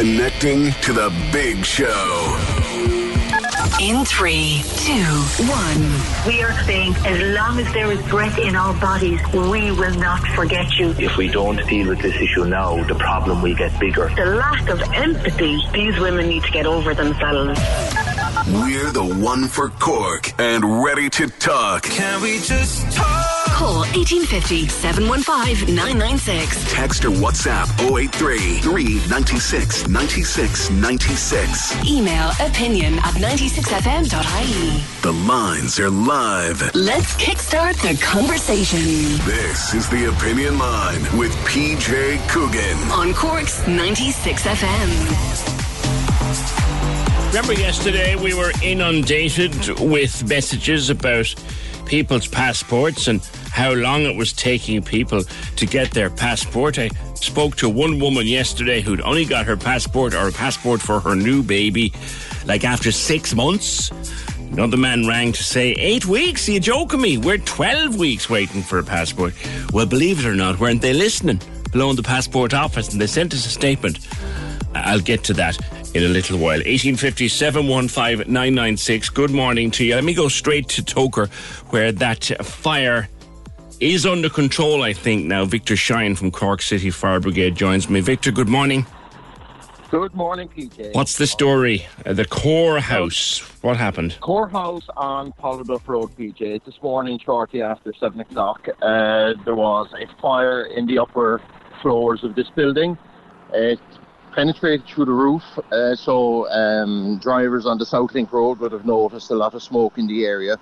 Connecting to the big show. In three, two, one. We are saying as long as there is breath in our bodies, we will not forget you. If we don't deal with this issue now, the problem will get bigger. The lack of empathy, these women need to get over themselves. We're the one for Cork and ready to talk. Can we just talk? Call 1850 715 996. Text or WhatsApp 083 396 96 96. Email opinion at 96fm.ie. The lines are live. Let's kickstart the conversation This is the Opinion Line with PJ Coogan. on Cork's 96FM. Remember yesterday we were inundated with messages about people's passports and how long it was taking people to get their passport. I spoke to one woman yesterday who'd only got her passport or a passport for her new baby like after six months. Another man rang to say, Eight weeks? Are you joking me? We're 12 weeks waiting for a passport. Well, believe it or not, weren't they listening below in the passport office and they sent us a statement. I'll get to that in a little while. 1850 715 996. Good morning to you. Let me go straight to Togher, where that fire is under control, I think, now. Victor Shine from Cork City Fire Brigade joins me. Victor, good morning. Good morning, PJ. What's the story? Uh, the core house. What happened? Core House on Pouladuff Road, PJ. This morning, shortly after 7 o'clock, uh, there was a fire in the upper floors of this building. It penetrated through the roof, uh, so um, drivers on the South Link Road would have noticed a lot of smoke in the area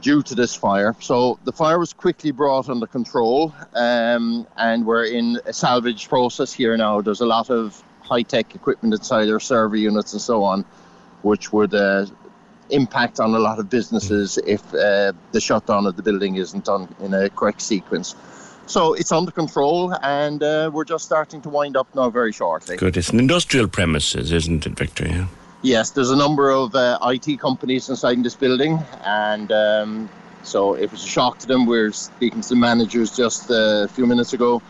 due to this fire. So the fire was quickly brought under control, um, and we're in a salvage process here now. There's a lot of high tech equipment inside our server units and so on, which would uh, impact on a lot of businesses if uh, the shutdown of the building isn't done in a correct sequence. So it's under control, and uh, we're just starting to wind up now very shortly. Good. It's an industrial premises, isn't it, Victor? Yeah. Yes, there's a number of uh, IT companies inside this building, and um, so it was a shock to them. We are speaking to the managers just uh, a few minutes ago,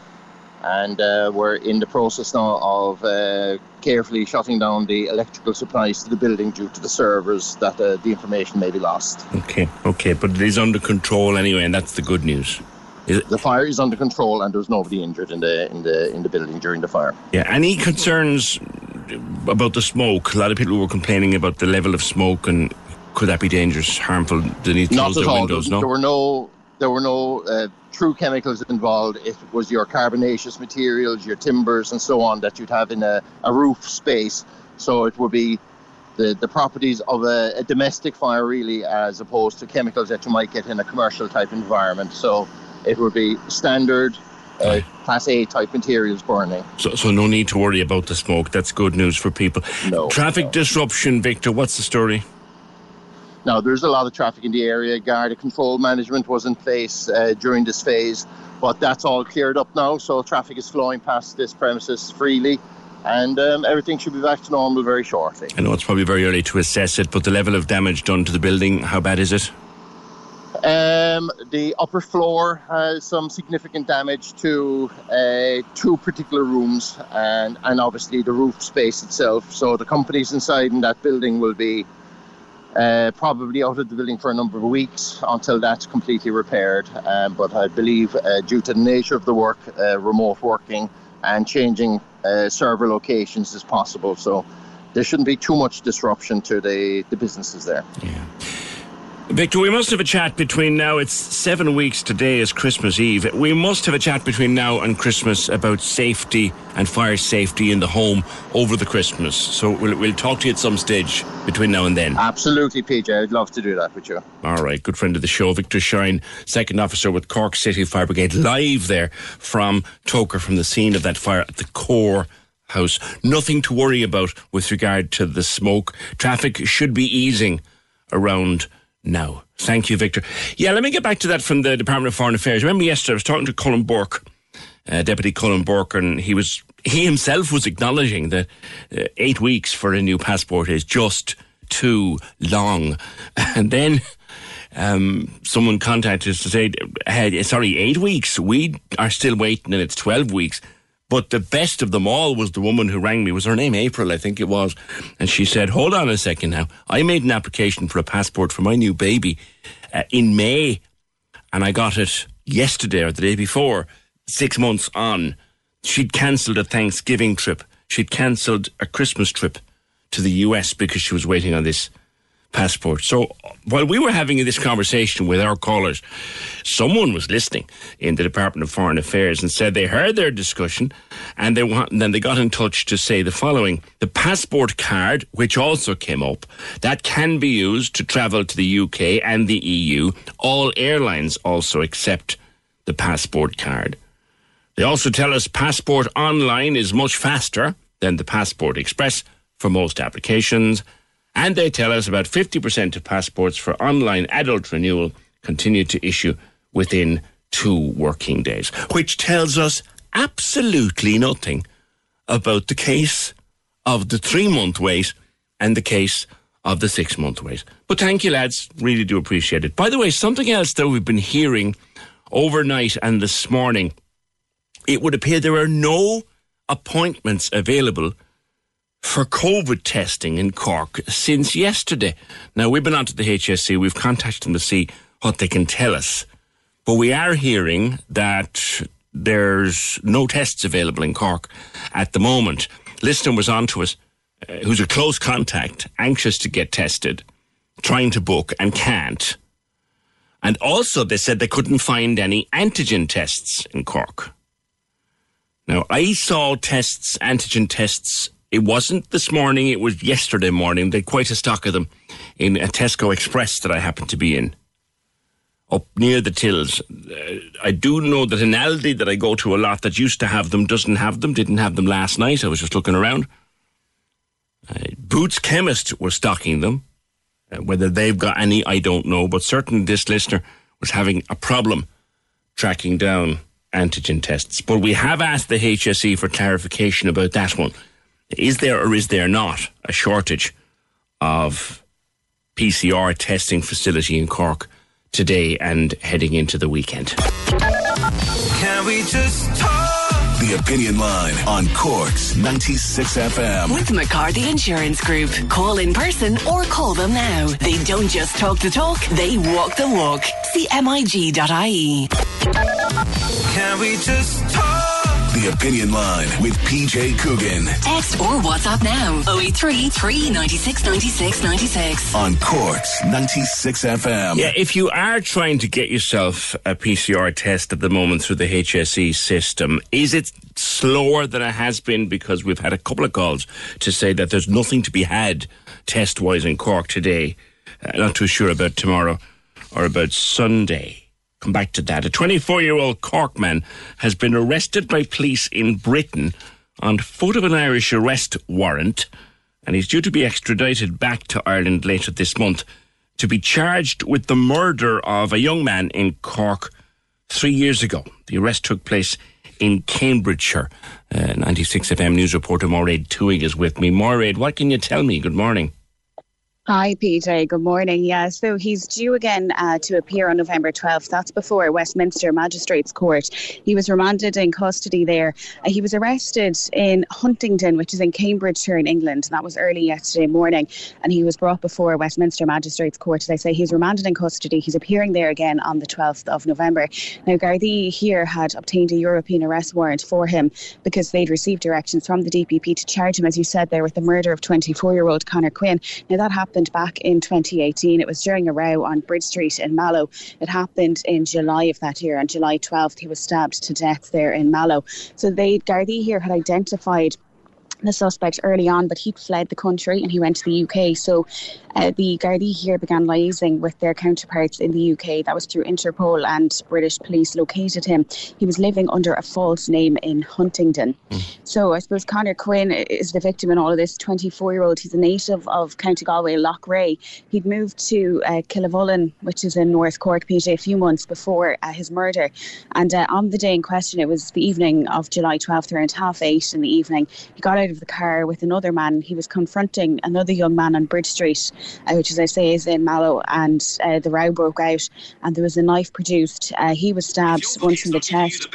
and uh, we're in the process now of uh, carefully shutting down the electrical supplies to the building due to the servers that uh, the information may be lost. Okay, okay, but it is under control anyway, and that's the good news. Is it? The fire is under control, and there's nobody injured in the in the in the building during the fire. Yeah. Any concerns about the smoke? A lot of people were complaining about the level of smoke, and could that be dangerous, harmful? They need to Not close at their all. windows. there, No. there were no there were no uh, true chemicals involved. It was your carbonaceous materials, your timbers, and so on that you'd have in a, a roof space. So it would be the, the properties of a, a domestic fire, really, as opposed to chemicals that you might get in a commercial type environment. So it would be standard uh, class A type materials burning. So, so no need to worry about the smoke. That's good news for people. No, Traffic no. disruption, Victor. What's the story? Now, there's a lot of traffic in the area. Guard control management was in place uh, during this phase, but that's all cleared up now. So traffic is flowing past this premises freely, and um, everything should be back to normal very shortly. I know it's probably very early to assess it, but the level of damage done to the building, how bad is it? Um, the upper floor has some significant damage to uh, two particular rooms, and and obviously the roof space itself. So the companies inside in that building will be uh, probably out of the building for a number of weeks until that's completely repaired. Um, but I believe, uh, due to the nature of the work, uh, remote working and changing uh, server locations is possible. So there shouldn't be too much disruption to the, the businesses there. Yeah. Victor, we must have a chat between now. It's seven weeks today is Christmas Eve. We must have a chat between now and Christmas about safety and fire safety in the home over the Christmas. So we'll, we'll talk to you at some stage between now and then. Absolutely, PJ. I'd love to do that with you. All right, good friend of the show, Victor Shine, second officer with Cork City Fire Brigade, live there from Togher, from the scene of that fire at the core house. Nothing to worry about with regard to the smoke. Traffic should be easing around now. Thank you, Victor. Yeah, let me get back to that from the Department of Foreign Affairs. Remember yesterday I was talking to Colin Burke, uh, Deputy Colin Burke, and he was he himself was acknowledging that uh, eight weeks for a new passport is just too long. And then um, someone contacted us to say, hey, sorry, eight weeks. We are still waiting, and it's twelve weeks. But the best of them all was the woman who rang me. Was her name April? I think it was. And she said, "Hold on a second now. I made an application for a passport for my new baby uh, in May, and I got it yesterday or the day before. Six months on, she'd cancelled a Thanksgiving trip. She'd cancelled a Christmas trip to the US because she was waiting on this." Passport. So while we were having this conversation with our callers, someone was listening in the Department of Foreign Affairs and said they heard their discussion and they want, and then they got in touch to say the following. The passport card, which also came up, that can be used to travel to the UK and the EU. All airlines also accept the passport card. They also tell us passport online is much faster than the passport express for most applications and they tell us about 50% of passports for online adult renewal continue to issue within two working days, which tells us absolutely nothing about the case of the three month wait and the case of the six month wait. But thank you, lads. Really do appreciate it. By the way, something else that we've been hearing overnight and this morning, it would appear there are no appointments available for COVID testing in Cork since yesterday. Now, we've been on to the HSE, we've contacted them to see what they can tell us. But we are hearing that there's no tests available in Cork at the moment. Listener was on to us, uh, who's a close contact, anxious to get tested, trying to book and can't. And also, they said they couldn't find any antigen tests in Cork. Now, I saw tests, antigen tests it wasn't this morning, it was yesterday morning. They had quite a stock of them in a Tesco Express that I happened to be in, up near the tills. Uh, I do know that an Aldi that I go to a lot that used to have them doesn't have them, didn't have them last night. I was just looking around. Uh, Boots Chemist were stocking them. Uh, whether they've got any, I don't know, but certainly this listener was having a problem tracking down antigen tests. But we have asked the HSE for clarification about that one. Is there or is there not a shortage of PCR testing facility in Cork today and heading into the weekend? Can we just talk? The Opinion Line on Cork's 96 FM. With McCarthy Insurance Group. Call in person or call them now. They don't just talk the talk, they walk the walk. See MIG.ie. Can we just talk? The Opinion Line with PJ Coogan. Text or WhatsApp now 083 396 96 96. On Cork's 96 FM. Yeah, if you are trying to get yourself a PCR test at the moment through the HSE system, is it slower than it has been? Because we've had a couple of calls to say that there's nothing to be had test wise in Cork today. Uh, not too sure about tomorrow or about Sunday come back to that. A 24 year old Cork man has been arrested by police in Britain on foot of an Irish arrest warrant, and he's due to be extradited back to Ireland later this month to be charged with the murder of a young man in Cork three years ago. The arrest took place in Cambridgeshire. Uh, 96 FM news reporter Mairead Twohig is with me. Mairead, what can you tell me? Good morning. Hi, PJ. Good morning. Yeah, so he's due again uh, to appear on November 12th. That's before Westminster Magistrates Court. He was remanded in custody there. Uh, he was arrested in Huntingdon, which is in Cambridgeshire in England. That was early yesterday morning. And he was brought before Westminster Magistrates Court. I say, he's remanded in custody. He's appearing there again on the 12th of November. Now, Gardaí here had obtained a European arrest warrant for him because they'd received directions from the DPP to charge him, as you said there, with the murder of 24 year old Conor Quinn. Now, that happened happened back in 2018. It was during a row on Bridge Street in Mallow. It happened in July of that year. On July 12th, he was stabbed to death there in Mallow. So they Gardaí here had identified the suspect early on, but he'd fled the country and he went to the UK. So uh, the Gardaí here began liaising with their counterparts in the UK. That was through Interpol and British police located him. He was living under a false name in Huntingdon. Mm. So I suppose Conor Quinn is the victim in all of this. 24 year old. He's a native of County Galway, Loughrea. He'd moved to uh, Killavullen, which is in North Cork, PJ, a few months before uh, his murder. And uh, on the day in question, it was the evening of July 12th, around half eight in the evening. He got out of the car with another man. He was confronting another young man on Bridge Street uh, which, as I say, is in Mallow, and uh, the row broke out, and there was a knife produced. Uh, he was stabbed once in the chest.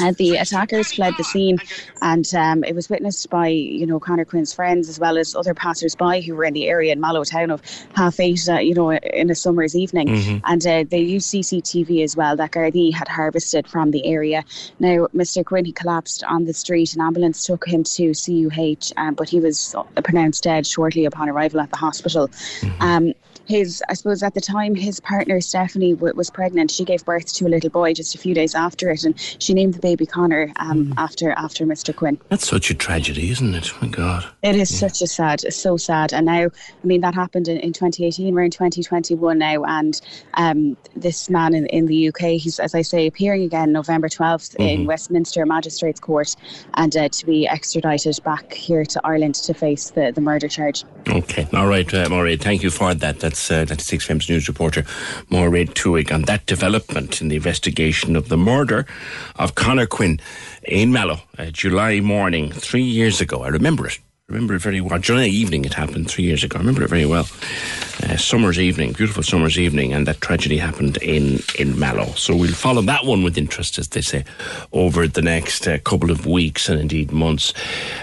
and the attackers fled the scene, and um, it was witnessed by you know Conor Quinn's friends as well as other passers-by who were in the area in Mallow town of half eight, uh, you know, in a summer's evening, mm-hmm. and uh, they used CCTV as well that Gardaí had harvested from the area. Now, Mr. Quinn he collapsed on the street. An ambulance took him to CUH, um, but he was pronounced dead shortly upon arrival at the hospital. Mm-hmm. Um, his, I suppose at the time, his partner Stephanie w- was pregnant. She gave birth to a little boy just a few days after it, and she named the baby Connor um, mm. after after Mr. Quinn. That's such a tragedy, isn't it? My God. It is yeah. such a sad, so sad. And now, I mean, that happened in, in 2018. We're in 2021 now, and um, this man in, in the UK, he's, as I say, appearing again November 12th mm-hmm. in Westminster Magistrates Court, and uh, to be extradited back here to Ireland to face the, the murder charge. Okay, all right, uh, Maureen, thank you for that. That's that's uh, 96 FM's news reporter Maureen Twohig on that development in the investigation of the murder of Conor Quinn in Mallow, uh, July morning, three years ago. I remember it. I remember it very well. July evening it happened three years ago. I remember it very well. Uh, summer's evening, beautiful summer's evening, and that tragedy happened in, in Mallow. So we'll follow that one with interest, as they say, over the next uh, couple of weeks and indeed months.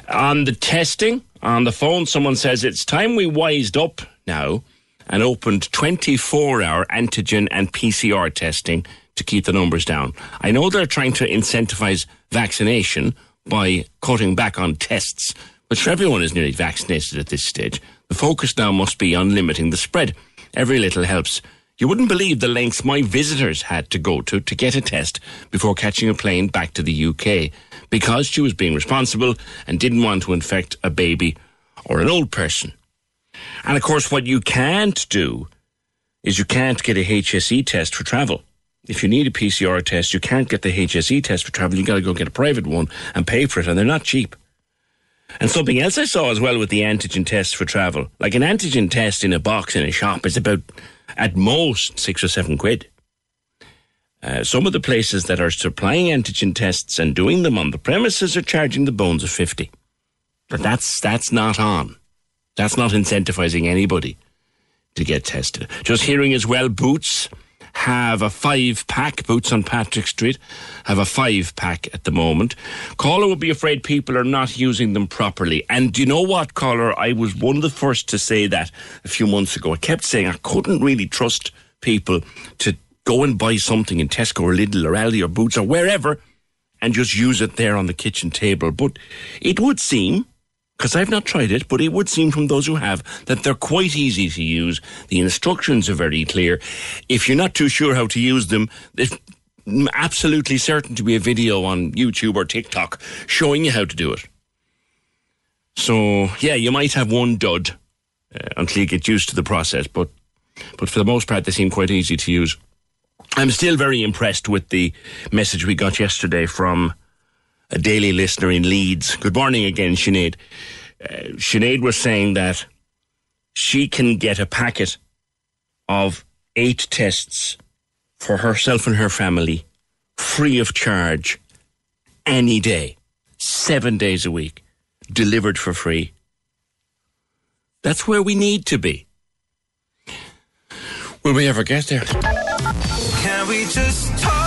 On the testing, on the phone, someone says it's time we wised up now and opened 24 hour antigen and PCR testing to keep the numbers down. I know they're trying to incentivize vaccination by cutting back on tests, but sure, everyone is nearly vaccinated at this stage. The focus now must be on limiting the spread. Every little helps. You wouldn't believe the lengths my visitors had to go to to get a test before catching a plane back to the UK because she was being responsible and didn't want to infect a baby or an old person. And of course, what you can't do is you can't get a HSE test for travel. If you need a PCR test, you can't get the HSE test for travel. You've got to go get a private one and pay for it, and they're not cheap. And something else I saw as well with the antigen tests for travel, like an antigen test in a box in a shop is about at most six or seven quid. Uh, some of the places that are supplying antigen tests and doing them on the premises are charging the bones of 50. But that's, that's not on. That's not incentivizing anybody to get tested. Just hearing as well, Boots have a five pack. Boots on Patrick Street have a five pack at the moment. Caller would be afraid people are not using them properly. And do you know what, caller? I was one of the first to say that a few months ago. I kept saying I couldn't really trust people to go and buy something in Tesco or Lidl or Aldi or Boots or wherever and just use it there on the kitchen table. But it would seem because I've not tried it, but it would seem from those who have that they're quite easy to use. The instructions are very clear. If you're not too sure how to use them, it's absolutely certain to be a video on YouTube or TikTok showing you how to do it. So, yeah, you might have one dud uh, until you get used to the process, but but for the most part, they seem quite easy to use. I'm still very impressed with the message we got yesterday from a daily listener in Leeds. Good morning again, Sinead. Uh, Sinead was saying that she can get a packet of eight tests for herself and her family free of charge any day, seven days a week, delivered for free. That's where we need to be. Will we ever get there? Can we just talk?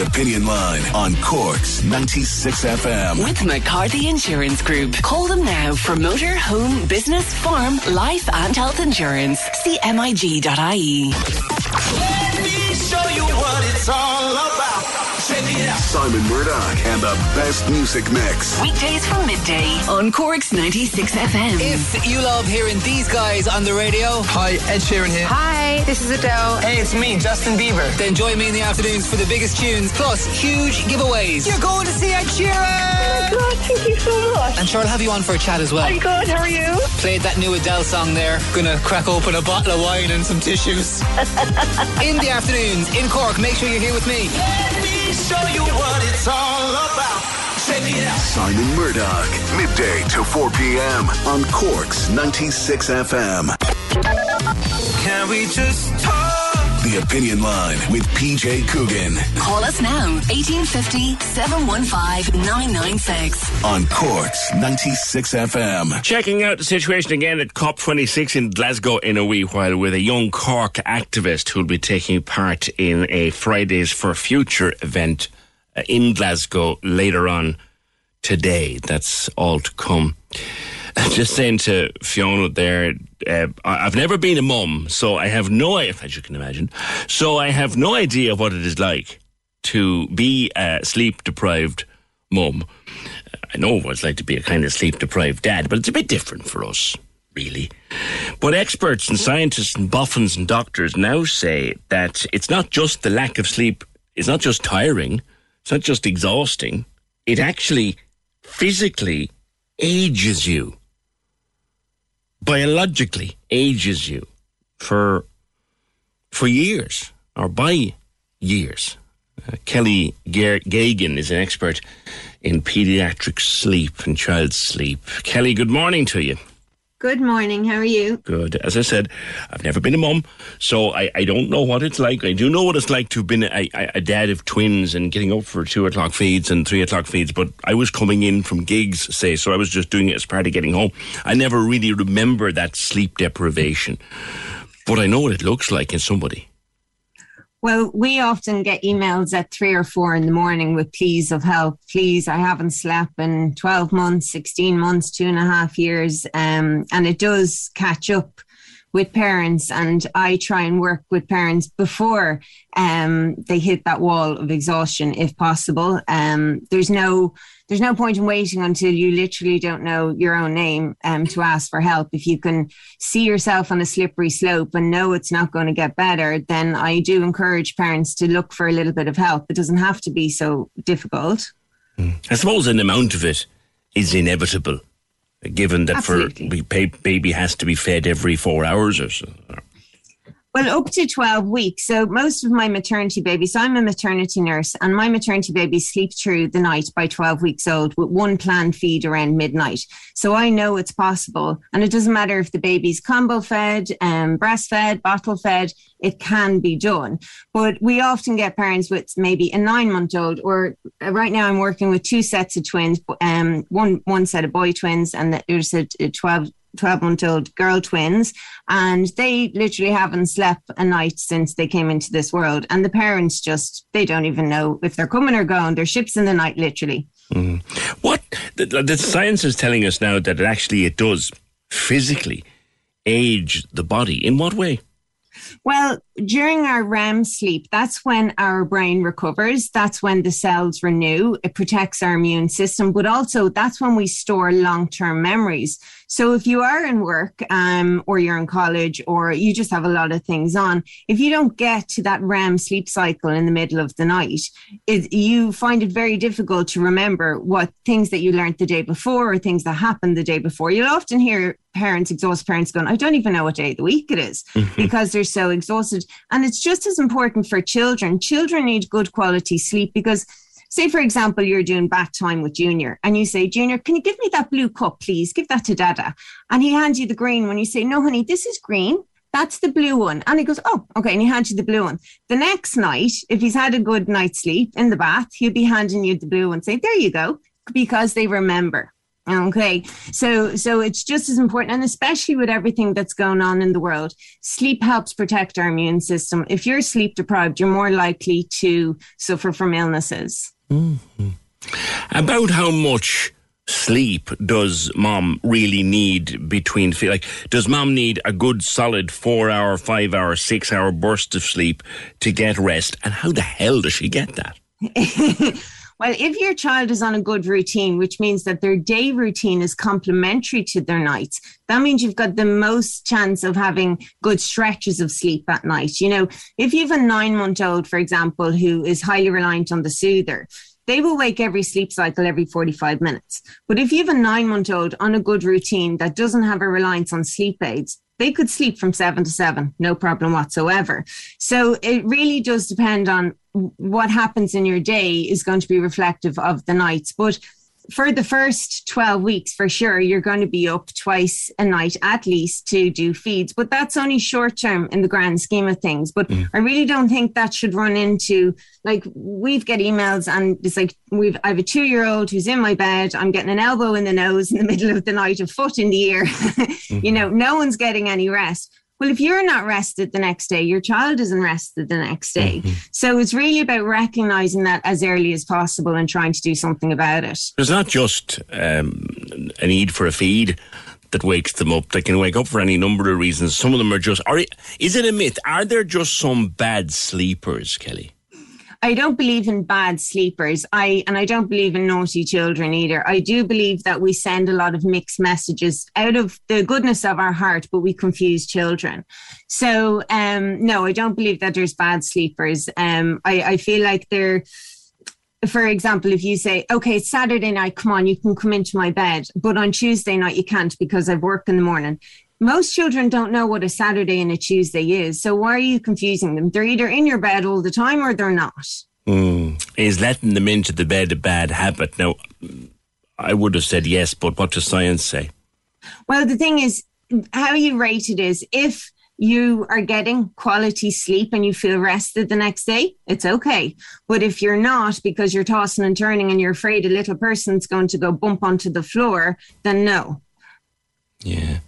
The Opinion Line on Corks 96 FM. With McCarthy Insurance Group. Call them now for motor, home, business, farm, life and health insurance. See mig.ie. Let me show you what it's all about. Simon Murdoch and the best music mix. Weekdays from midday on Corks 96 FM. If you love hearing these guys on the radio, hi, Ed Sheeran here. Hi, this is Adele. Hey, it's me, Justin Bieber. Then join me in the afternoons for the biggest tunes, plus huge giveaways. You're going to see Ed Sheeran! Oh my God, thank you so much. I'm sure I'll have you on for a chat as well. I'm good, how are you? Played that new Adele song there. Gonna crack open a bottle of wine and some tissues. in the afternoons, in Cork, make sure you're here with me. Let me show you what it's all about. Check it out. Simon Murdoch, midday to 4 p.m. on Corks 96 FM. Can we just talk? The Opinion Line with PJ Coogan Call us now 1850 715 996. on Corks 96 FM. Checking out the situation again at COP26 in Glasgow in a wee while with a young Cork activist who'll be taking part in a Fridays for Future event uh, in Glasgow later on today. That's all to come. Just saying to Fiona there, uh, I've never been a mum, so I have no, as you can imagine, so I have no idea what it is like to be a sleep deprived mum. I know what it's like to be a kind of sleep deprived dad, but it's a bit different for us, really. But experts and scientists and boffins and doctors now say that it's not just the lack of sleep, it's not just tiring, it's not just exhausting, it actually physically ages you. Biologically ages you for for years or by years. Uh, Kelly Ga- Gagan is an expert in pediatric sleep and child sleep. Kelly, good morning to you. Good morning. How are you? Good. As I said, I've never been a mum, so I, I don't know what it's like. I do know what it's like to have been a, a, dad of twins and getting up for two o'clock feeds and three o'clock feeds, but I was coming in from gigs, say, so I was just doing it as part of getting home. I never really remember that sleep deprivation, but I know what it looks like in somebody. Well, we often get emails at three or four in the morning with pleas of help. Please, I haven't slept in 12 months, 16 months, two and a half years. Um, and it does catch up with parents. And I try and work with parents before um, they hit that wall of exhaustion, if possible. Um, there's no there's no point in waiting until you literally don't know your own name um, to ask for help. If you can see yourself on a slippery slope and know it's not going to get better, then I do encourage parents to look for a little bit of help. It doesn't have to be so difficult. I suppose an amount of it is inevitable, given that Absolutely. for we baby has to be fed every four hours or so. Well, up to 12 weeks. So most of my maternity babies, I'm a maternity nurse and my maternity babies sleep through the night by 12 weeks old with one planned feed around midnight. So I know it's possible. And it doesn't matter if the baby's combo fed, um, breastfed, bottle fed, it can be done. But we often get parents with maybe a nine month old or uh, right now I'm working with two sets of twins, um, one, one set of boy twins and there's a, a 12, 12 month old girl twins and they literally haven't slept a night since they came into this world and the parents just they don't even know if they're coming or going they're ships in the night literally Mm. What the, the science is telling us now that it actually it does physically age the body. In what way? Well, during our REM sleep, that's when our brain recovers. That's when the cells renew. It protects our immune system, but also that's when we store long term memories. So if you are in work um, or you're in college or you just have a lot of things on, if you don't get to that REM sleep cycle in the middle of the night, it, you find it very difficult to remember what things that you learned the day before or things that happened the day before. You'll often hear parents, exhausted parents going, I don't even know what day of the week it is mm-hmm. because they're so exhausted. And it's just as important for children. Children need good quality sleep because say for example you're doing bath time with junior and you say junior can you give me that blue cup please? Give that to dada. And he hands you the green one. You say no honey this is green. That's the blue one. And he goes oh okay. And he hands you the blue one. The next night if he's had a good night's sleep in the bath he'll be handing you the blue one. Say there you go because they remember Okay. So so it's just as important and especially with everything that's going on in the world, sleep helps protect our immune system. If you're sleep deprived, you're more likely to suffer from illnesses. Mm-hmm. About how much sleep does mom really need between like does mom need a good solid 4 hour, 5 hour, 6 hour burst of sleep to get rest and how the hell does she get that? Well, if your child is on a good routine, which means that their day routine is complementary to their nights, that means you've got the most chance of having good stretches of sleep at night. You know, if you have a nine month old, for example, who is highly reliant on the soother, they will wake every sleep cycle every 45 minutes. But if you have a nine month old on a good routine that doesn't have a reliance on sleep aids, they could sleep from seven to seven, no problem whatsoever. So it really does depend on what happens in your day is going to be reflective of the nights. But for the first 12 weeks, for sure, you're going to be up twice a night at least to do feeds, but that's only short term in the grand scheme of things. But mm. I really don't think that should run into like we've get emails and it's like we've I have a two year old who's in my bed. I'm getting an elbow in the nose in the middle of the night, a foot in the ear. mm-hmm. You know, no one's getting any rest. Well, if you're not rested the next day, your child isn't rested the next day. Mm-hmm. So it's really about recognizing that as early as possible and trying to do something about it. There's not just um, a need for a feed that wakes them up. They can wake up for any number of reasons. Some of them are just, are, is it a myth? Are there just some bad sleepers, Kelly? I don't believe in bad sleepers. I and I don't believe in naughty children either. I do believe that we send a lot of mixed messages out of the goodness of our heart, but we confuse children. So um, no, I don't believe that there's bad sleepers. Um, I, I feel like they're for example, if you say, okay, it's Saturday night, come on, you can come into my bed, but on Tuesday night you can't because I've worked in the morning most children don't know what a Saturday and a Tuesday is. So why are you confusing them? They're either in your bed all the time or they're not. Mm. Is letting them into the bed a bad habit? Now, I would have said yes, but what does science say? Well, the thing is, how you rate it is if you are getting quality sleep and you feel rested the next day, it's okay. But if you're not because you're tossing and turning and you're afraid a little person's going to go bump onto the floor, then no. Yeah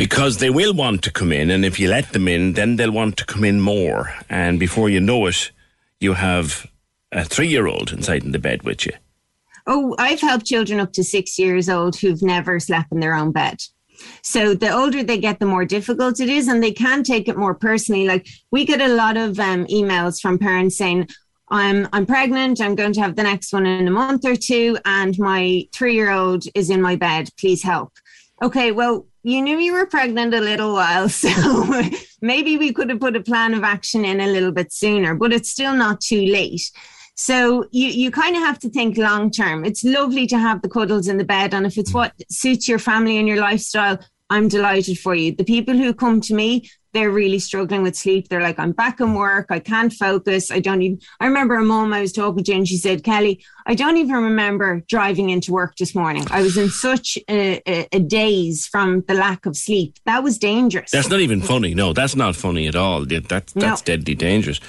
because they will want to come in, and if you let them in, then they'll want to come in more. And before you know it, you have a three year old inside in the bed with you. Oh, I've helped children up to six years old who've never slept in their own bed. So the older they get, the more difficult it is, and they can take it more personally. Like we get a lot of um, emails from parents saying, I'm I'm pregnant. I'm going to have the next one in a month or two, and my three year old is in my bed. Please help. Okay, well, you knew you were pregnant a little while, so maybe we could have put a plan of action in a little bit sooner, but it's still not too late. So you, you kind of have to think long term. It's lovely to have the cuddles in the bed. And if it's mm. what suits your family and your lifestyle, I'm delighted for you. The people who come to me, they're really struggling with sleep. They're like, I'm back in work. I can't focus. I don't even. I remember a mom I was talking to, and she said, Kelly, I don't even remember driving into work this morning. I was in such a, a, a daze from the lack of sleep. That was dangerous. That's not even funny. No, that's not funny at all. That, that's no. deadly dangerous.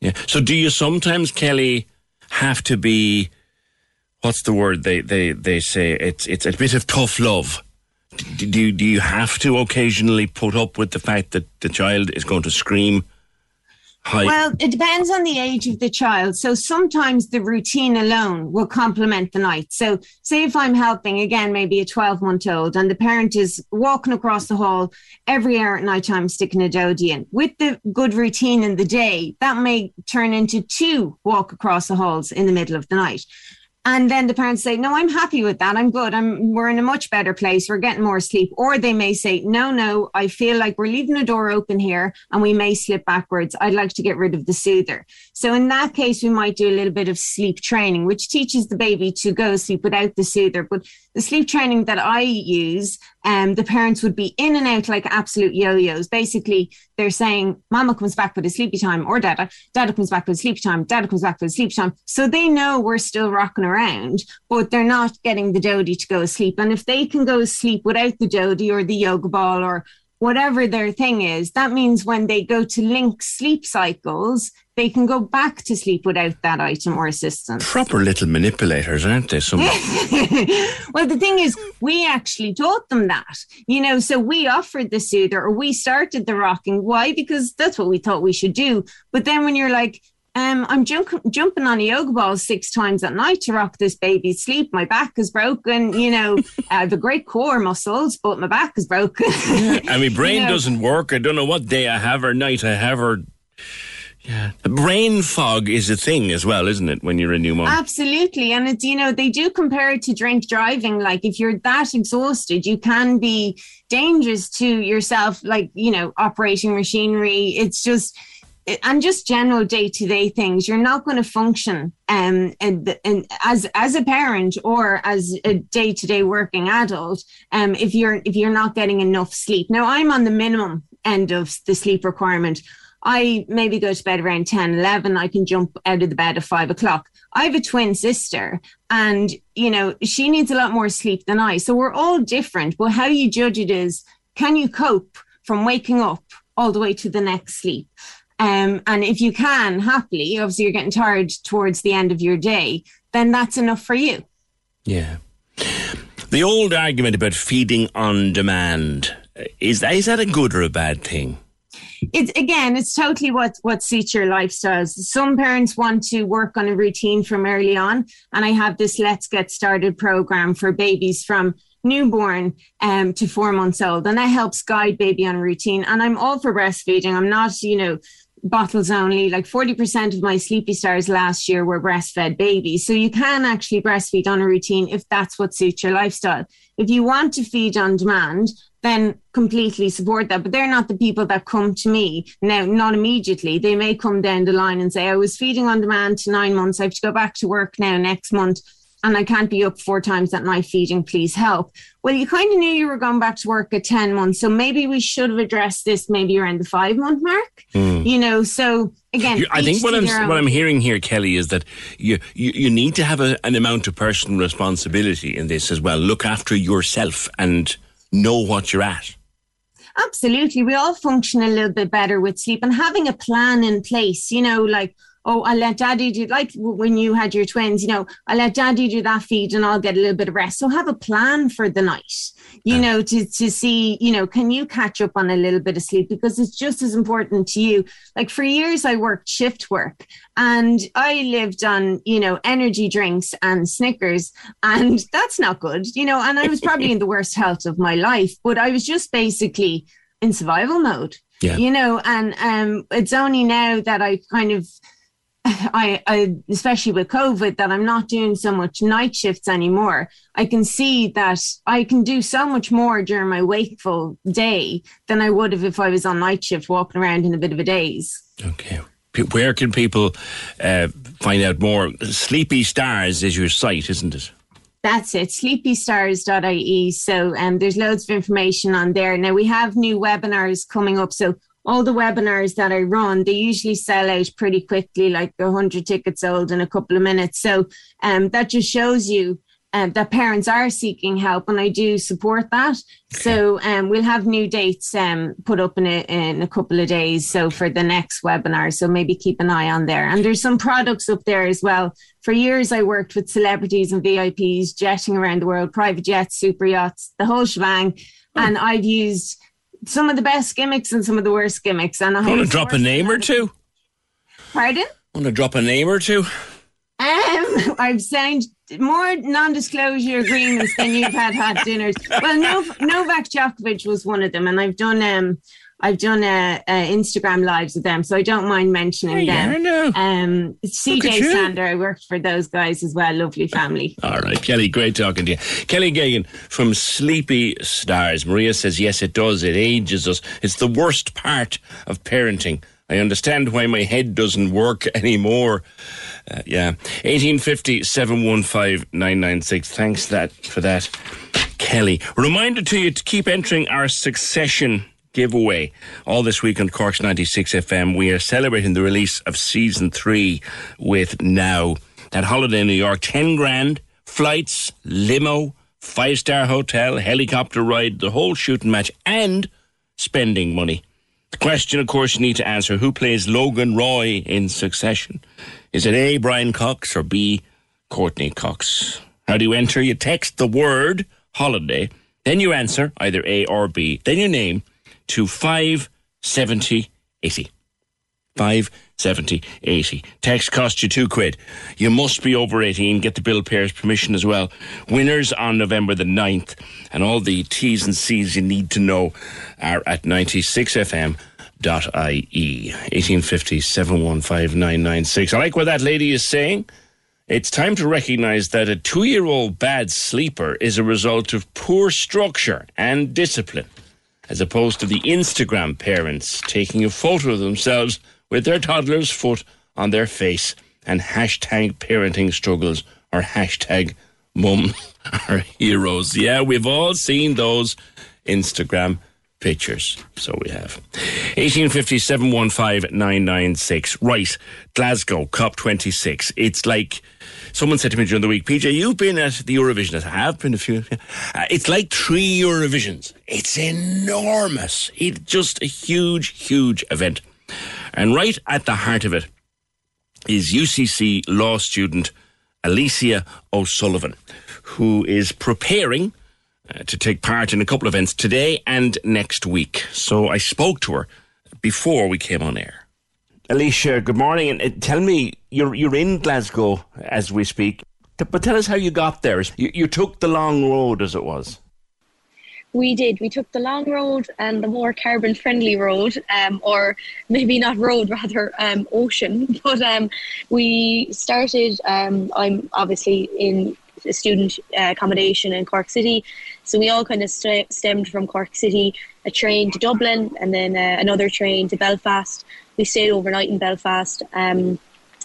Yeah. So, do you sometimes, Kelly, have to be? What's the word they they they say? It's it's a bit of tough love do you, do you have to occasionally put up with the fact that the child is going to scream? Hi. Well, it depends on the age of the child. So sometimes the routine alone will complement the night. So, say if I'm helping again, maybe a 12 month old, and the parent is walking across the hall every hour at night time sticking a dodie in. With the good routine in the day, that may turn into two walk across the halls in the middle of the night. And then the parents say, no, I'm happy with that. I'm good. I'm, we're in a much better place. We're getting more sleep. Or they may say, no, no, I feel like we're leaving a door open here and we may slip backwards. I'd like to get rid of the soother. So in that case, we might do a little bit of sleep training, which teaches the baby to go sleep without the soother. But the sleep training that I use, um, the parents would be in and out like absolute yo-yos. Basically, they're saying, Mama comes back with a sleepy time, or Dada, Dada comes back with a sleepy time, Dada comes back with a sleepy time. So they know we're still rocking around, but they're not getting the dodie to go to sleep. And if they can go to sleep without the dodie or the yoga ball or whatever their thing is, that means when they go to link sleep cycles, they can go back to sleep without that item or assistance. Proper little manipulators, aren't they? Some. well, the thing is, we actually taught them that, you know, so we offered the soother or we started the rocking. Why? Because that's what we thought we should do. But then when you're like, um, I'm junk- jumping on a yoga ball six times at night to rock this baby's sleep. My back is broken. You know, I have a great core muscles, but my back is broken. yeah, and my brain You know? doesn't work. I don't know what day I have or night I have or. Yeah. Brain fog is a thing as well, isn't it, when you're a new mom? Absolutely. And it's, you know, they do compare it to drink driving. Like if you're that exhausted, you can be dangerous to yourself, like, you know, operating machinery. It's just, and just general day to day things, you're not going to function um, and, and as as a parent or as a day to day working adult um, if you're if you're not getting enough sleep. Now I'm on the minimum end of the sleep requirement. I maybe go to bed around 10, 11. I can jump out of the bed at five o'clock. I have a twin sister and, you know, she needs a lot more sleep than I. So we're all different. But how you judge it is can you cope from waking up all the way to the next sleep? Um, and if you can happily, obviously you're getting tired towards the end of your day, then that's enough for you. Yeah. The old argument about feeding on demand is that, is that a good or a bad thing? it's again it's totally what what suits your lifestyles some parents want to work on a routine from early on and i have this let's get started program for babies from newborn um, to four months old and that helps guide baby on a routine and i'm all for breastfeeding i'm not you know bottles only like 40% of my sleepy stars last year were breastfed babies so you can actually breastfeed on a routine if that's what suits your lifestyle if you want to feed on demand then completely support that. But they're not the people that come to me now, not immediately. They may come down the line and say, I was feeding on demand to nine months. I have to go back to work now next month and I can't be up four times at night feeding. Please help. Well, you kind of knew you were going back to work at 10 months. So maybe we should have addressed this maybe around the five month mark, Mm. you know? So again, I think what I'm own. what I'm hearing here, Kelly, is that you you, you need to have a, an amount of personal responsibility in this as well. Look after yourself and know what you're at. Absolutely. We all function a little bit better with sleep and having a plan in place, you know, like, oh, I'll let daddy do, like when you had your twins, you know, I'll let daddy do that feed and I'll get a little bit of rest. So have a plan for the night, you know, to, to see, you know, can you catch up on a little bit of sleep? Because it's just as important to you. Like for years, I worked shift work and I lived on, you know, energy drinks and Snickers, and that's not good, you know, and I was probably in the worst health of my life, but I was just basically in survival mode. Yeah. You know, and um it's only now that I kind of I, I especially with COVID that I'm not doing so much night shifts anymore. I can see that I can do so much more during my wakeful day than I would have if I was on night shift walking around in a bit of a daze. Okay. Where can people uh, find out more? Sleepy Stars is your site, isn't it? That's it, sleepystars.ie. So um, there's loads of information on there. Now we have new webinars coming up. So all the webinars that I run, they usually sell out pretty quickly, like 100 tickets sold in a couple of minutes. So um, that just shows you um, that parents are seeking help, and I do support that. So um, we'll have new dates um, put up in a, in a couple of days. So for the next webinar, so maybe keep an eye on there. And there's some products up there as well. For years, I worked with celebrities and VIPs jetting around the world, private jets, super yachts, the whole shebang. And I've used some of the best gimmicks and some of the worst gimmicks. And I Want to drop a name or two? Pardon? Want to drop a name or two? Um, I've signed more non-disclosure agreements than you've had had dinners. Well, Nov- Novak Djokovic was one of them, and I've done um, I've done a, uh, Instagram lives with them, so I don't mind mentioning Yeah, them. I know. Um, CJ. Sander, I worked for those guys as well. Lovely family. All right, Kelly, great talking to you. Kelly Gagan from Sleepy Stars. Maria says, yes, it does. It ages us. It's the worst part of parenting. I understand why my head doesn't work anymore. Uh, yeah. 1850 715 996. Thanks that for that, Kelly. Reminder to you to keep entering our succession giveaway. All this week on Cork's 96 FM, we are celebrating the release of season three with Now. That holiday in New York, 10 grand, flights, limo, five star hotel, helicopter ride, the whole shooting match, and spending money. The question, of course, you need to answer who plays Logan Roy in succession? Is it A, Brian Cox, or B, Courteney Cox? How do you enter? You text the word holiday, then you answer either A or B, then your name to 570 80. 570 80. Text costs you two quid. You must be over 18. Get the bill payer's permission as well. Winners on November the 9th. And all the T's and C's you need to know are at 96fm.ie. 1850 715 996. I like what that lady is saying. It's time to recognize that a two year old bad sleeper is a result of poor structure and discipline, as opposed to the Instagram parents taking a photo of themselves with their toddler's foot on their face and hashtag parenting struggles or hashtag mum are heroes. Yeah, we've all seen those Instagram pictures. So we have. 1850 Right. Glasgow, COP26. It's like someone said to me during the week, PJ, you've been at the Eurovision. I have been a few. Uh, it's like three Eurovisions. It's enormous. It's just a huge, huge event. And right at the heart of it is UCC law student Alicia O'Sullivan, who is preparing uh, to take part in a couple of events today and next week. So I spoke to her before we came on air. Alicia, good morning, and uh, tell me you're you're in Glasgow as we speak, but tell us how you got there. You, you took the long road, as it was. We did. We took the long road and the more carbon friendly road, um, or maybe not road, rather um, ocean. But um, we started. Um, I'm obviously in student uh, accommodation in Cork City. So we all kind of st- stemmed from Cork City, a train to Dublin, and then uh, another train to Belfast. We stayed overnight in Belfast, um,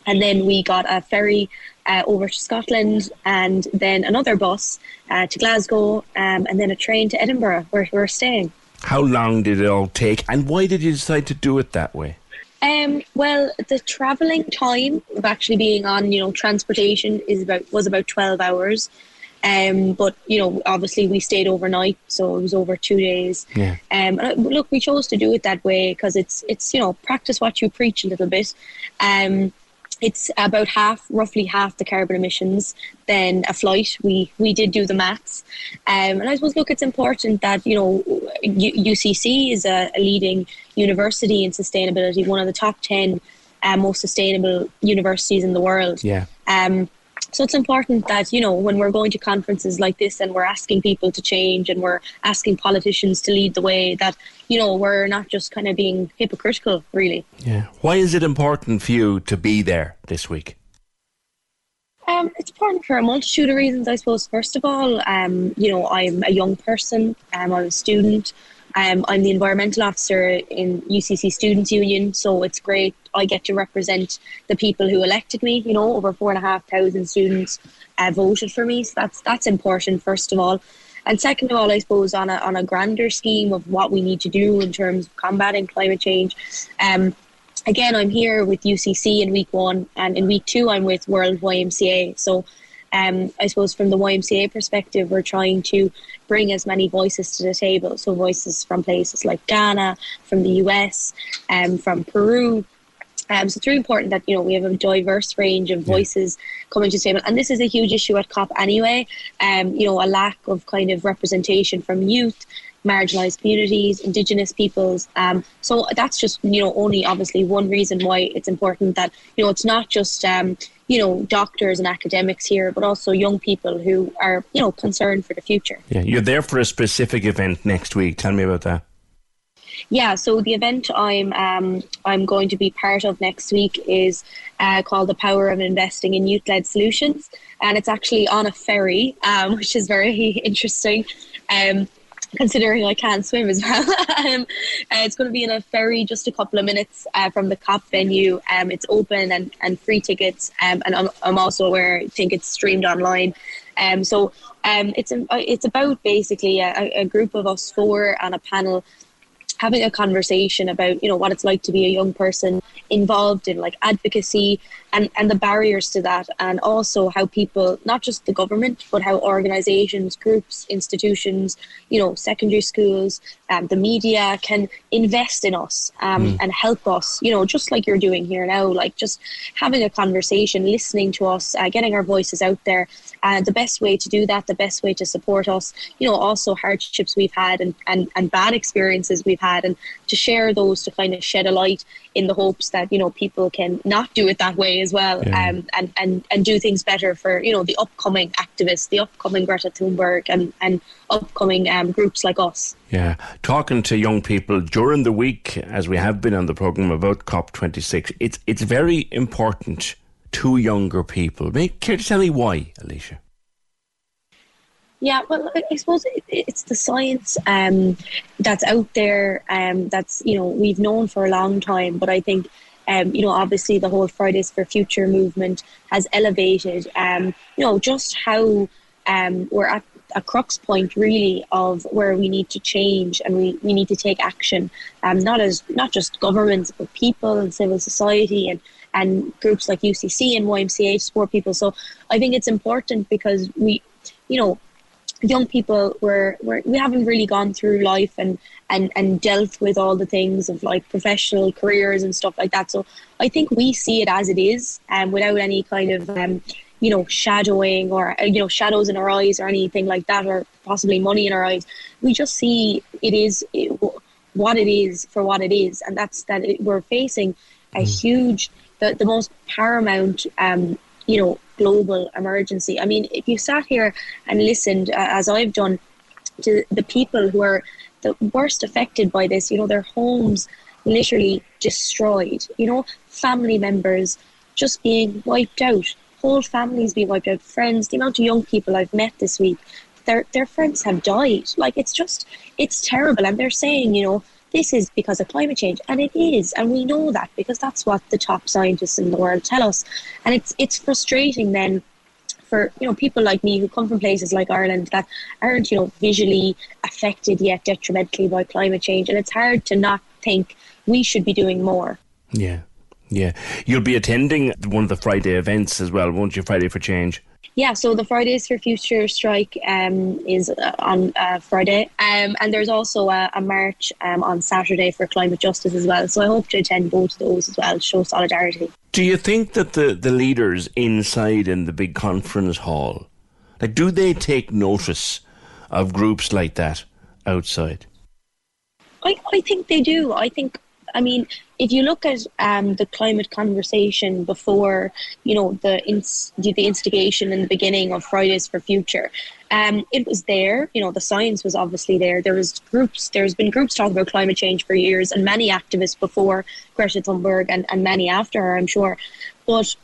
and then we got a ferry uh, over to Scotland, and then another bus uh, to Glasgow, um, and then a train to Edinburgh, where we're staying. How long did it all take, and why did you decide to do it that way? Um, well, the travelling time of actually being on, you know, transportation is about was about twelve hours. Um, but you know, obviously we stayed overnight, so it was over two days. Yeah. Um, and look, we chose to do it that way because it's it's you know practice what you preach a little bit. Um, it's about half, roughly half the carbon emissions than a flight. We we did do the maths, um, and I suppose look, it's important that you know UCC is a, a leading university in sustainability, one of the top ten uh, most sustainable universities in the world. Yeah. Um, so it's important that, you know, when we're going to conferences like this and we're asking people to change and we're asking politicians to lead the way, that, you know, we're not just kind of being hypocritical, really. Yeah. Why is it important for you to be there this week? Um, it's important for a multitude of reasons, I suppose. First of all, um, you know, I'm a young person, um, I'm a student. Um, I'm the environmental officer in UCC Students Union, so it's great. I get to represent the people who elected me. You know, over four and a half thousand students uh, voted for me, so that's that's important. First of all, and second of all, I suppose on a on a grander scheme of what we need to do in terms of combating climate change. Um, again, I'm here with UCC in week one, and in week two, I'm with World YMCA. So um, I suppose from the YMCA perspective, we're trying to bring as many voices to the table. So voices from places like Ghana, from the US, um, from Peru. Um, so it's really important that you know we have a diverse range of voices yeah. coming to the table, and this is a huge issue at COP anyway. Um, you know, a lack of kind of representation from youth, marginalized communities, indigenous peoples. Um, so that's just you know only obviously one reason why it's important that you know it's not just um, you know doctors and academics here, but also young people who are you know concerned for the future. Yeah, you're there for a specific event next week. Tell me about that. Yeah, so the event I'm um, I'm going to be part of next week is uh, called "The Power of Investing in Youth-Led Solutions," and it's actually on a ferry, um, which is very interesting. Um, considering I can't swim as well. um, uh, it's going to be in a ferry just a couple of minutes uh, from the COP venue. Um, it's open and, and free tickets, um, and I'm, I'm also aware I think it's streamed online. Um, so um, it's a, it's about basically a, a group of us four on a panel having a conversation about you know what it's like to be a young person involved in like advocacy and and the barriers to that and also how people not just the government but how organizations groups institutions you know secondary schools um, the media can invest in us um, mm. and help us you know just like you're doing here now like just having a conversation listening to us uh, getting our voices out there uh, the best way to do that the best way to support us you know also hardships we've had and, and, and bad experiences we've had and to share those to kind of shed a light in the hopes that you know people can not do it that way as well yeah. um, and, and and do things better for you know the upcoming activists the upcoming Greta Thunberg and, and upcoming um, groups like us. Yeah. Talking to young people during the week as we have been on the program about COP26 it's it's very important to younger people. Make care to tell me why Alicia yeah, well, I suppose it's the science um, that's out there. Um, that's you know we've known for a long time, but I think um, you know obviously the whole Fridays for Future movement has elevated um, you know just how um, we're at a crux point really of where we need to change and we, we need to take action. Um, not as not just governments, but people and civil society and and groups like UCC and YMCA support people. So I think it's important because we, you know, young people were, were we haven't really gone through life and and and dealt with all the things of like professional careers and stuff like that. So i think we see it as it is and um, without any kind of um, you know shadowing or uh, you know shadows in our eyes or anything like that or possibly money in our eyes. We just see it is it, what it is for what it is. And that's that it, we're facing a mm. huge the, the most paramount um, you know, global emergency. I mean, if you sat here and listened, uh, as I've done, to the people who are the worst affected by this, you know, their homes literally destroyed, you know, family members just being wiped out, whole families being wiped out, friends, the amount of young people I've met this week, their their friends have died. Like it's just it's terrible. And they're saying, you know, this is because of climate change and it is and we know that because that's what the top scientists in the world tell us. And it's it's frustrating then for you know people like me who come from places like Ireland that aren't you know visually affected yet detrimentally by climate change. And it's hard to not think we should be doing more. Yeah yeah you'll be attending one of the Friday events as well won't you Friday for change yeah, so the Fridays for Future strike um, is uh, on uh, Friday, um, and there's also a, a march um, on Saturday for climate justice as well. So I hope to attend both of those as well, show solidarity. Do you think that the, the leaders inside in the big conference hall, like, do they take notice of groups like that outside? I, I think they do. I think I mean, if you look at um, the climate conversation before, you know, the ins- the instigation in the beginning of Fridays for Future, um, it was there. You know, the science was obviously there. There was groups. There's been groups talking about climate change for years, and many activists before Greta Thunberg, and, and many after her, I'm sure. But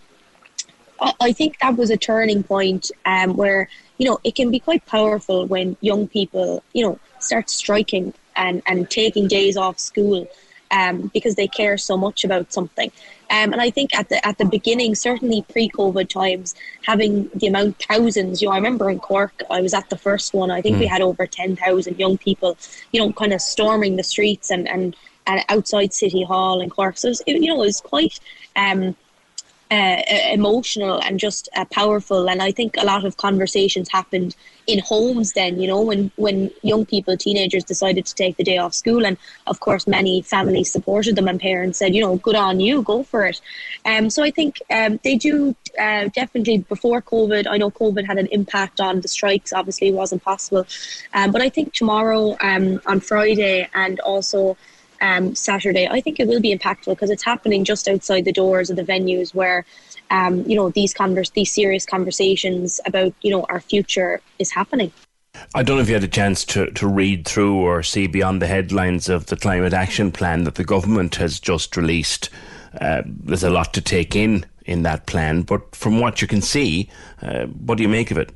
I, think that was a turning point um, where you know it can be quite powerful when young people, you know, start striking and and taking days off school um, because they care so much about something. Um, and I think at the at the beginning, certainly pre-COVID times, having the amount thousands, you know, I remember in Cork, I was at the first one. I think mm. we had over ten thousand young people, you know, kind of storming the streets and and, and outside City Hall in Cork. So it was, you know, it was quite. Um, uh, emotional and just uh, powerful. And I think a lot of conversations happened in homes then, you know, when, when young people, teenagers decided to take the day off school. And of course, many families supported them and parents said, you know, good on you, go for it. Um, so I think um, they do uh, definitely before COVID. I know COVID had an impact on the strikes, obviously, it wasn't possible. Um, but I think tomorrow, um, on Friday, and also um, Saturday, I think it will be impactful because it's happening just outside the doors of the venues where, um, you know, these converse, these serious conversations about you know our future is happening. I don't know if you had a chance to, to read through or see beyond the headlines of the climate action plan that the government has just released. Uh, there's a lot to take in in that plan, but from what you can see, uh, what do you make of it?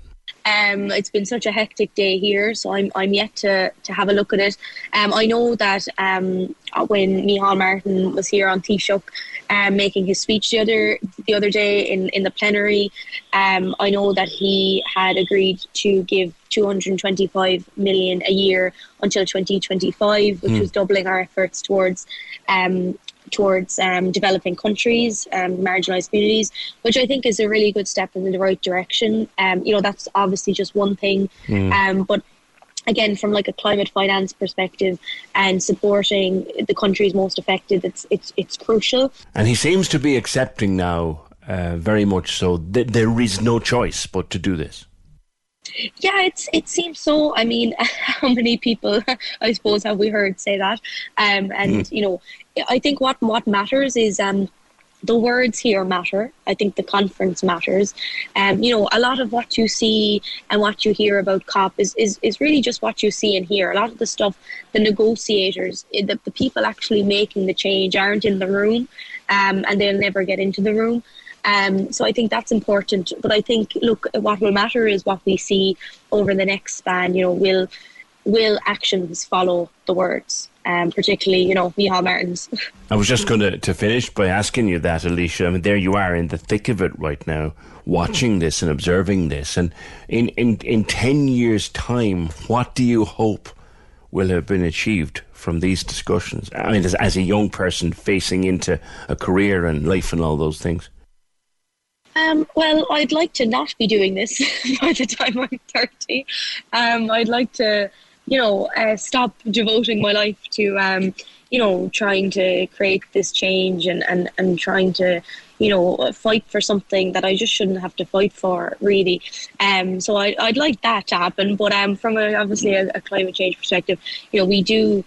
Um, it's been such a hectic day here, so I'm I'm yet to to have a look at it. Um, I know that um, when Micheál Martin was here on Taoiseach, um, making his speech the other the other day in in the plenary, um, I know that he had agreed to give 225 million a year until 2025, which mm. was doubling our efforts towards um, towards um, developing countries, um, marginalized communities, which I think is a really good step in the right direction. Um, you know, that's obviously just one thing, mm. but again, from like a climate finance perspective and supporting the countries most affected, it's it's it's crucial. And he seems to be accepting now, uh, very much so, that there is no choice but to do this. Yeah, it's it seems so. I mean, how many people, I suppose, have we heard say that? Um, and mm. you know, I think what what matters is um, the words here matter. I think the conference matters. Um, you know, a lot of what you see and what you hear about COP is, is, is really just what you see and hear. A lot of the stuff, the negotiators, eh, the, the people actually making the change aren't in the room um, and they'll never get into the room. Um, so I think that's important. But I think, look, what will matter is what we see over the next span. You know, will will actions follow the words? Um, particularly, you know, Micheál Martins. I was just going to, to finish by asking you that, Alicia. I mean, there you are in the thick of it right now, watching this and observing this. And in, in, in 10 years' time, what do you hope will have been achieved from these discussions? I mean, as, as a young person facing into a career and life and all those things. Um, well, I'd like to not be doing this by the time I'm 30. Um, I'd like to, you know, uh, stop devoting my life to, um, you know, trying to create this change and, and, and trying to, you know, fight for something that I just shouldn't have to fight for, really. Um, so I, I'd like that to happen. But um, from a, obviously a, a climate change perspective, you know, we do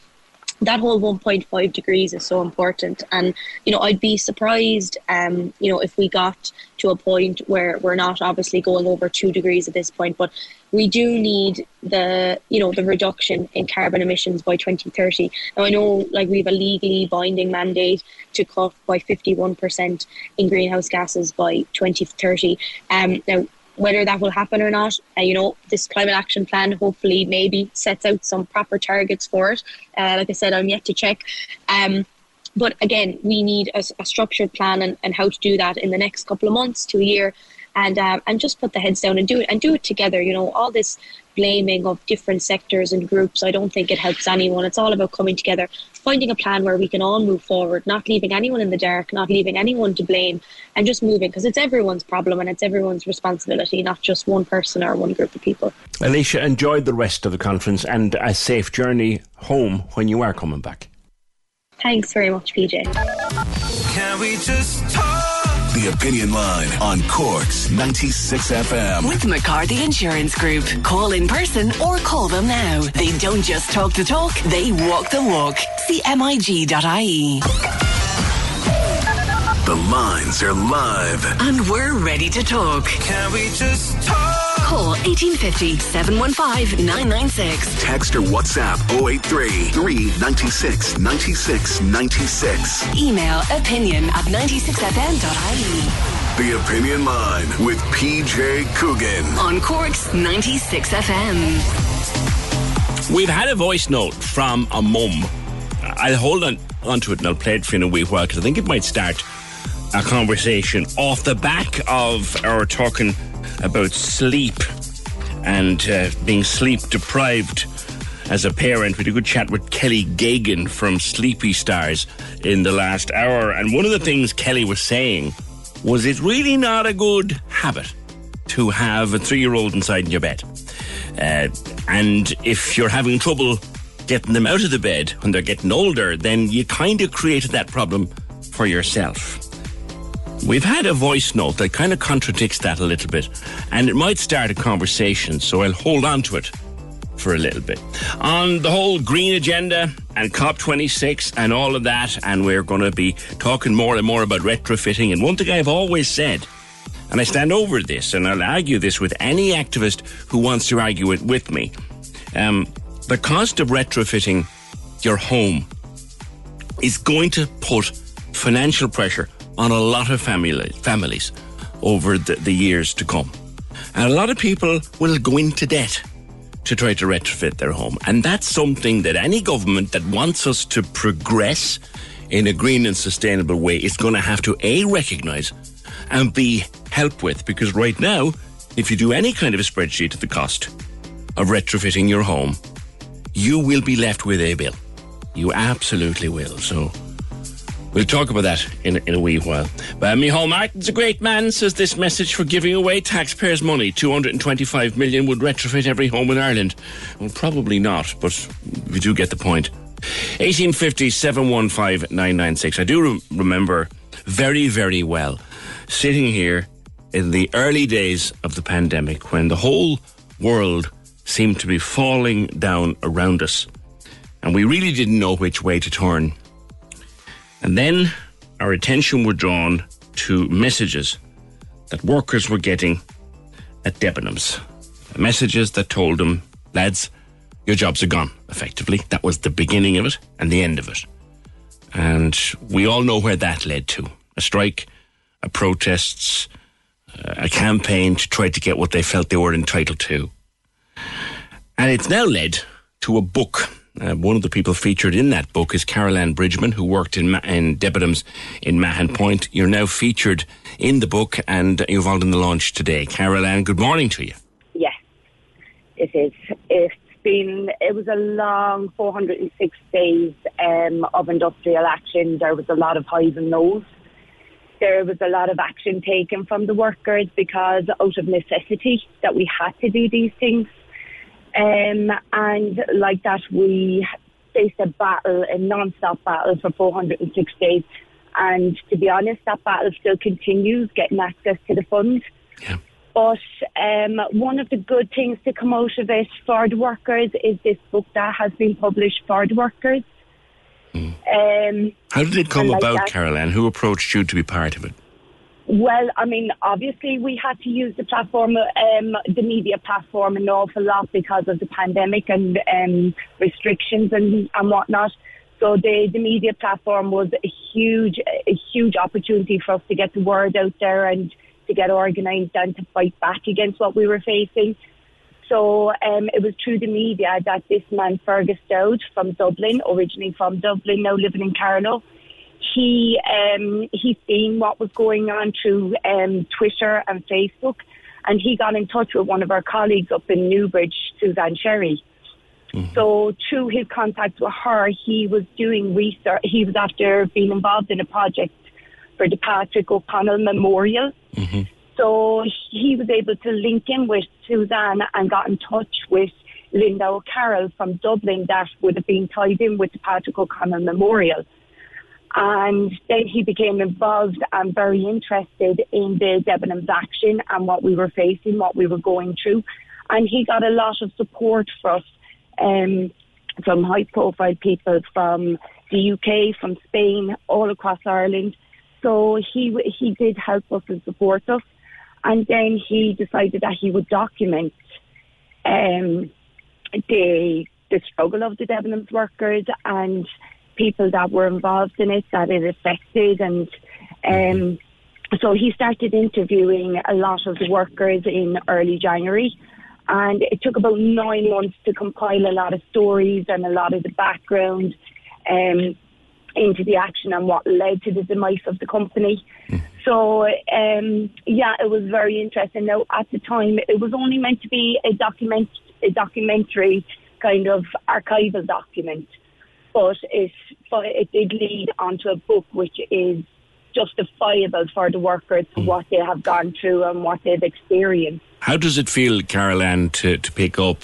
that whole 1.5 degrees is so important. And you know i'd be surprised um you know if we got to a point where we're not obviously going over 2 degrees at this point but we do need the you know the reduction in carbon emissions by 2030 now i know like we have a legally binding mandate to cut by 51% in greenhouse gases by 2030 um now whether that will happen or not, uh, you know, this climate action plan hopefully maybe sets out some proper targets for it. Uh, like I said, I'm yet to check. Um, but again, we need a, a structured plan and, and how to do that in the next couple of months to a year and uh, and just put the heads down and do it and do it together. You know, all this blaming of different sectors and groups, I don't think it helps anyone. It's all about coming together, finding a plan where we can all move forward, not leaving anyone in the dark, not leaving anyone to blame, and just moving because it's everyone's problem and it's everyone's responsibility, not just one person or one group of people. Alicia, enjoyed the rest of the conference and a safe journey home when you are coming back. Thanks very much, PJ. Can we just talk? The Opinion Line on Cork's 96 FM. With McCarthy Insurance Group. Call in person or call them now. They don't just talk the talk, they walk the walk. CMIG.ie. The lines are live. And we're ready to talk. Can we just talk? Call 1850 715 996. Text or WhatsApp 083 396 96 96. Email opinion at 96fm.ie. The Opinion Line with PJ Coogan. On Cork's 96 FM. We've had a voice note from a mum. I'll hold on onto it and I'll play it for you in a wee while because I think it might start a conversation off the back of our talking about sleep and uh, being sleep deprived as a parent. We had a good chat with Kelly Gagan from Sleepy Stars in the last hour. And one of the things Kelly was saying was it's really not a good habit to have a three year old inside in your bed. Uh, and if you're having trouble getting them out of the bed when they're getting older, then you kind of created that problem for yourself. We've had a voice note that kind of contradicts that a little bit, and it might start a conversation, so I'll hold on to it for a little bit. On the whole green agenda and COP26 and all of that, and we're going to be talking more and more about retrofitting. And one thing I've always said, and I stand over this, and I'll argue this with any activist who wants to argue it with me. Um, the cost of retrofitting your home is going to put financial pressure on a lot of family, families over the, the years to come. And a lot of people will go into debt to try to retrofit their home. And that's something that any government that wants us to progress in a green and sustainable way is going to have to A, recognise and B, help with. Because right now, if you do any kind of a spreadsheet of the cost of retrofitting your home, you will be left with a bill. You absolutely will. So we'll talk about that in, in a wee while. But Micheál Martin's a great man, says this message for giving away taxpayers' money. 225 million would retrofit every home in Ireland. Well, probably not, but we do get the point. 1850 715 996. I do re- remember very, very well sitting here in the early days of the pandemic when the whole world seemed to be falling down around us and we really didn't know which way to turn. And then our attention were drawn to messages that workers were getting at Debenhams. Messages that told them, lads, your jobs are gone, effectively. That was the beginning of it and the end of it. And we all know where that led to a strike, a protests, a campaign to try to get what they felt they were entitled to. And it's now led to a book. Uh, one of the people featured in that book is Carol Bridgman, who worked in, Ma- in Debenhams in Mahon Point. You're now featured in the book and you're involved in the launch today. Carol good morning to you. Yes, it is. It's been, it was a long 406 days um, of industrial action. There was a lot of highs and lows there was a lot of action taken from the workers because out of necessity that we had to do these things. Um, and like that, we faced a battle, a non-stop battle for 406 days. And to be honest, that battle still continues, getting access to the fund. Yeah. But um, one of the good things to come out of it for the workers is this book that has been published for the workers. Um, How did it come like about, that- Carol Who approached you to be part of it? Well, I mean, obviously we had to use the platform, um, the media platform an awful lot because of the pandemic and um, restrictions and, and whatnot. So the, the media platform was a huge, a huge opportunity for us to get the word out there and to get organised and to fight back against what we were facing. So um, it was through the media that this man, Fergus Dowd from Dublin, originally from Dublin, now living in Carlow, he um, he seen what was going on through um, Twitter and Facebook, and he got in touch with one of our colleagues up in Newbridge, Suzanne Sherry. So through his contact with her, he was doing research. He was after being involved in a project for the Patrick O'Connell Memorial. So he was able to link in with Suzanne and got in touch with Linda O'Carroll from Dublin that would have been tied in with the Patrick O'Connell Memorial. And then he became involved and very interested in the Debenhams action and what we were facing, what we were going through. And he got a lot of support for us um, from high profile people from the UK, from Spain, all across Ireland. So he he did help us and support us. And then he decided that he would document um, the the struggle of the Debenhams workers and people that were involved in it that it affected and um, so he started interviewing a lot of the workers in early January and it took about nine months to compile a lot of stories and a lot of the background um, into the action and what led to the demise of the company. So um, yeah, it was very interesting. Now at the time, it was only meant to be a document, a documentary kind of archival document, but it it did lead onto a book which is justifiable for the workers for what they have gone through and what they've experienced. How does it feel, Carol Ann, to, to pick up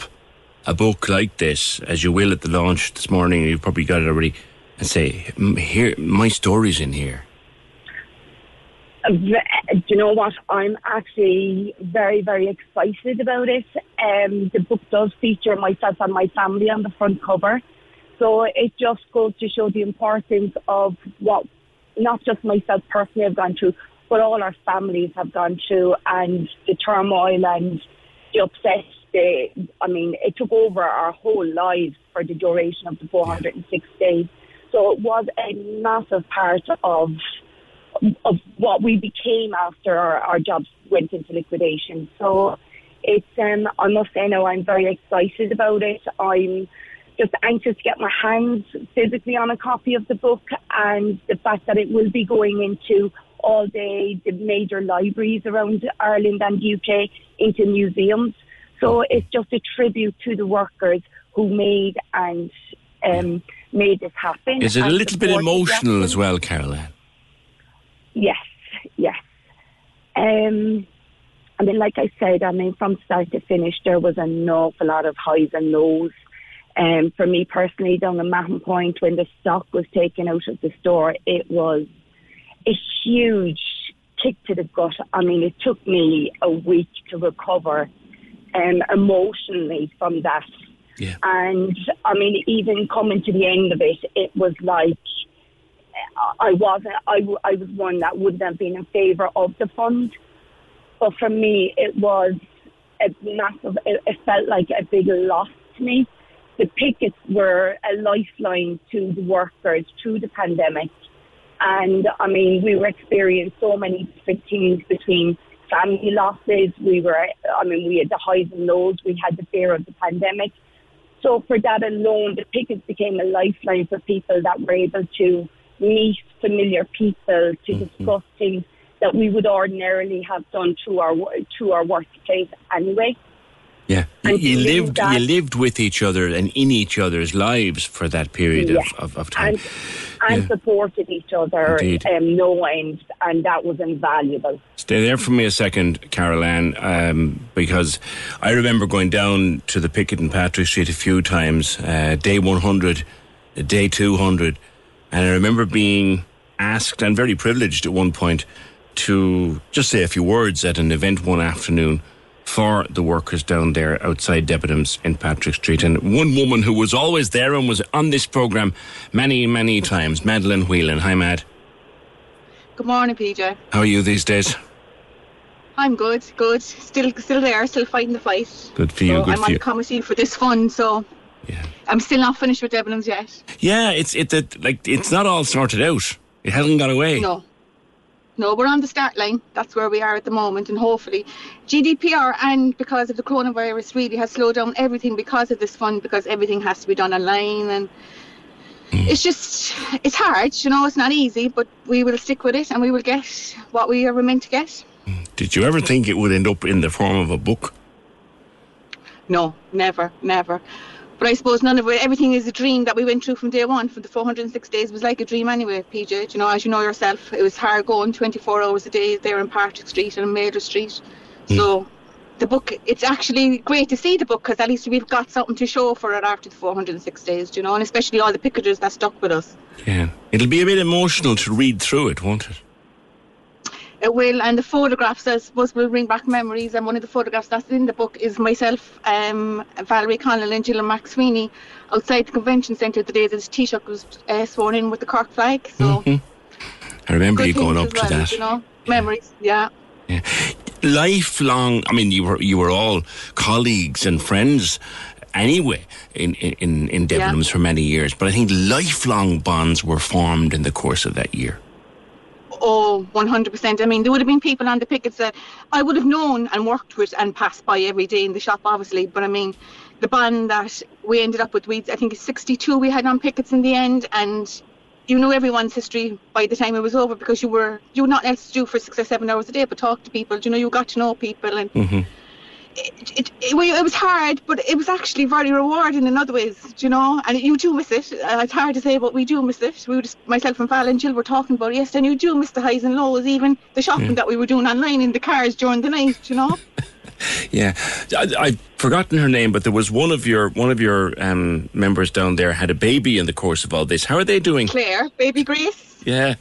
a book like this, as you will at the launch this morning? You've probably got it already, and say, "Here, my story's in here." Uh, Do you know what? I'm actually very, very excited about it. Um, the book does feature myself and my family on the front cover. So it just goes to show the importance of what not just myself personally have gone through, but all our families have gone through and the turmoil and the upset. The, I mean, it took over our whole lives for the duration of the 406 days. So it was a massive part of of what we became after our, our jobs went into liquidation. So it's um, I must say now I'm very excited about it. I'm just anxious to get my hands physically on a copy of the book and the fact that it will be going into all day the major libraries around Ireland and UK into museums. So it's just a tribute to the workers who made and um, made this happen. Is it a little bit emotional as well, Caroline? Yes, yes. Um, I mean, like I said, I mean, from start to finish, there was an awful lot of highs and lows. Um, for me personally, down the Mahon Point, when the stock was taken out of the store, it was a huge kick to the gut. I mean, it took me a week to recover um, emotionally from that. Yeah. And I mean, even coming to the end of it, it was like I wasn't. I, I was one that wouldn't have been in favour of the fund, but for me, it was a massive. It, it felt like a big loss to me. The pickets were a lifeline to the workers through the pandemic, and I mean, we were experiencing so many different things between family losses. We were, I mean, we had the highs and lows. We had the fear of the pandemic. So for that alone, the pickets became a lifeline for people that were able to meet familiar people to Mm-hmm. discuss things that we would ordinarily have done through our through our workplace anyway. Yeah, And you lived that- you lived with each other and in each other's lives for that period Yeah. of, of, of time. And, and Yeah. supported each other um, no end, and that was invaluable. Stay there for me a second, Carol Ann, um, because I remember going down to the picket in Patrick Street a few times, uh, day 100, uh, day 200, and I remember being asked and very privileged at one point to just say a few words at an event one afternoon for the workers down there outside Debenhams in Patrick Street. And one woman who was always there and was on this programme many, many times, Madeline Whelan. Hi, Mad. Good morning, PJ. How are you these days? I'm good, good. Still, still there, still fighting the fight. Good for you, So good I'm for on you. the committee for this fund, so yeah. I'm still not finished with Debenhams yet. Yeah, it's it that like it's not all sorted out. It hasn't gone away. No, no, we're on the start line. That's where we are at the moment, and hopefully, GDPR and because of the coronavirus really has slowed down everything because of this fund because everything has to be done online and. Mm. It's just, it's hard, you know, it's not easy, but we will stick with it and we will get what we are meant to get. Mm. Did you ever think it would end up in the form of a book? No, never, never. But I suppose none of it, everything is a dream that we went through from day one. For the 406 days was like a dream anyway, PJ. You know, as you know yourself, it was hard going 24 hours a day there in Patrick Street and in Maylor Street. So the book, it's actually great to see the book because at least we've got something to show for it after the 406 days, you know, and especially all the picketers that stuck with us. Yeah. It'll be a bit emotional to read through it, won't it? It will, and the photographs, I suppose, will bring back memories. And one of the photographs that's in the book is myself, um, Valerie Connell, and Jill and Max Sweeney outside the convention centre the day that the Taoiseach was uh, sworn in with the Cork flag. So, Mhm. I remember you going up to well, that. You know, memories, yeah. Lifelong. I mean, you were you were all colleagues and friends anyway in in in Yeah. For many years. But I think lifelong bonds were formed in the course of that year. Oh, 100%. I mean, there would have been people on the pickets that I would have known and worked with and passed by every day in the shop, obviously. But I mean, the band that we ended up with, we I think it's 62 we had on pickets in the end, and you knew everyone's history by the time it was over because you were you were not else to do for six or seven hours a day but talk to people. You know, you got to know people, and Mm-hmm. it, it, it, it was hard, but it was actually very rewarding in other ways, you know. And you do miss it. Uh, it's hard to say, but we do miss it. We were just myself and Val and Jill were talking about it yesterday, and you do miss the highs and lows, even the shopping Yeah. that we were doing online in the cars during the night, you know. Yeah, I, I've forgotten her name, but there was one of your one of your um, members down there had a baby in the course of all this. How are they doing? Claire, baby Grace, Yeah,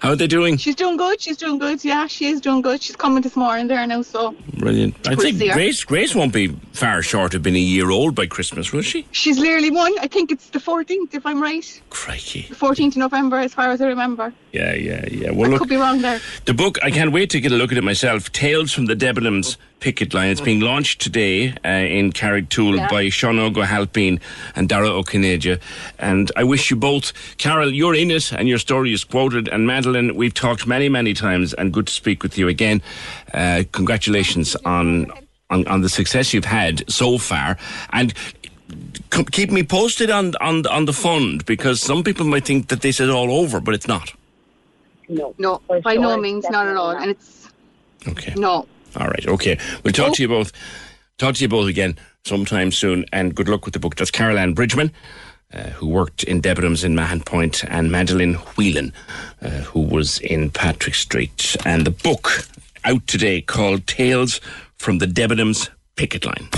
how are they doing? she's doing good. She's doing good. Yeah, she is doing good. She's coming this morning there now, so Brilliant. I We'll think. Grace Grace won't be far short of being a year old by Christmas, will she? she's nearly one. I think it's the 14th, if I'm right. Crikey. The 14th of November, as far as I remember. Yeah, yeah, yeah. I look, could be wrong there. the book I can't wait to get a look at it myself. Tales from the Debenhams picket line. It's being launched today uh, in Carrigtwohill Yeah. by Sean O'Halpine and Dara O'Kineja. And I wish you both, Carol, you're in it and your story is quoted. And Madeline, we've talked many, many times and good to speak with you again. Uh, congratulations on, on, on the success you've had so far. And c- keep me posted on, on, on the fund because some people might think that this is all over, but it's not. No, no, by no means, not at all. And it's Okay. no. All right. Okay. We'll talk to you both. Talk to you both again sometime soon. And good luck with the book. That's Carol Ann Bridgman, uh, who worked in Debenhams in Mahon Point, and Madeline Whelan, uh, who was in Patrick Street. And the book out today called Tales from the Debenhams Picket Line.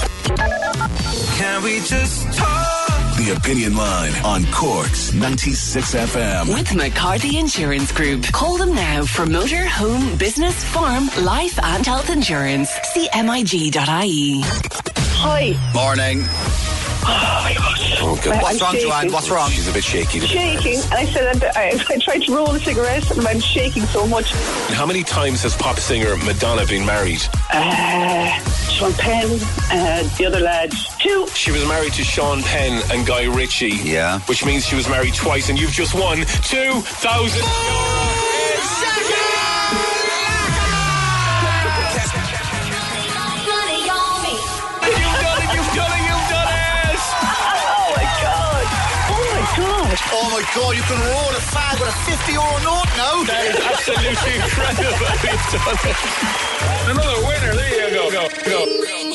Can we just talk? The Opinion Line on Corks 96 FM. With McCarthy Insurance Group. Call them now for motor, home, business, farm, life and health insurance. CMIG.ie. Hi. Morning. Oh my gosh. Oh, good. I'm What's wrong, shaking. Joanne? What's wrong? She's a bit shaky. Shaking. And I said, I, I tried to roll a cigarette and I'm shaking so much. How many times has pop singer Madonna been married? Uh, Sean Penn, uh, the other lad, two. She was married to Sean Penn and Guy Ritchie. Yeah. Which means she was married twice, and you've just won 2,000 Oh Oh my god, you can roll a fag with a 50 euro note now. That is absolutely incredible. You've done it. Another winner. There you go. Go. Go.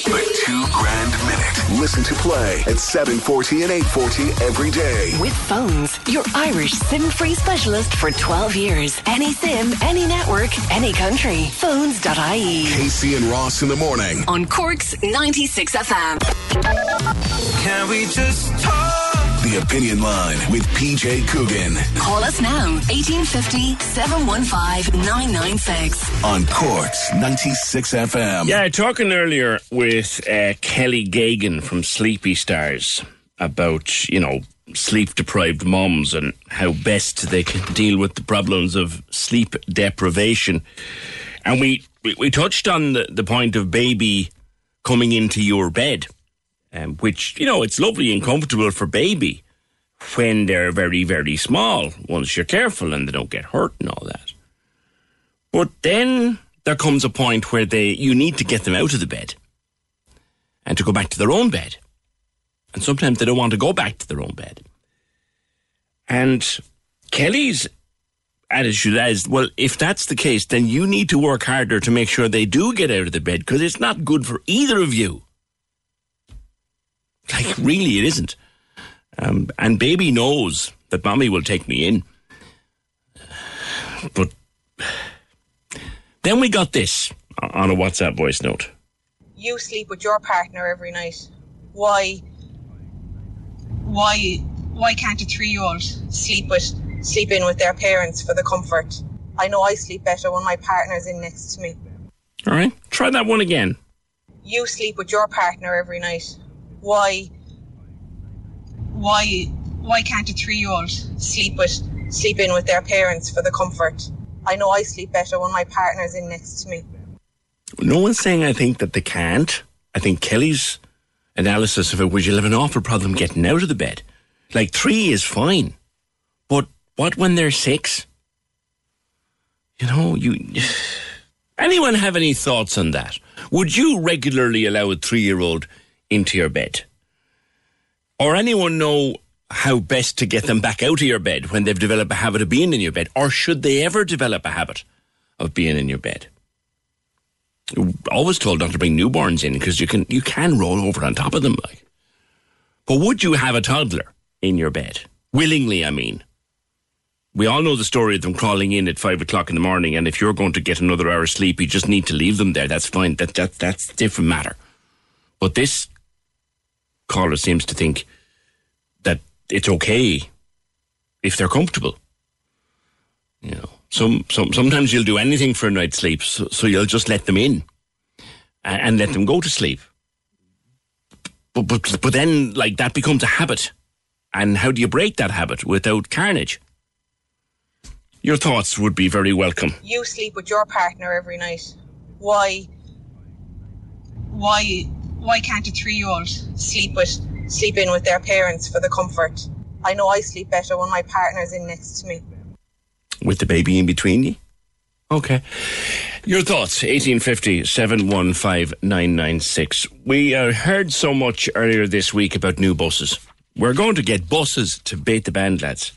The two grand minute. Listen to play at 740 and 840 every day. With phones, your Irish SIM-free specialist for 12 years. Any SIM, any network, any country. Phones.ie. Casey and Ross in the morning. On Cork's 96 FM. Can we just talk? The Opinion Line with PJ Coogan Call us now. 1850 715 996. on Corks 96 FM. Yeah, talking earlier with uh, Kelly Gagan from Sleepy Stars about, you know, sleep deprived moms and how best they can deal with the problems of sleep deprivation. And we, we, we touched on the, the point of baby coming into your bed, um, which, you know, it's lovely and comfortable for baby when they're very, very small, once you're careful and they don't get hurt and all that. But then there comes a point where they you need to get them out of the bed and to go back to their own bed. And sometimes they don't want to go back to their own bed. And Kelly's attitude is, well, if that's the case, then you need to work harder to make sure they do get out of the bed because it's not good for either of you. Like, really, it isn't. Um, and baby knows that mommy will take me in. But then we got this on a WhatsApp voice note. You sleep with your partner every night. Why? Why? Why can't a three-year-old sleep with sleep in with their parents for the comfort? I know I sleep better when my partner's in next to me. All right, try that one again. You sleep with your partner every night. Why? Why? Why can't a three-year-old sleep with sleep in with their parents for the comfort? I know I sleep better when my partner's in next to me. No one's saying I think that they can't. I think Kelly's analysis of it was you'll have an awful problem getting out of the bed. Like three is fine. But what when they're six? You know, you anyone have any thoughts on that? Would you regularly allow a three year old into your bed? Or anyone know how best to get them back out of your bed when they've developed a habit of being in your bed? Or should they ever develop a habit of being in your bed? always told not to bring newborns in because you can you can roll over on top of them like. But would you have a toddler in your bed? Willingly i mean. We all know the story of them crawling in at five o'clock in the morning and if you're going to get another hour of sleep you just need to leave them there. That's fine. That, that that's a different matter. But this caller seems to think that it's okay if they're comfortable you know some, some sometimes you'll do anything for a night's sleep, so, so you'll just let them in and, and let them go to sleep. But, but but then like that becomes a habit, and how do you break that habit without carnage? Your thoughts would be very welcome. You sleep with your partner every night. Why? why why can't a three year old sleep with sleep in with their parents for the comfort? I know I sleep better when my partner's in next to me. With the baby in between you? Okay. Your thoughts, 1850 715 996. We uh, heard so much earlier this week about new buses. We're going to get buses to bait the band, lads.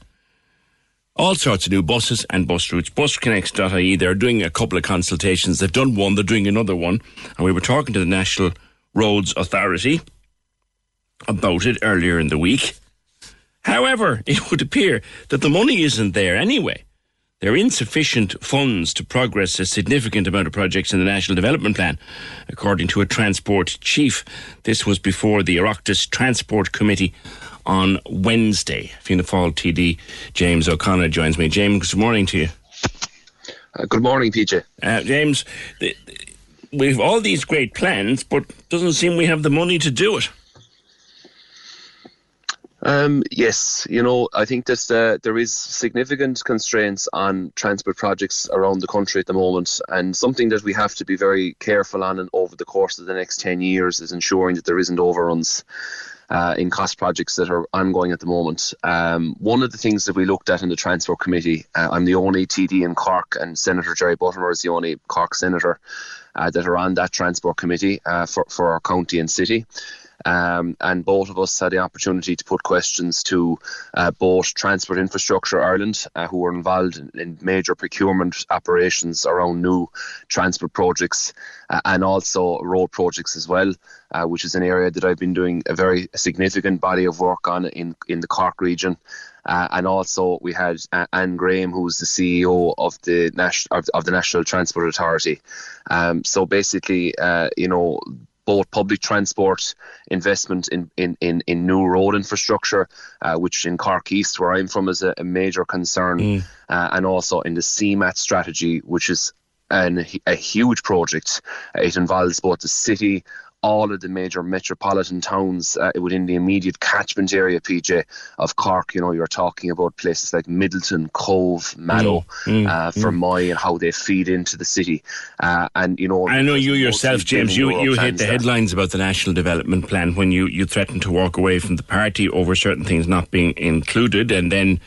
All sorts of new buses and bus routes. Busconnects.ie, they're doing a couple of consultations. They've done one, they're doing another one. And we were talking to the National Roads Authority about it earlier in the week. However, it would appear that the money isn't there anyway. There are insufficient funds to progress a significant amount of projects in the National Development Plan, according to a transport chief. This was before the Oireachtas Transport Committee on Wednesday. Fianna Fáil TD James O'Connor joins me. James, good morning to you. Uh, good morning, PJ. Uh, James, the, we've all these great plans, but doesn't seem we have the money to do it. Um, yes, you know, I think that uh, there is significant constraints on transport projects around the country at the moment, and something that we have to be very careful on and over the course of the next 10 years is ensuring that there isn't overruns. Uh, in cost projects that are ongoing at the moment. Um, one of the things that we looked at in the Transport Committee, uh, I'm the only TD in Cork, and Senator Jerry Buttimer is the only Cork Senator that are on that Transport Committee uh, for, for our county and city. Um, and both of us had the opportunity to put questions to uh, both Transport Infrastructure Ireland, uh, who were involved in, in, major procurement operations around new transport projects, uh, and also road projects as well, uh, which is an area that I've been doing a very significant body of work on in, in the Cork region. Uh, and also we had uh, Anne Graham, who's the CEO of the national of, of, the National Transport Authority. Um, so basically, uh, you know, both public transport investment in, in, in, in new road infrastructure, uh, which in Cork East, where I'm from, is a, a major concern, mm. uh, and also in the CMAT strategy, which is an, a huge project. It involves both the city all of the major metropolitan towns uh, within the immediate catchment area, PJ, of Cork. You know, you're talking about places like Midleton, Cobh, Mallow, mm, mm, uh, Fermoy, mm. and how they feed into the city. Uh, and, you know, I know you yourself, James, you, you hit the headlines about the National Development Plan when you, you threatened to walk away from the party over certain things not being included. And then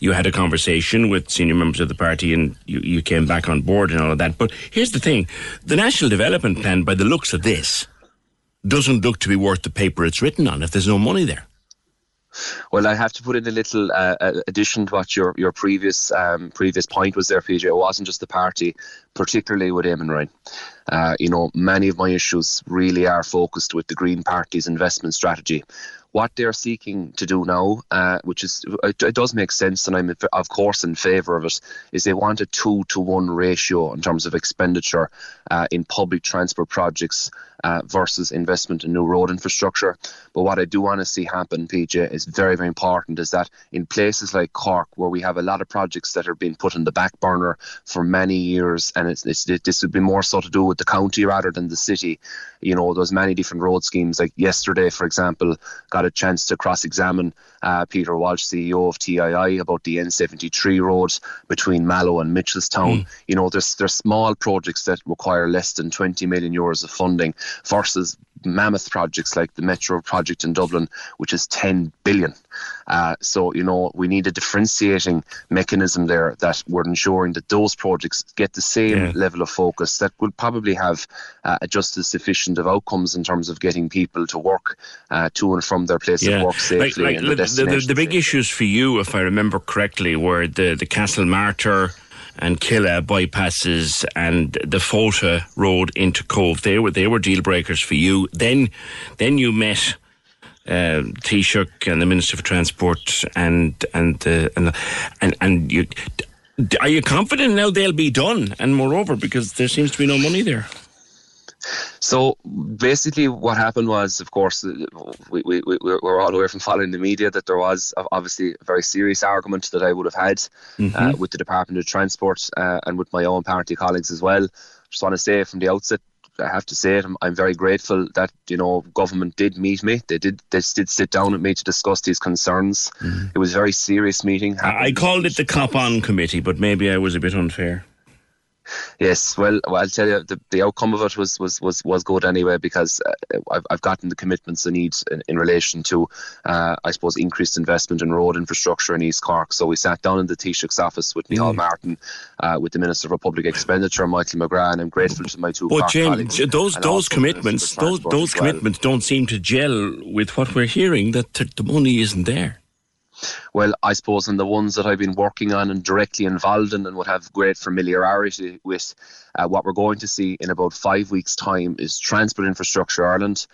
you had a conversation with senior members of the party and you, you came back on board and all of that. But here's the thing the National Development Plan, by the looks of this, doesn't look to be worth the paper it's written on if there's no money there. Well, I have to put in a little uh, uh, addition to what your your previous um, previous point was there, PJ. It wasn't just the party, particularly with Eamon Ryan. Uh, you know, many of my issues really are focused with the Green Party's investment strategy. What they're seeking to do now, uh, which is it, it, does make sense, and I'm of course in favour of it, is they want a two to one ratio in terms of expenditure uh, in public transport projects uh, versus investment in new road infrastructure. But what I do want to see happen, PJ, is very, very important is that in places like Cork, where we have a lot of projects that are being put on the back burner for many years, and it's, it's, this would be more so to do with the county rather than the city. You know, there's many different road schemes. Like yesterday, for example, got a chance to cross examine uh, Peter Walsh, CEO of TII, about the N73 road between Mallow and Mitchelstown. Mm. You know, there's there's small projects that require less than 20 million euros of funding versus mammoth projects like the Metro project in Dublin, which is 10 billion. Uh, so, you know, we need a differentiating mechanism there that we're ensuring that those projects get the same yeah. level of focus that will probably have uh, just as sufficient of outcomes in terms of getting people to work uh, to and from their place yeah. of work safely. Like, like the, the, the, big issues for you, if I remember correctly, were the, the Castlemartyr and Killeagh bypasses and the Fota road into Cobh. They were they were deal breakers for you. Then then you met uh, Taoiseach and the Minister for Transport and and uh, and and and you. Are you confident now they'll be done? And moreover, because there seems to be no money there. So basically, what happened was, of course, we, we, we were all aware from following the media that there was obviously a very serious argument that I would have had mm-hmm. uh, with the Department of Transport uh, and with my own party colleagues as well. Just want to say from the outset, I have to say it. I'm, I'm, very grateful that you know government did meet me. They did. They did sit down with me to discuss these concerns. Mm-hmm. It was a very serious meeting. I called it the COP on committee, but maybe I was a bit unfair. Yes, well, well, I'll tell you, the, the outcome of it was was was, was good anyway because uh, I've, I've gotten the commitments I need in, in relation to, uh, I suppose, increased investment in road infrastructure in East Cork. So we sat down in the Taoiseach's office with Micheál mm. Martin, uh, with the Minister for Public Expenditure, Michael McGrath, and I'm grateful to my two. But James, those those commitments, those those commitments well. don't seem to gel with what we're hearing that the money isn't there. Well, I suppose, and the ones that I've been working on and directly involved in and would have great familiarity with, uh, what we're going to see in about five weeks' time is Transport Infrastructure Ireland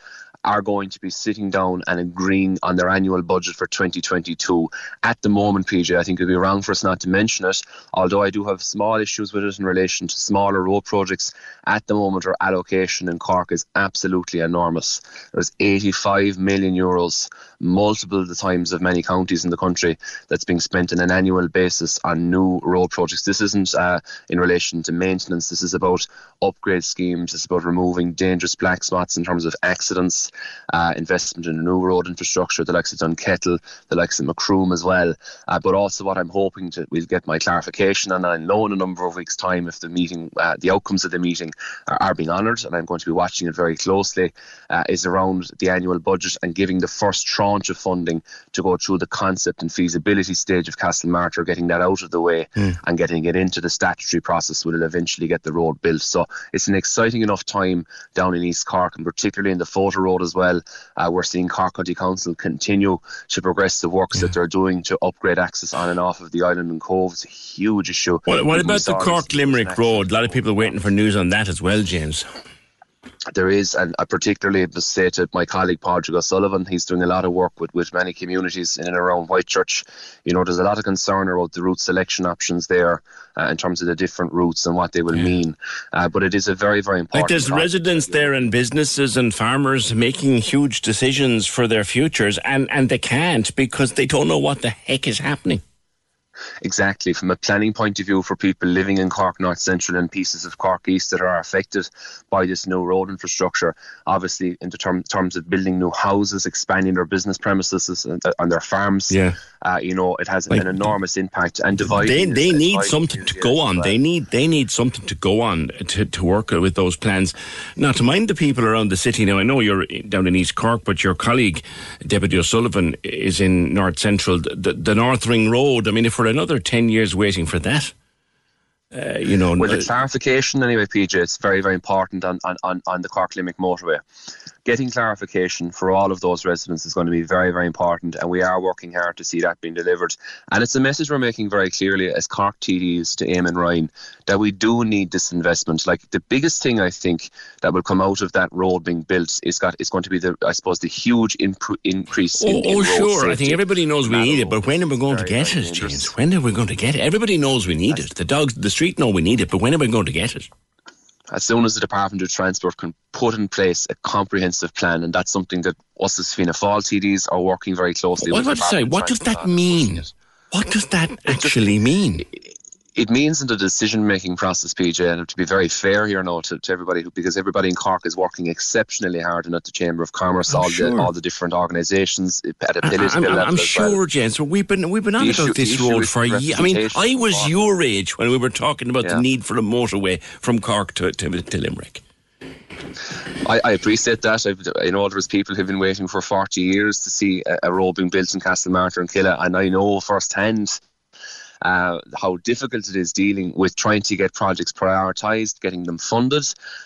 are going to be sitting down and agreeing on their annual budget for 2022. At the moment, PJ, I think it would be wrong for us not to mention it, although I do have small issues with it in relation to smaller road projects. At the moment, our allocation in Cork is absolutely enormous. There's 85 million euros, multiple the times of many counties in the country, that's being spent on an annual basis on new road projects. This isn't uh, in relation to maintenance, this is about upgrade schemes, it's about removing dangerous black spots in terms of accidents uh, investment in a new road infrastructure, the likes of Dunkettle, the likes of Macroom as well. Uh, but also, what I'm hoping to we'll get my clarification, and I know in a number of weeks' time if the meeting, uh, the outcomes of the meeting are, are, being honoured, and I'm going to be watching it very closely, uh, is around the annual budget and giving the first tranche of funding to go through the concept and feasibility stage of Castlemartyr, getting that out of the way mm. and getting it into the statutory process will eventually get the road built. So it's an exciting enough time down in East Cork, and particularly in the Fota Road as well. Uh, we're seeing Cork County Council continue to progress the works yeah. that they're doing to upgrade access on and off of the island and Cobh. It's a huge issue. What, what about the Cork Limerick Road? A lot of people are waiting for news on that as well, James there is, and I particularly must say to my colleague Padraig O'Sullivan, he's doing a lot of work with, with many communities in and around Whitechurch. You know, there's a lot of concern about the route selection options there uh, in terms of the different routes and what they will yeah. mean. Uh, but it is a very, very important. Like there's residents there and businesses and farmers making huge decisions for their futures, and, and they can't because they don't know what the heck is happening. Exactly. From a planning point of view for people living in Cork North Central and pieces of Cork East that are affected by this new road infrastructure, obviously in term, terms of building new houses, expanding their business premises and, on their farms, yeah. Uh, you know, it has like, an enormous impact and dividing. They, they need something to go on. Well. They need they need something to go on to, to work with those plans. Now, to mind the people around the city. Now, I know you're down in East Cork, but your colleague Deputy O'Sullivan is in North Central, the, the North Ring Road. I mean, if we're another 10 years waiting for that. Uh, you know, well, the clarification anyway, PJ, it's very, very important on, on, on the Cork Limerick motorway getting clarification for all of those residents is going to be very, very important, and we are working hard to see that being delivered. And it's a message we're making very clearly as Cork TDs to Eamon Ryan that we do need this investment. Like the biggest thing I think that will come out of that road being built is got is going to be the I suppose the huge increase. Oh, in, in oh, oh sure, I think everybody knows we need it, but when are we going very, to get it, James? When are we going to get it? Everybody knows we need it. The dogs, the street know we need it, but when are we going to get it? As soon as the Department of Transport can put in place a comprehensive plan, and that's something that us as Fianna Fáil TDs are working very closely what, with. What, what does that mean? What does that actually mean? It means in the decision making process, PJ, and to be very fair here now to, to everybody, who, because everybody in Cork is working exceptionally hard, and at the Chamber of Commerce, all sure. the all the different organisations at a I'm, level. I'm sure, well. James. We've been we've been on the about issue, this road for years. I mean, I was your age when we were talking about yeah. the need for a motorway from Cork to to, to Limerick. I, I, appreciate that. I've, I know there's people who've been waiting for 40 years to see a, a road being built in Castlemartyr and Killeagh, and I know firsthand uh, how difficult it is dealing with trying to get projects prioritised, getting them funded.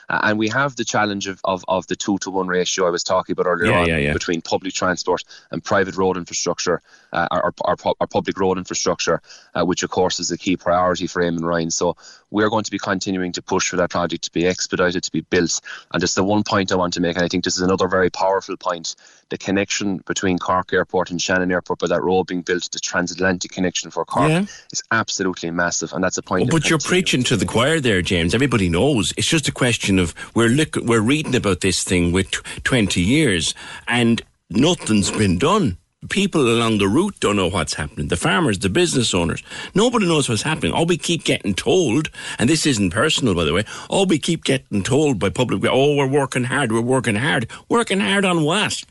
Uh, and we have the challenge of, of, of, the two to one ratio I was talking about earlier yeah, on yeah, yeah. between public transport and private road infrastructure, uh, our, our, our, public road infrastructure, uh, which of course is a key priority for Eamon Ryan. So we're going to be continuing to push for that project to be expedited, to be built. And it's the one point I want to make, and I think this is another very powerful point the connection between Cork Airport and Shannon Airport, by that road being built, the transatlantic connection for Cork, yeah. is absolutely massive. And that's a point. Oh, but you're preaching to the choir there, James. Everybody knows. It's just a question of we're look, we're reading about this thing with 20 years and nothing's been done people along the route don't know what's happening. The farmers, the business owners, nobody knows what's happening. All we keep getting told, and this isn't personal, by the way, all we keep getting told by public, oh, we're working hard, we're working hard. Working hard on what?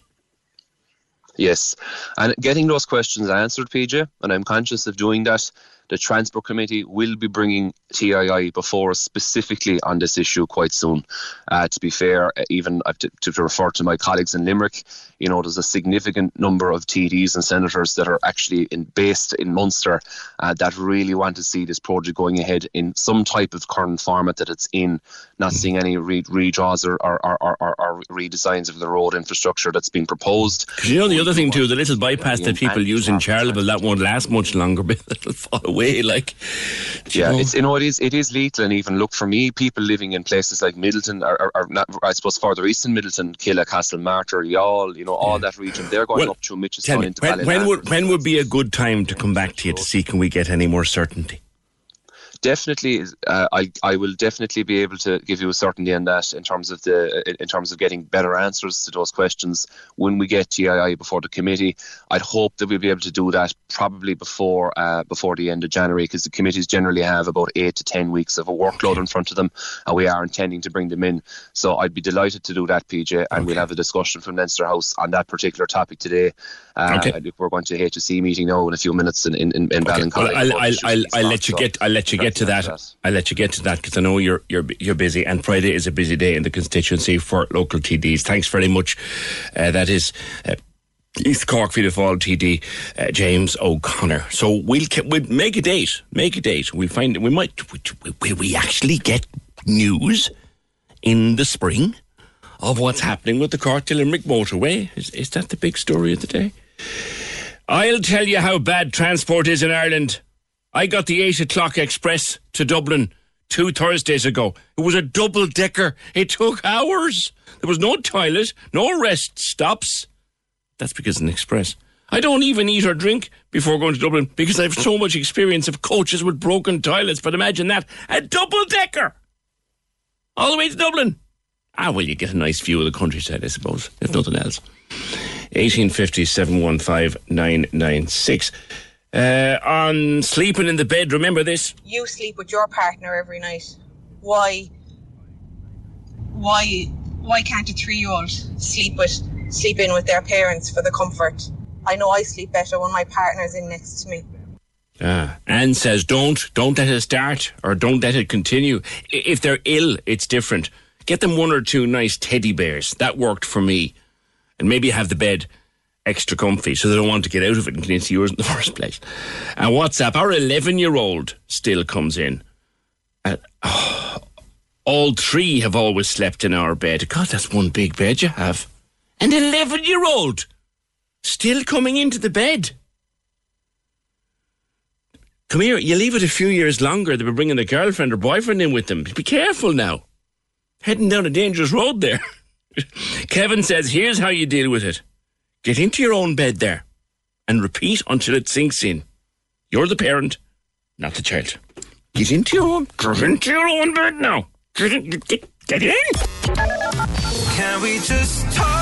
Yes. And getting those questions answered, PJ, and I'm conscious of doing that The Transport Committee will be bringing TII before us specifically on this issue quite soon. Uh, to be fair, even to, to refer to my colleagues in Limerick, you know, there's a significant number of TDs and senators that are actually in, based in Munster uh, that really want to see this project going ahead in some type of current format that it's in, not seeing any re- redraws or, or, or, or, or redesigns of the road infrastructure that's been proposed. You know, the other thing too, the little bypass that people use in Charleville, that won't last much longer, but it'll fall away. Like, yeah, know? it's you know it is it is lethal, and even look for me, people living in places like Midleton, or, or, not, I suppose further east in Midleton, Killeagh, Castlemartyr, Youghal, you know, all that region, they're going Well, up to me, into when, when would when would be a good time to come back to you to see can we get any more certainty? Definitely uh, I, I will definitely be able to give you a certainty on that in terms of the in terms of getting better answers to those questions when we get TII before the committee I'd hope that we'll be able to do that probably before uh, before the end of January because the committees generally have about 8 to 10 weeks of a workload in front of them and we are intending to bring them in so I'd be delighted to do that PJ and we'll have a discussion from Leinster House on that particular topic today uh, Okay. we're going to HSC meeting now in a few minutes in, in, in, in Ballincollig. I'll, I'll, I'll, I'll, I'll let you get. I'll let you get to that. I'll let you get to that because I know you're you're you're busy, and Friday is a busy day in the constituency for local TDs. Thanks very much. Uh, that is. Uh, East Cork Fianna Fáil TD uh, James O'Connor. So we'll we'll make a date. Make a date. We find we might will we actually get news in the spring of what's happening with the Cork to Limerick motorway. Is is that the big story of the day? I'll tell you how bad transport is in Ireland. I got the 8 o'clock express to Dublin two Thursdays ago. It was a double decker. It took hours. There was no toilet, no rest stops. That's because an express. I don't even eat or drink before going to Dublin because I have so much experience of coaches with broken toilets. But imagine that a double decker all the way to Dublin. Ah, well, you get a nice view of the countryside, I suppose, if nothing else. 1850 715 996. Uh, on sleeping in the bed, remember this? You sleep with your partner every night. Why? Why? Why can't a three-year-old sleep with sleep in with their parents for the comfort? I know I sleep better when my partner's in next to me. Ah, Anne says, don't, don't let it start or don't let it continue. If they're ill, it's different. Get them one or two nice teddy bears. That worked for me. And maybe have the bed extra comfy so they don't want to get out of it and get into yours in the first place. And WhatsApp, our 11 year old still comes in. Uh, oh, all three have always slept in our bed. God, that's one big bed you have. An 11 year old still coming into the bed. Come here, you leave it a few years longer, they'll be bringing a girlfriend or boyfriend in with them. Be careful now. Heading down a dangerous road there. Kevin says, here's how you deal with it. Get into your own bed there and repeat until it sinks in. You're the parent, not the child. Get into your own, get into your own bed now. Get, in, get, in. Can we just talk?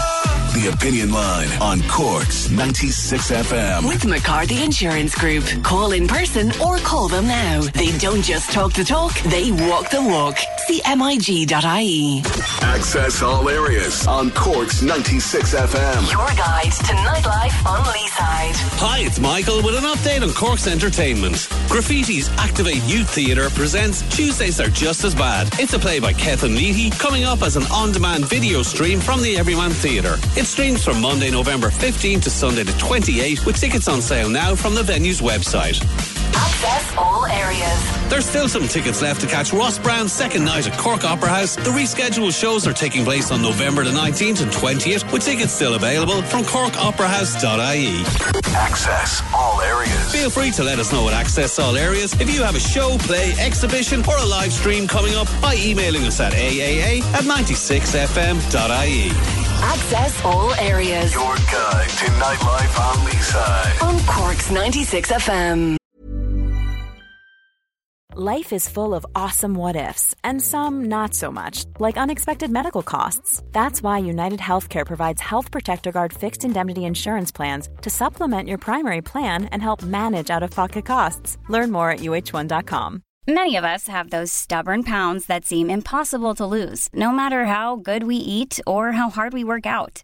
The Opinion Line on Cork's 96 FM. With McCarthy Insurance Group. Call in person or call them now. They don't just talk the talk, they walk the walk. CMIG.ie. Access all areas on Cork's 96 FM. Your guide to nightlife on Leeside. Hi, it's Michael with an update on Cork's entertainment. Graffiti's Activate Youth Theatre presents Tuesdays Are Just As Bad. It's a play by Kethan Leahy coming up as an on-demand video stream from the Everyman Theatre. It streams from Monday, November 15 to Sunday the 28th with tickets on sale now from the venue's website. Access all areas. There's still some tickets left to catch Ross Brown's second night at Cork Opera House. The rescheduled shows are taking place on November the 19th and 20th, with tickets still available from corkoperahouse.ie. Access all areas. Feel free to let us know at Access All Areas if you have a show, play, exhibition, or a live stream coming up by emailing us at aaa at 96fm.ie. Access all areas. Your guide to nightlife on Leeside. On Cork's 96 FM. Life is full of awesome what ifs, and some not so much, like unexpected medical costs. That's why United Healthcare provides Health Protector Guard fixed indemnity insurance plans to supplement your primary plan and help manage out of pocket costs. Learn more at uh1.com. Many of us have those stubborn pounds that seem impossible to lose, no matter how good we eat or how hard we work out.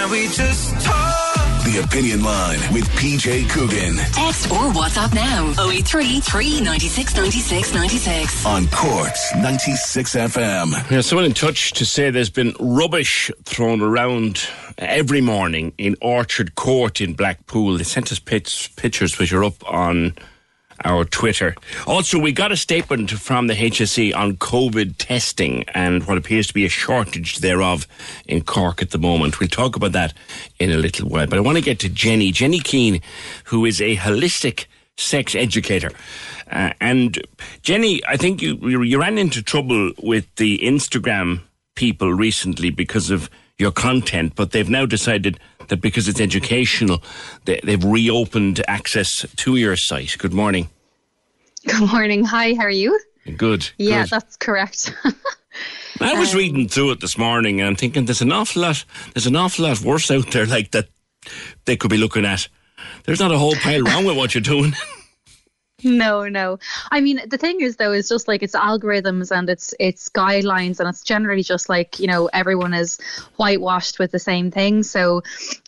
Can we just talk? The Opinion Line with PJ Coogan. Text or WhatsApp now 083 396 96 96. On Cork's 96 FM. Yeah, someone in touch to say there's been rubbish thrown around every morning in Orchard Court in Blackpool. They sent us pits, pictures which are up on our Twitter. Also, we got a statement from the HSE on COVID testing and what appears to be a shortage thereof in Cork at the moment. We'll talk about that in a little while. But I want to get to Jenny, Jenny Keane, who is a holistic sex educator. Uh, and Jenny, I think you you ran into trouble with the Instagram people recently because of your content, but they've now decided that because it's educational, they, they've reopened access to your site. Good morning. Good morning. Hi, how are you? Good. Yeah, good. that's correct. I was Um, reading through it this morning and I'm thinking there's an awful lot there's an awful lot worse out there like that they could be looking at. There's not a whole pile wrong with what you're doing. No, no. I mean, the thing is, though, is just like it's algorithms and it's it's guidelines, and it's generally just like you know everyone is whitewashed with the same thing. So,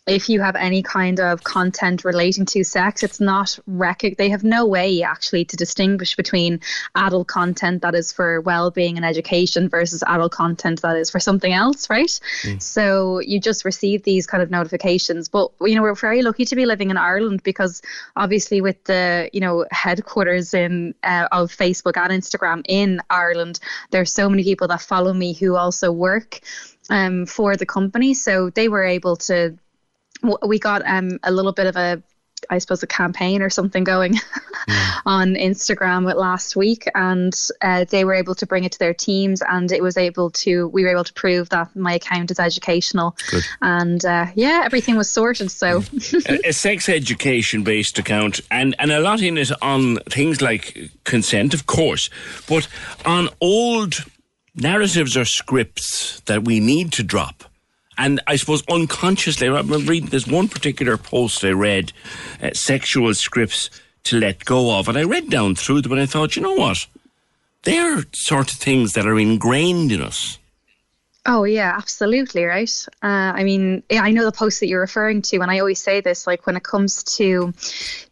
if you have any kind of content relating to sex, it's not rec. They have no way actually to distinguish between adult content that is for well-being and education versus adult content that is for something else, right? So you just receive these kind of notifications. But you know, we're very lucky to be living in Ireland because obviously with the you know headquarters in uh, of Facebook and Instagram in Ireland, there's so many people that follow me who also work um, for the company, so they were able to. W- We got um, a little bit of a I suppose a campaign or something going on Instagram with last week, and uh, they were able to bring it to their teams, and it was able to we were able to prove that my account is educational, Good. and uh, yeah, everything was sorted. So a, a sex education based account and, and a lot in it on things like consent, of course, but on old narratives or scripts that we need to drop. And I suppose unconsciously, I remember reading this one particular post I read, uh, sexual scripts to let go of. And I read down through them and I thought, you know what? They're sort of things that are ingrained in us. Oh yeah, absolutely right. Uh, I mean, I know the post that you're referring to, and I always say this: like when it comes to,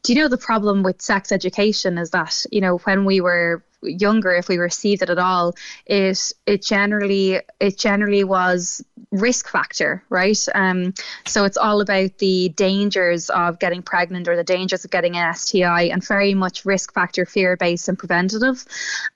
do you know the problem with sex education is that you know when we were younger, if we received it at all, it it generally it generally was risk factor, right? Um, so it's all about the dangers of getting pregnant or the dangers of getting an STI, and very much risk factor, fear based, and preventative,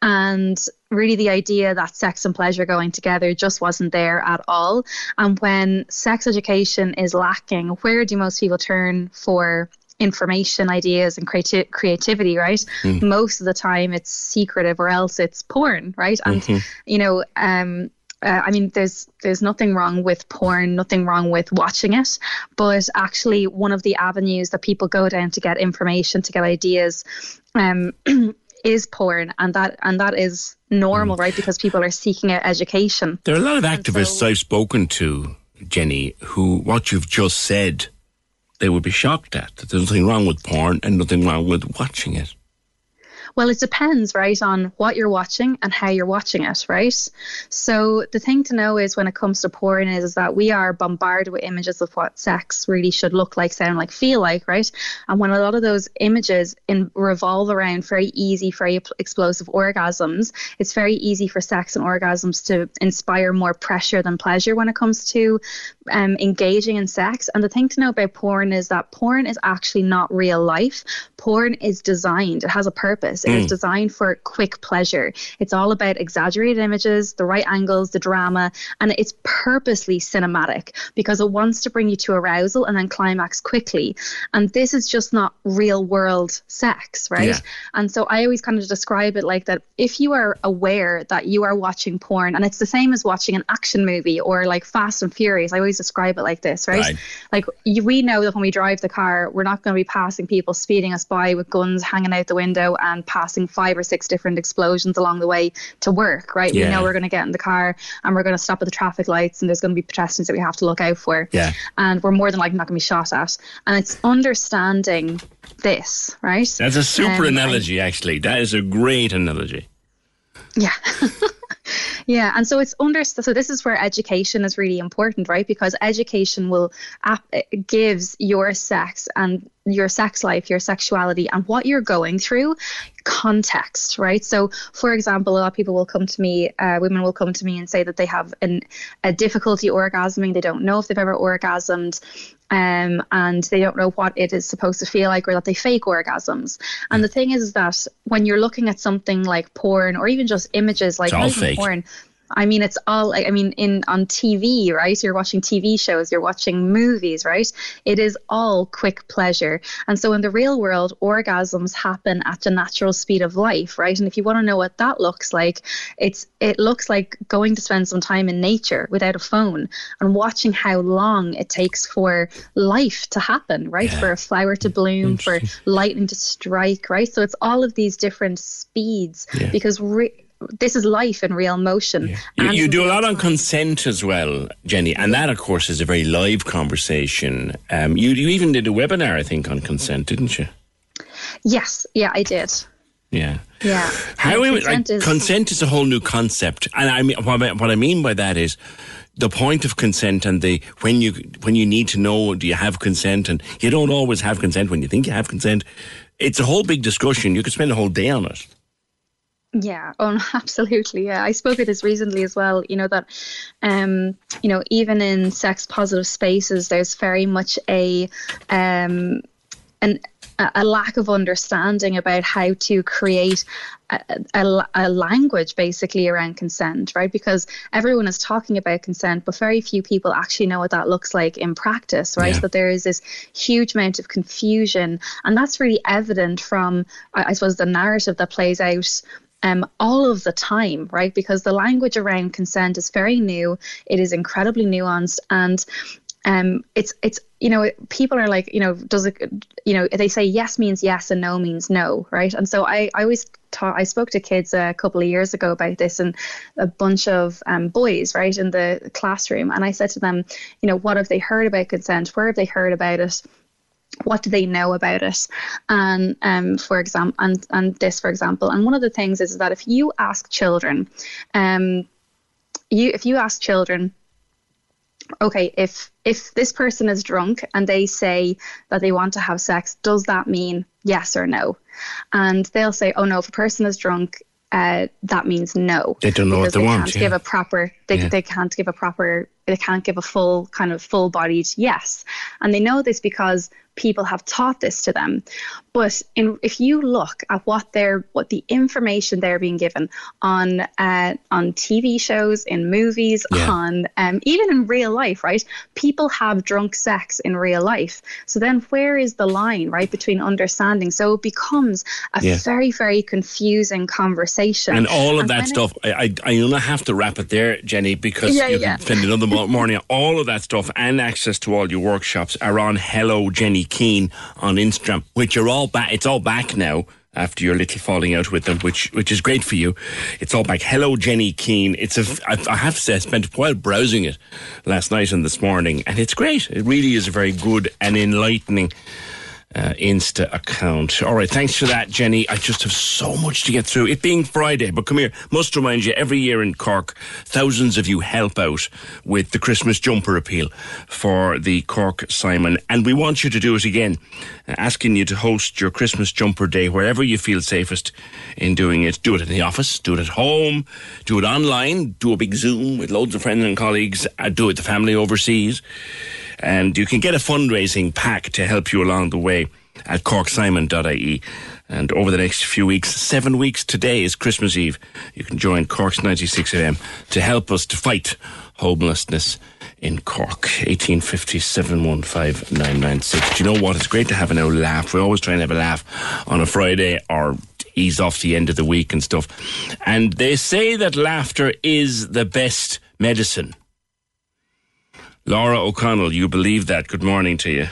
and really the idea that sex and pleasure going together just wasn't there at all. And when sex education is lacking, where do most people turn for information, ideas, and creati- creativity, right? Mm. Most of the time it's secretive or else it's porn, right? And, Mhm. you know, um, uh, I mean, there's there's nothing wrong with porn, nothing wrong with watching it, but actually, one of the avenues that people go down to get information, to get ideas, um, is porn, and that and that is normal, right? Because people are seeking out education. There are a lot of activists I've spoken to, Jenny, who what you've just said, they would be shocked at. That there's nothing wrong with porn and nothing wrong with watching it. Well, it depends, right, on what you're watching and how you're watching it, right? So the thing to know is when it comes to porn is, is that we are bombarded with images of what sex really should look like, sound like, feel like, right? And when a lot of those images in, revolve around very easy, very explosive orgasms, it's very easy for sex and orgasms to inspire more pressure than pleasure when it comes to um, engaging in sex. And the thing to know about porn is that porn is actually not real life. Porn is designed, it has a purpose. It is Mm. designed for quick pleasure. It's all about exaggerated images, the right angles, the drama, and it's purposely cinematic because it wants to bring you to arousal and then climax quickly. And this is just not real world sex, right? Yeah. And so I always kind of describe it like that if you are aware that you are watching porn, and it's the same as watching an action movie or like Fast and Furious, I always describe it like this, right? Right. Like you, we know that when we drive the car, we're not going to be passing people speeding us by with guns hanging out the window and passing five or six different explosions along the way to work, right? We know we're going to get in the car and we're going to stop at the traffic lights and there's going to be pedestrians that we have to look out for. Yeah. And we're more than likely not going to be shot at. And it's understanding this, right? That's a super Um, analogy, actually. That is a great analogy. Yeah. yeah. And so it's under, so this is where education is really important, right? Because education will, gives your sex and your sex life, your sexuality, and what you're going through context, right? So, for example, a lot of people will come to me, uh, women will come to me and say that they have an, a difficulty orgasming. They don't know if they've ever orgasmed. Um, and they don't know what it is supposed to feel like, or that they fake orgasms. And the thing is, is that when you're looking at something like porn, or even just images like It's all not even porn, I mean, it's all I mean, in on TV, right? You're watching TV shows, you're watching movies, right? It is all quick pleasure, and so in the real world, orgasms happen at the natural speed of life, right? And if you want to know what that looks like, it's it looks like going to spend some time in nature without a phone and watching how long it takes for life to happen, right? For a flower to bloom, for lightning to strike, right? So it's all of these different speeds because. Re- this is life in real motion. You, you do a lot on consent as well, Jenny, and that, of course, is a very live conversation. Um, you, you even did a webinar, I think, on consent, didn't you? Yes, yeah, I did. Yeah. Yeah. How we- consent like, is- consent is a whole new concept, and I mean what I, what I mean by that is the point of consent and the when you when you need to know do you have consent and you don't always have consent when you think you have consent. It's a whole big discussion. You could spend a whole day on it. Yeah, oh, absolutely. Yeah, I spoke of this recently as well. You know that, um, you know, even in sex positive spaces, there's very much a, um, an a lack of understanding about how to create a, a, a language basically around consent, right? Because everyone is talking about consent, but very few people actually know what that looks like in practice, right? Yeah. That there is this huge amount of confusion, and that's really evident from, I I suppose, the narrative that plays out um, all of the time, right? Because the language around consent is very new. It is incredibly nuanced, and um, it's it's you know people are like you know does it you know they say yes means yes and no means no, right? And so I I always taught I spoke to kids a couple of years ago about this and a bunch of um, boys right in the classroom, and I said to them, you know, what have they heard about consent? Where have they heard about it? What do they know about it and um, for example and and this for example and one of the things is that if you ask children um you if you ask children okay if if this person is drunk and they say that they want to have sex does that mean yes or no and they'll say oh no if a person is drunk uh, that means no They don't know what because they want, can't yeah. give a proper they, Yeah. they can't give a proper they can't give a full kind of full bodied yes and they know this because people have taught this to them but in, if you look at what they're what the information they're being given on uh, on TV shows in movies Yeah. on um, even in real life right people have drunk sex in real life so then where is the line right between understanding so it becomes a Yeah. very very confusing conversation And all of And that when it- stuff, I, I, I'm going to have to wrap it there, Jenny, because Yeah, you yeah. can spend another morning. All of that stuff and access to all your workshops are on Hello Jenny Keane on Instagram, which are all back. It's all back now after your little falling out with them, which which is great for you. It's all back. Hello Jenny Keane. It's a. I have to say, I spent a while browsing it last night and this morning, and it's great. It really is a very good and enlightening uh, Insta account. All right, thanks for that, Jenny. I just have so much to get through. It being Friday, but come here, must remind you, every year in Cork, thousands of you help out with the Christmas jumper appeal for the Cork Simon, and we want you to do it again, uh, asking you to host your Christmas jumper day wherever you feel safest in doing it. Do it in the office, do it at home, do it online, do a big Zoom with loads of friends and colleagues, uh, do it the family overseas and you can get a fundraising pack to help you along the way at corksimon.ie. And over the next few weeks, seven weeks today is Christmas Eve. You can join Cork's 96 AM to help us to fight homelessness in Cork. 1850 715 Do you know what? It's great to have an old laugh. We always try and have a laugh on a Friday or ease off the end of the week and stuff. And they say that laughter is the best medicine. Laura O'Connell, you believe that. Good morning to you.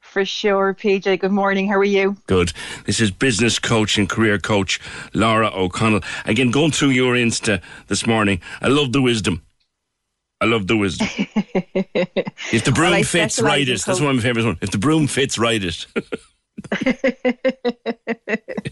For sure, PJ. Good morning. How are you? Good. This is business coach and career coach Laura O'Connell. Again, going through your Insta this morning, I love the wisdom. I love the wisdom. if the broom well, fits, write it. That's one of my favourite ones. If the broom fits, write it.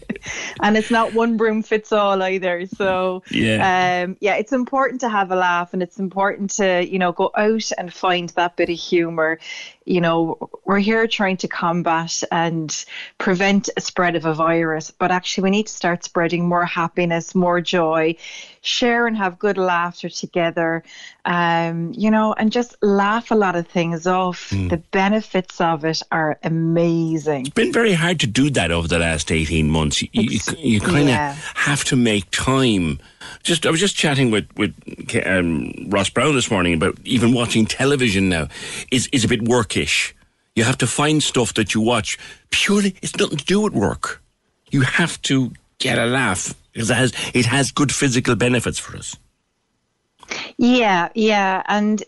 and it's not one broom fits all either. So yeah, um, yeah, it's important to have a laugh, and it's important to you know go out and find that bit of humour. You know, we're here trying to combat and prevent a spread of a virus, but actually we need to start spreading more happiness, more joy, share and have good laughter together. Um, you know, and just laugh a lot of things off. Mm. The benefits of it are amazing. It's been very hard to do that over the last eighteen months. You, you, you kind of yeah. have to make time. Just I was just chatting with with um, Ross Brown this morning about even watching television now is is a bit workish. You have to find stuff that you watch purely. It's nothing to do with work. You have to get a laugh it has it has good physical benefits for us. Yeah, yeah, and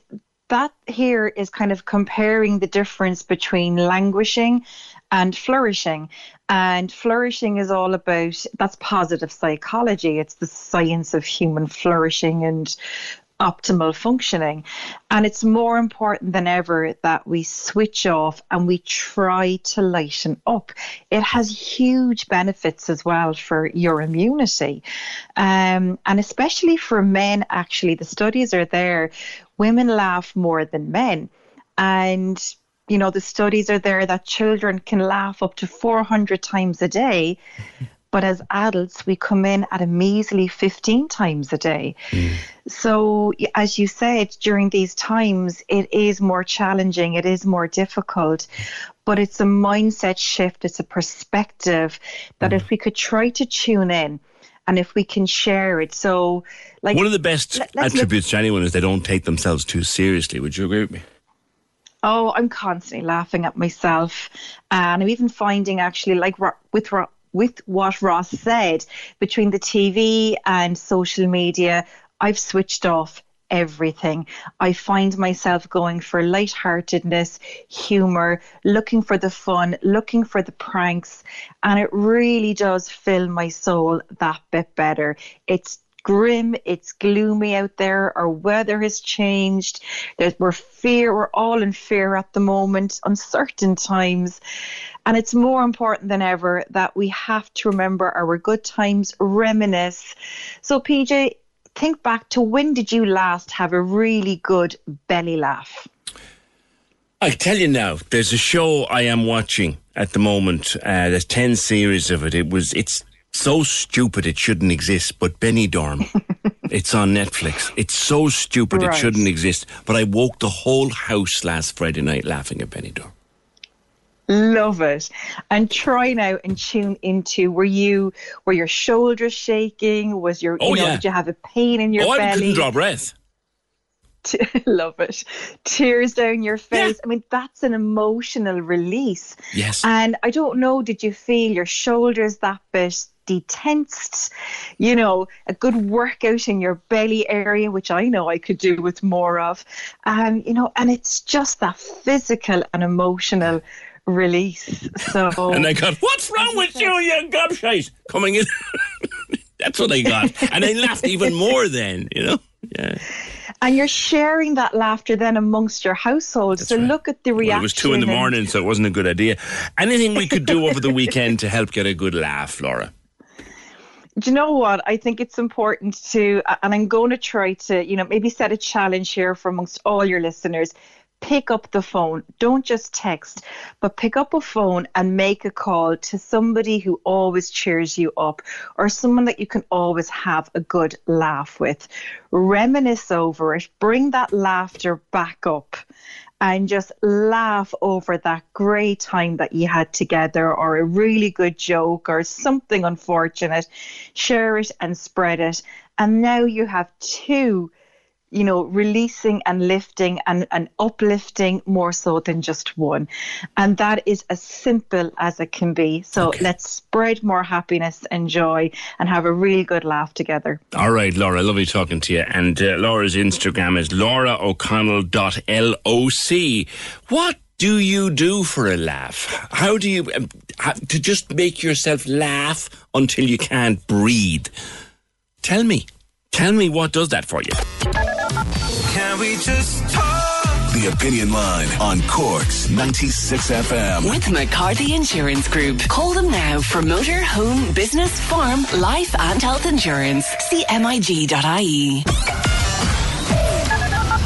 that here is kind of comparing the difference between languishing and flourishing. And flourishing is all about that's positive psychology. It's the science of human flourishing and optimal functioning. And it's more important than ever that we switch off and we try to lighten up. It has huge benefits as well for your immunity. Um, and especially for men, actually, the studies are there. Women laugh more than men. And you know, the studies are there that children can laugh up to 400 times a day. But as adults, we come in at a measly 15 times a day. Mm. So, as you said, during these times, it is more challenging, it is more difficult, but it's a mindset shift, it's a perspective that mm. if we could try to tune in, and if we can share it. So, like one of the best let, attributes look- to anyone is they don't take themselves too seriously. Would you agree with me? Oh, I'm constantly laughing at myself, and I'm even finding actually like with with what Ross said between the TV and social media, I've switched off everything. I find myself going for lightheartedness, humor, looking for the fun, looking for the pranks, and it really does fill my soul that bit better. It's grim, it's gloomy out there, our weather has changed. There's, we're fear, we're all in fear at the moment, uncertain times. And it's more important than ever that we have to remember our good times, reminisce. So, PJ, think back to when did you last have a really good belly laugh? I tell you now, there's a show I am watching at the moment. Uh, there's ten series of it. It was it's so stupid it shouldn't exist, but Benidorm. it's on Netflix. It's so stupid right. it shouldn't exist. But I woke the whole house last Friday night laughing at Benidorm. Love it. And try now and tune into were you were your shoulders shaking? Was your oh, you know, yeah. did you have a pain in your oh, belly? I couldn't draw breath. love it. Tears down your face. Yeah. I mean, that's an emotional release. Yes. And I don't know, did you feel your shoulders that bit detensed? You know, a good workout in your belly area, which I know I could do with more of. Um, you know, and it's just that physical and emotional release. So And they got, What's wrong with you, you gobshite? Coming in. That's what they got. And they laughed even more then, you know? Yeah. and you're sharing that laughter then amongst your household. That's so right. look at the reaction. Well, it was two in the morning, so it wasn't a good idea. Anything we could do over the weekend to help get a good laugh, Laura? do you know what? I think it's important to, and I'm going to try to, you know, maybe set a challenge here for amongst all your listeners. Pick up the phone. Don't just text, but pick up a phone and make a call to somebody who always cheers you up or someone that you can always have a good laugh with. Reminisce over it. Bring that laughter back up and just laugh over that great time that you had together or a really good joke or something unfortunate. Share it and spread it. And now you have two you know, releasing and lifting and, and uplifting more so than just one. And that is as simple as it can be. So okay. let's spread more happiness and joy and have a really good laugh together. All right, Laura, lovely talking to you. And uh, Laura's Instagram is lauraoconnell.loc. What do you do for a laugh? How do you, um, to just make yourself laugh until you can't breathe? Tell me. Tell me what does that for you. Can we just talk? The Opinion Line on Cork's 96 FM. With McCarthy Insurance Group. Call them now for motor, home, business, farm, life and health insurance. CMIG.ie.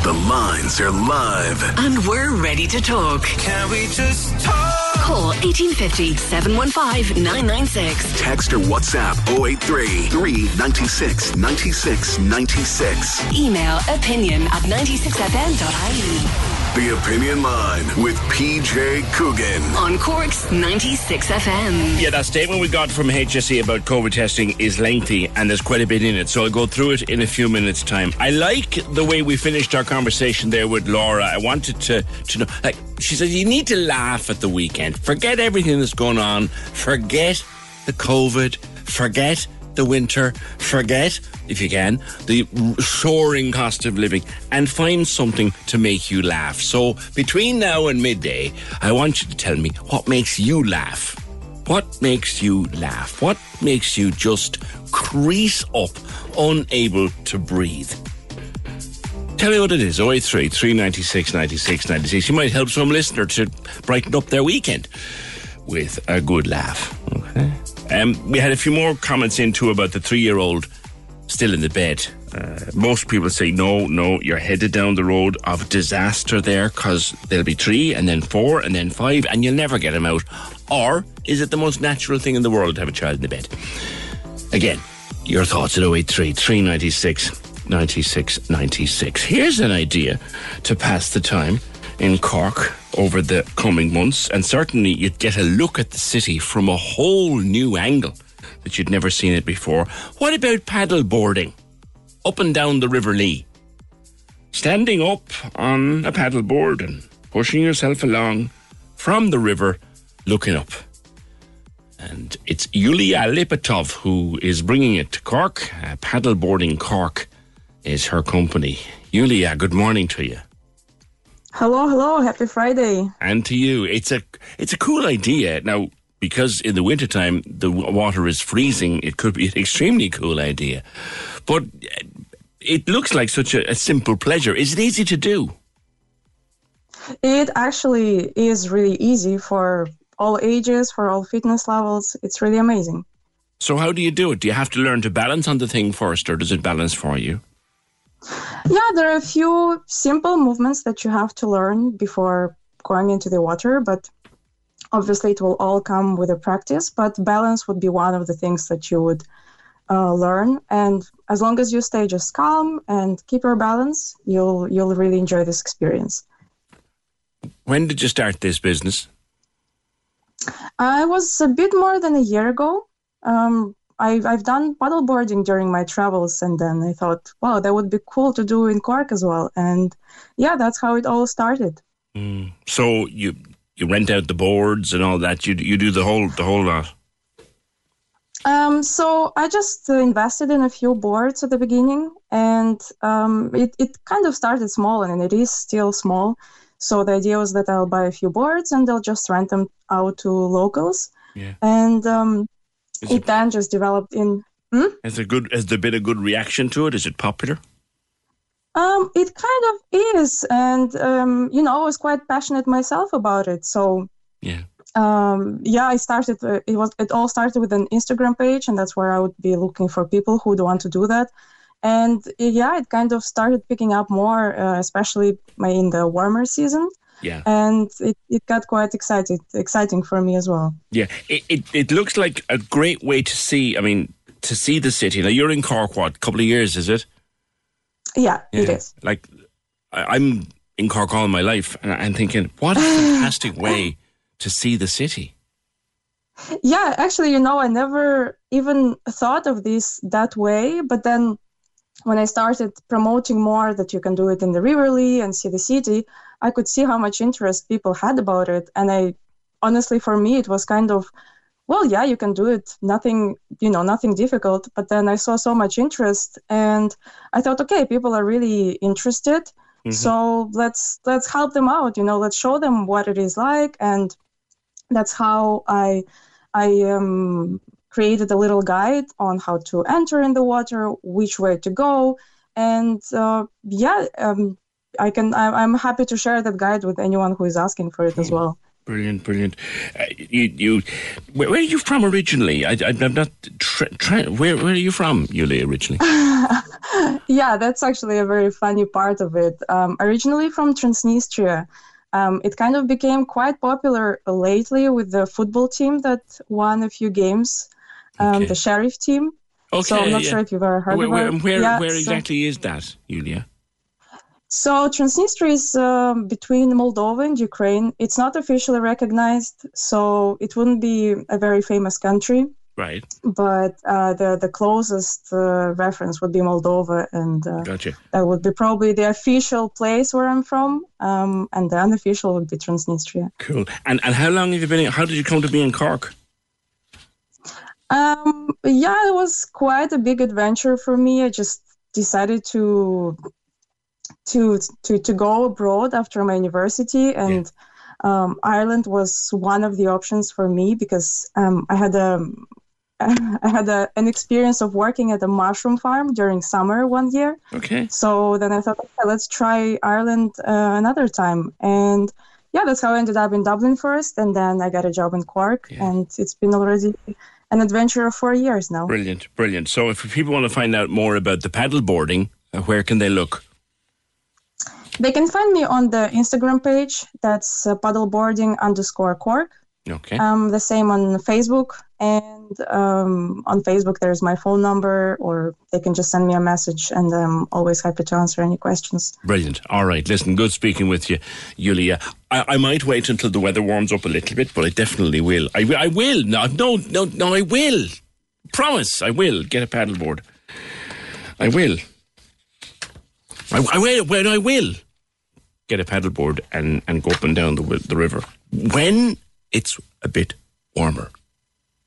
The lines are live. And we're ready to talk. Can we just talk? Call 1850 715 996. Text or WhatsApp 083 396 96 96. Email opinion at 96fm.ie. The Opinion Line with PJ Coogan. On Cork's 96 FM. Yeah, that statement we got from HSE about COVID testing is lengthy and there's quite a bit in it, so I'll go through it in a few minutes' time. I like the way we finished our conversation there with Laura. I wanted to, to know, like, she said, you need to laugh at the weekend. Forget everything that's going on. Forget the COVID. Forget the winter, forget, if you can, the soaring cost of living, and find something to make you laugh. So between now and midday, I want you to tell me what makes you laugh. What makes you laugh? What makes you just crease up, unable to breathe? Tell me what it is. 083 396 96 96. You might help some listener to brighten up their weekend with a good laugh. Okay. Um, we had a few more comments in too about the three year old still in the bed. Uh, most people say, no, no, you're headed down the road of disaster there because there'll be three and then four and then five and you'll never get them out. Or is it the most natural thing in the world to have a child in the bed? Again, your thoughts at 083 396 96 96. Here's an idea to pass the time in Cork over the coming months, and certainly you'd get a look at the city from a whole new angle that you'd never seen it before. What about paddle boarding up and down the River Lee? Standing up on a paddle board and pushing yourself along from the river, looking up. And it's Yulia Lipatov who is bringing it to Cork. Uh, Paddleboarding Cork is her company. Yulia, good morning to you. Hello, hello, happy Friday. And to you. It's a it's a cool idea. Now, because in the wintertime the water is freezing, it could be an extremely cool idea. But eh, it looks like such a, a simple pleasure. Is it easy to do? It actually is really easy for all ages, for all fitness levels. It's really amazing. So, how do you do it? Do you have to learn to balance on the thing first, or does it balance for you? Yeah, there are a few simple movements that you have to learn before going into the water, but obviously it will all come with a practice. But balance would be one of the things that you would uh, learn, and as long as you stay just calm and keep your balance, you'll you'll really enjoy this experience. When did you start this business? I was a bit more than a year ago. Um, I've, I've done paddleboarding during my travels, and then I thought, wow, that would be cool to do in Cork as well. And yeah, that's how it all started. Mm. So you you rent out the boards and all that. You you do the whole the whole lot. Um, so I just uh, invested in a few boards at the beginning, and um, it it kind of started small, and it is still small. So the idea was that I'll buy a few boards and they'll just rent them out to locals. Yeah. And um, is it, then just developed in. Hmm? Has there good? Has there been a good reaction to it? Is it popular? Um, it kind of is, and um, you know, I was quite passionate myself about it. So yeah, um, yeah, I started. Uh, it was it all started with an Instagram page, and that's where I would be looking for people who would want to do that. And yeah, it kind of started picking up more, uh, especially in the warmer season. Yeah. And it, it got quite excited, exciting for me as well. Yeah, it, it, it looks like a great way to see. I mean, to see the city. Now you're in Cork, what? A couple of years, is it? Yeah, yeah. it is. Like, I, am in Cork all my life, and I'm thinking, what a fantastic way to see the city. Yeah, actually, you know, I never even thought of this that way. But then when I started promoting more that you can do it in the River Lee and see the city, I could see how much interest people had about it. And I honestly, for me, it was kind of well yeah you can do it. Nothing you know nothing difficult. But then i saw so much interest and i thought okay people are really interested. Mm-hmm. so let's let's help them out you know let's show them what it is like. And that's how i i um, created a little guide on how to enter in the water which way to go. And uh, yeah um, i can i'm happy to share that guide with anyone who is asking for it as well Brilliant, brilliant. Uh, you, you, where, where, are you from originally? I, I'm not. Tra- tra- where, where are you from, Yulia, originally? yeah, that's actually a very funny part of it. Um, originally from Transnistria, um, it kind of became quite popular lately with the football team that won a few games, um, okay. the Sheriff team. Okay, so I'm not yeah. sure if you've ever heard where, of it. Where, yeah, where exactly so, is that, Yulia? So Transnistria is uh, between Moldova and Ukraine. It's not officially recognized, so it wouldn't be a very famous country. Right. But uh, the the closest uh, reference would be Moldova, and uh, gotcha. that would be probably the official place where I'm from, um, and the unofficial would be Transnistria. Cool. And and how long have you been? In, how did you come to be in Cork? Um, yeah, it was quite a big adventure for me. I just decided to to to to go abroad after my university and yeah. um, Ireland was one of the options for me because um, I had a I had a, an experience of working at a mushroom farm during summer one year. Okay. So then I thought, okay, let's try Ireland uh, another time, and yeah, that's how I ended up in Dublin first, and then I got a job in Cork, yeah. and it's been already an adventure of four years now. Brilliant, brilliant. So if people want to find out more about the paddle boarding, uh, where can they look? They can find me on the Instagram page. That's uh, paddleboarding underscore Cork. Okay. Um, the same on Facebook. And um, on Facebook, there's my phone number, or they can just send me a message, and I'm always happy to answer any questions. Brilliant. All right. Listen, good speaking with you, Yulia. I, I might wait until the weather warms up a little bit, but I definitely will. I, I will. No, no, no, no, I will. Promise, I will get a paddleboard. I will. I, I will. When I will get a paddleboard and, and go up and down the, the river when it's a bit warmer.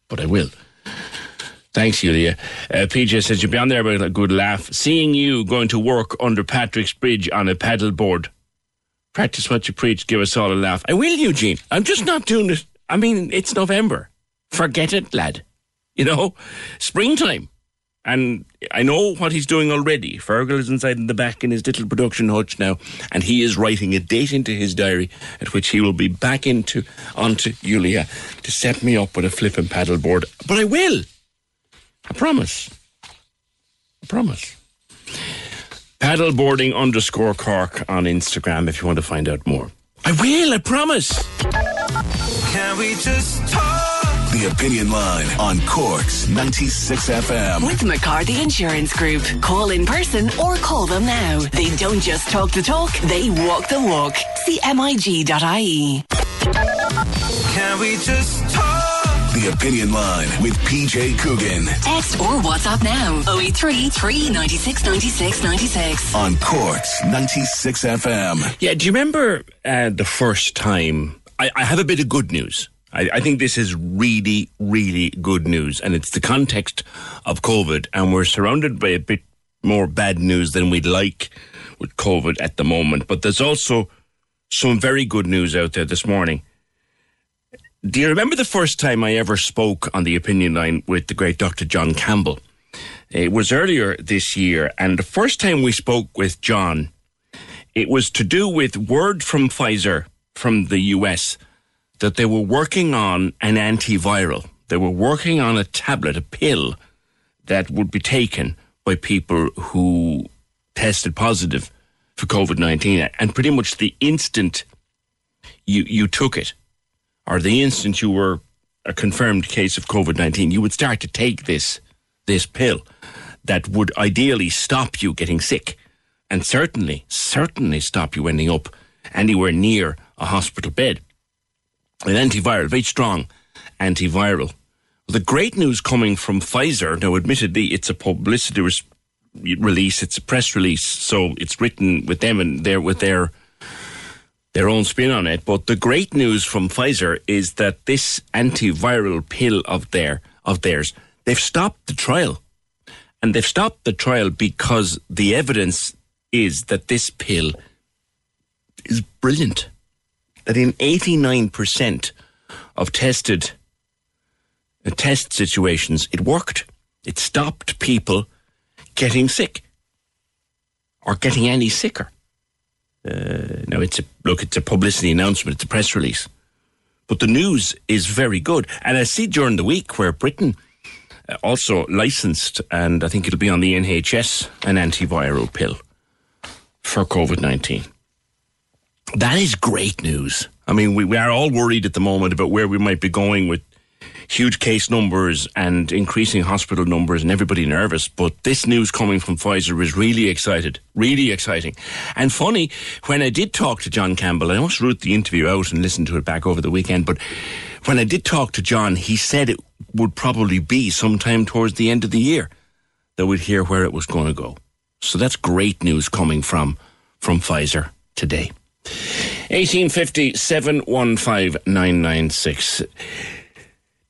But I will. Thanks, Yulia. Uh, PJ says you'll be on there with a good laugh. Seeing you going to work under Patrick's Bridge on a paddleboard. Practice what you preach. Give us all a laugh. I will, Eugene. I'm just not doing it. I mean, it's November. Forget it, lad. You know, springtime. And I know what he's doing already. Fergal is inside in the back in his little production hutch now, and he is writing a date into his diary at which he will be back into onto Yulia to set me up with a flip and paddle board. But I will. I promise. I promise. Paddleboarding underscore Cork on Instagram if you want to find out more. I will, I promise. Can we just talk? The Opinion Line on Cork's 96 FM. With McCarthy Insurance Group. Call in person or call them now. They don't just talk the talk, they walk the walk. CMIG.ie. Can we just talk? The Opinion Line with PJ Coogan. Text or WhatsApp now 083 396 96 96. On Cork's 96 FM. Yeah, do you remember uh, the first time? I, I have a bit of good news. I, I, think this is really, really good news. And it's the context of COVID. And we're surrounded by a bit more bad news than we'd like with COVID at the moment. But there's also some very good news out there this morning. Do you remember the first time I ever spoke on the opinion line with the great Dr. John Campbell? It was earlier this year, and the first time we spoke with John, it was to do with word from Pfizer from the US that they were working on an antiviral. They were working on a tablet, a pill that would be taken by people who tested positive for COVID 19. And pretty much the instant you, you took it, or the instant you were a confirmed case of COVID 19, you would start to take this, this pill that would ideally stop you getting sick and certainly, certainly stop you ending up anywhere near a hospital bed. An antiviral, very strong antiviral. The great news coming from Pfizer, now admittedly it's a publicity res- release, it's a press release, so it's written with them and their with their their own spin on it. But the great news from Pfizer is that this antiviral pill of their of theirs, they've stopped the trial. And they've stopped the trial because the evidence is that this pill is brilliant. That in 89% of tested uh, test situations, it worked. It stopped people getting sick or getting any sicker. Uh, now it's a look, it's a publicity announcement, it's a press release, but the news is very good. And I see during the week where Britain uh, also licensed, and I think it'll be on the NHS, an antiviral pill for COVID 19. That is great news. I mean, we, we are all worried at the moment about where we might be going with huge case numbers and increasing hospital numbers and everybody nervous. But this news coming from Pfizer is really excited, really exciting. And funny, when I did talk to John Campbell, I almost wrote the interview out and listened to it back over the weekend. But when I did talk to John, he said it would probably be sometime towards the end of the year that we'd hear where it was going to go. So that's great news coming from from Pfizer today. 1850 715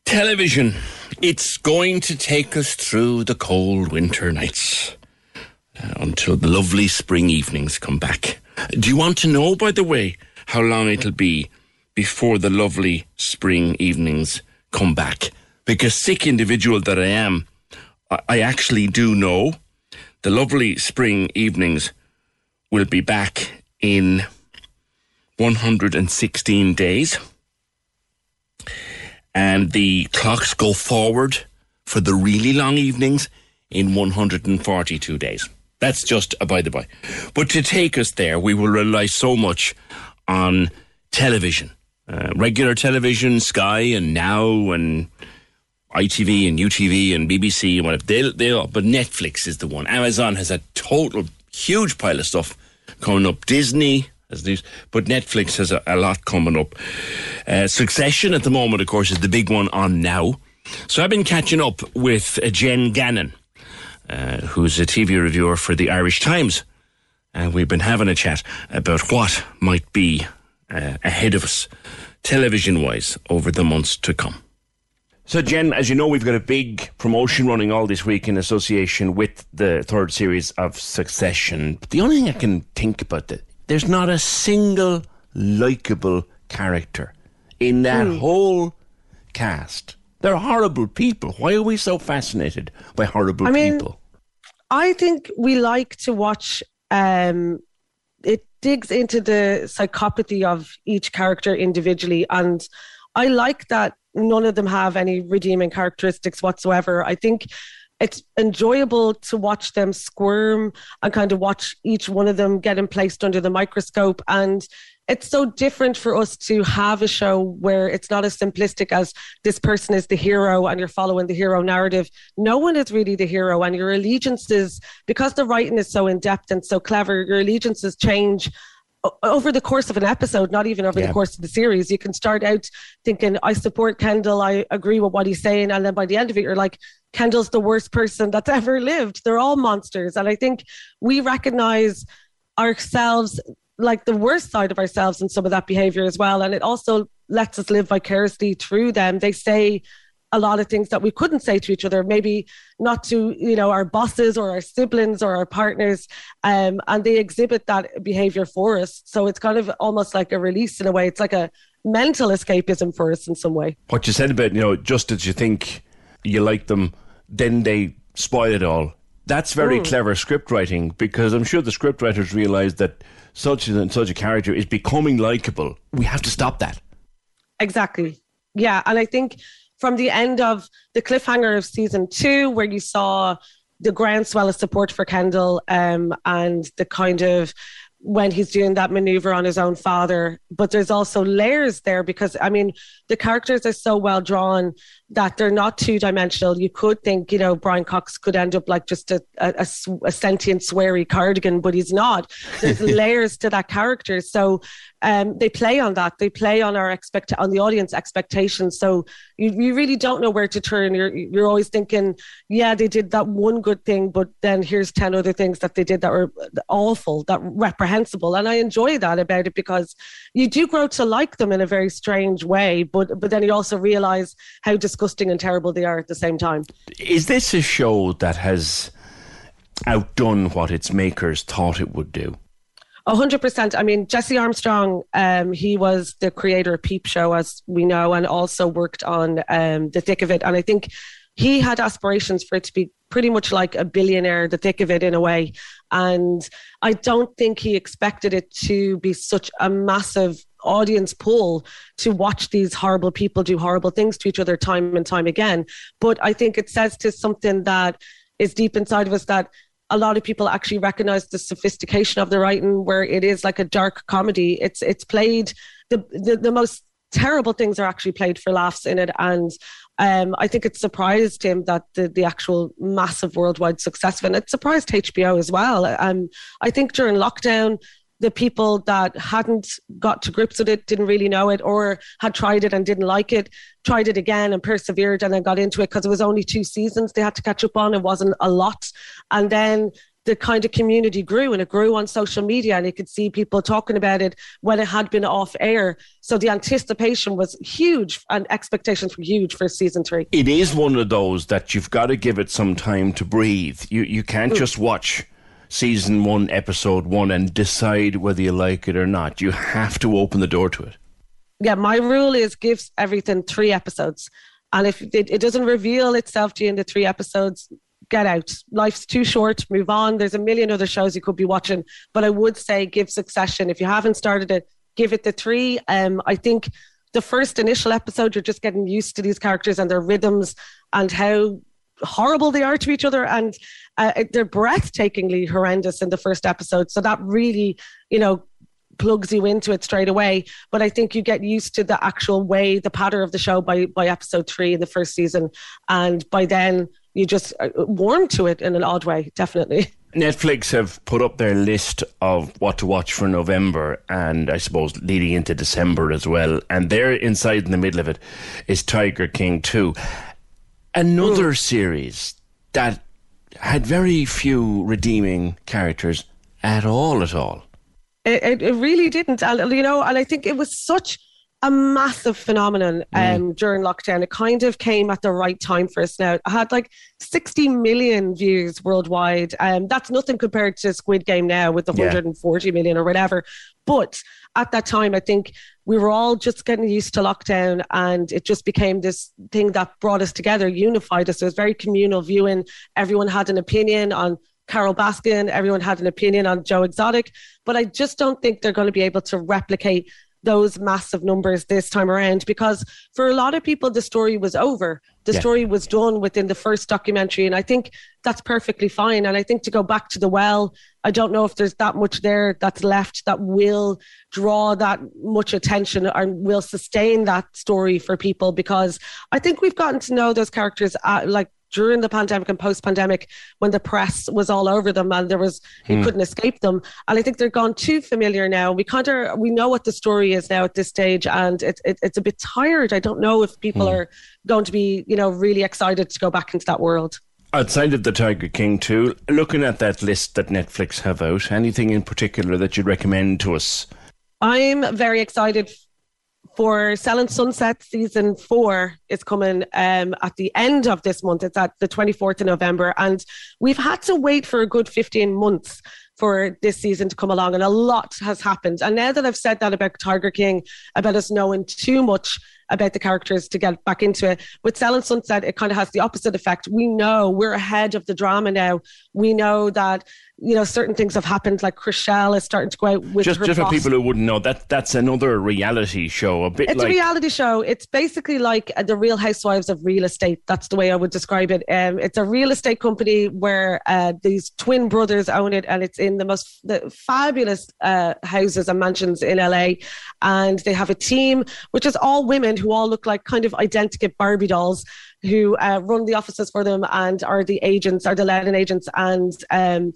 Television. It's going to take us through the cold winter nights uh, until the lovely spring evenings come back. Do you want to know, by the way, how long it'll be before the lovely spring evenings come back? Because, sick individual that I am, I, I actually do know the lovely spring evenings will be back in 116 days. And the clocks go forward for the really long evenings in 142 days. That's just a by the by. But to take us there, we will rely so much on television, uh, regular television, Sky and Now and ITV and UTV and BBC and whatever. They'll, they'll, but Netflix is the one. Amazon has a total huge pile of stuff coming up. Disney as news, but Netflix has a, a lot coming up. Uh, Succession at the moment, of course, is the big one on now. So I've been catching up with uh, Jen Gannon, uh, who's a TV reviewer for the Irish Times. And we've been having a chat about what might be uh, ahead of us, television wise, over the months to come. So, Jen, as you know, we've got a big promotion running all this week in association with the third series of Succession. But the only thing I can think about that there's not a single likable character in that mm. whole cast. They're horrible people. Why are we so fascinated by horrible I mean, people? I think we like to watch. Um, it digs into the psychopathy of each character individually, and I like that none of them have any redeeming characteristics whatsoever. I think it's enjoyable to watch them squirm and kind of watch each one of them getting placed under the microscope. And it's so different for us to have a show where it's not as simplistic as this person is the hero and you're following the hero narrative. No one is really the hero, and your allegiances, because the writing is so in depth and so clever, your allegiances change over the course of an episode, not even over yeah. the course of the series, you can start out thinking, I support Kendall, I agree with what he's saying. And then by the end of it, you're like, Kendall's the worst person that's ever lived. They're all monsters. And I think we recognize ourselves, like the worst side of ourselves in some of that behavior as well. And it also lets us live vicariously through them. They say, a lot of things that we couldn't say to each other, maybe not to, you know, our bosses or our siblings or our partners. Um, and they exhibit that behavior for us. So it's kind of almost like a release in a way. It's like a mental escapism for us in some way. What you said about, you know, just as you think you like them, then they spoil it all. That's very Mm. clever script writing because I'm sure the script writers realize that such and such a character is becoming likable. We have to stop that. Exactly. Yeah. And I think from the end of the cliffhanger of season two, where you saw the groundswell of support for Kendall um, and the kind of when he's doing that maneuver on his own father. But there's also layers there because, I mean, the characters are so well drawn that they're not two dimensional. You could think, you know, Brian Cox could end up like just a a sentient, sweary cardigan, but he's not. There's layers to that character. So um, they play on that. They play on our expect on the audience expectations. So you, you really don't know where to turn. You're you're always thinking, yeah, they did that one good thing, but then here's ten other things that they did that were awful, that reprehensible. And I enjoy that about it because you do grow to like them in a very strange way, but but then you also realize how disgusting and terrible they are at the same time. Is this a show that has outdone what its makers thought it would do? A hundred percent. I mean, Jesse Armstrong, um, he was the creator of Peep Show, as we know, and also worked on um, The Thick of It. And I think he had aspirations for it to be pretty much like a billionaire, The Thick of It, in a way. And I don't think he expected it to be such a massive audience pull to watch these horrible people do horrible things to each other time and time again. But I think it says to something that is deep inside of us that a lot of people actually recognize the sophistication of the writing where it is like a dark comedy it's it's played the the, the most terrible things are actually played for laughs in it and um, I think it surprised him that the, the actual massive worldwide success. And it surprised HBO as well. Um, I think during lockdown, the people that hadn't got to grips with it, didn't really know it, or had tried it and didn't like it, tried it again and persevered and then got into it because it was only two seasons they had to catch up on. It wasn't a lot. And then the kind of community grew and it grew on social media and you could see people talking about it when it had been off air. So the anticipation was huge and expectations were huge for season three. It is one of those that you've got to give it some time to breathe. You you can't Mm. just watch season one, episode one, and decide whether you like it or not. You have to open the door to it. yeah, my rule is gives everything three episodes. And if it, it doesn't reveal itself to you in the three episodes, get out. Life's too short, move on. There's a million other shows you could be watching. But I would say give Succession, if you haven't started it, give it the three. Um, I think the first initial episode, you're just getting used to these characters and their rhythms and how horrible they are to each other and uh, they're breathtakingly horrendous in the first episode so that really you know plugs you into it straight away but i think you get used to the actual way the pattern of the show by by episode 3 in the first season and by then you just uh, warm to it in an odd way definitely Netflix have put up their list of what to watch for November and I suppose leading into December as well. And there inside in the middle of it is Tiger King 2. Another hmm. series that had very few redeeming characters at all at all. It, it, it really didn't. And, you know, and I think it was such a massive phenomenon um, during lockdown. It kind of came at the right time for us now. I had like 60 million views worldwide. Um, that's nothing compared to Squid Game now with the Yeah. 140 million or whatever. But at that time, I think we were all just getting used to lockdown and it just became this thing that brought us together, unified us. It was very communal viewing. Everyone had an opinion on Carole Baskin, everyone had an opinion on Joe Exotic, but I just don't think they're going to be able to replicate those massive numbers this time around because for a lot of people the story was over the Yeah. story was done within the first documentary and i think that's perfectly fine and i think to go back to the well i don't know if there's that much there that's left that will draw that much attention and will sustain that story for people because i think we've gotten to know those characters uh, like during the pandemic and post pandemic when the press was all over them and there was you Hmm. couldn't escape them and i think they're gone too familiar now we kind of we know what the story is now at this stage and it, it, it's a bit tired i don't know if people Hmm. are going to be you know really excited to go back into that world Outside of the Tiger King too looking at that list that Netflix have out, anything in particular that you'd recommend to us? I'm very excited for Selling Sunset season four is coming um, at the end of this month. It's at the 24th of November. And we've had to wait for a good 15 months for this season to come along. And a lot has happened. And now that I've said that about Tiger King, about us knowing too much about the characters to get back into it. With Selling Sunset, it kind of has the opposite effect. We know we're ahead of the drama now. We know that you know certain things have happened like Chrishell is starting to go out with just her just for people who wouldn't know that that's another reality show a bit It's like a reality show. It's basically like uh, the Real Housewives of real estate. That's the way I would describe it. Um, it's a real estate company where uh, these twin brothers own it, and it's in the most the fabulous uh, houses and mansions in LA. And they have a team which is all women who all look like kind of identical Barbie dolls. Who uh, run the offices for them and are the agents, are the letting agents, and um,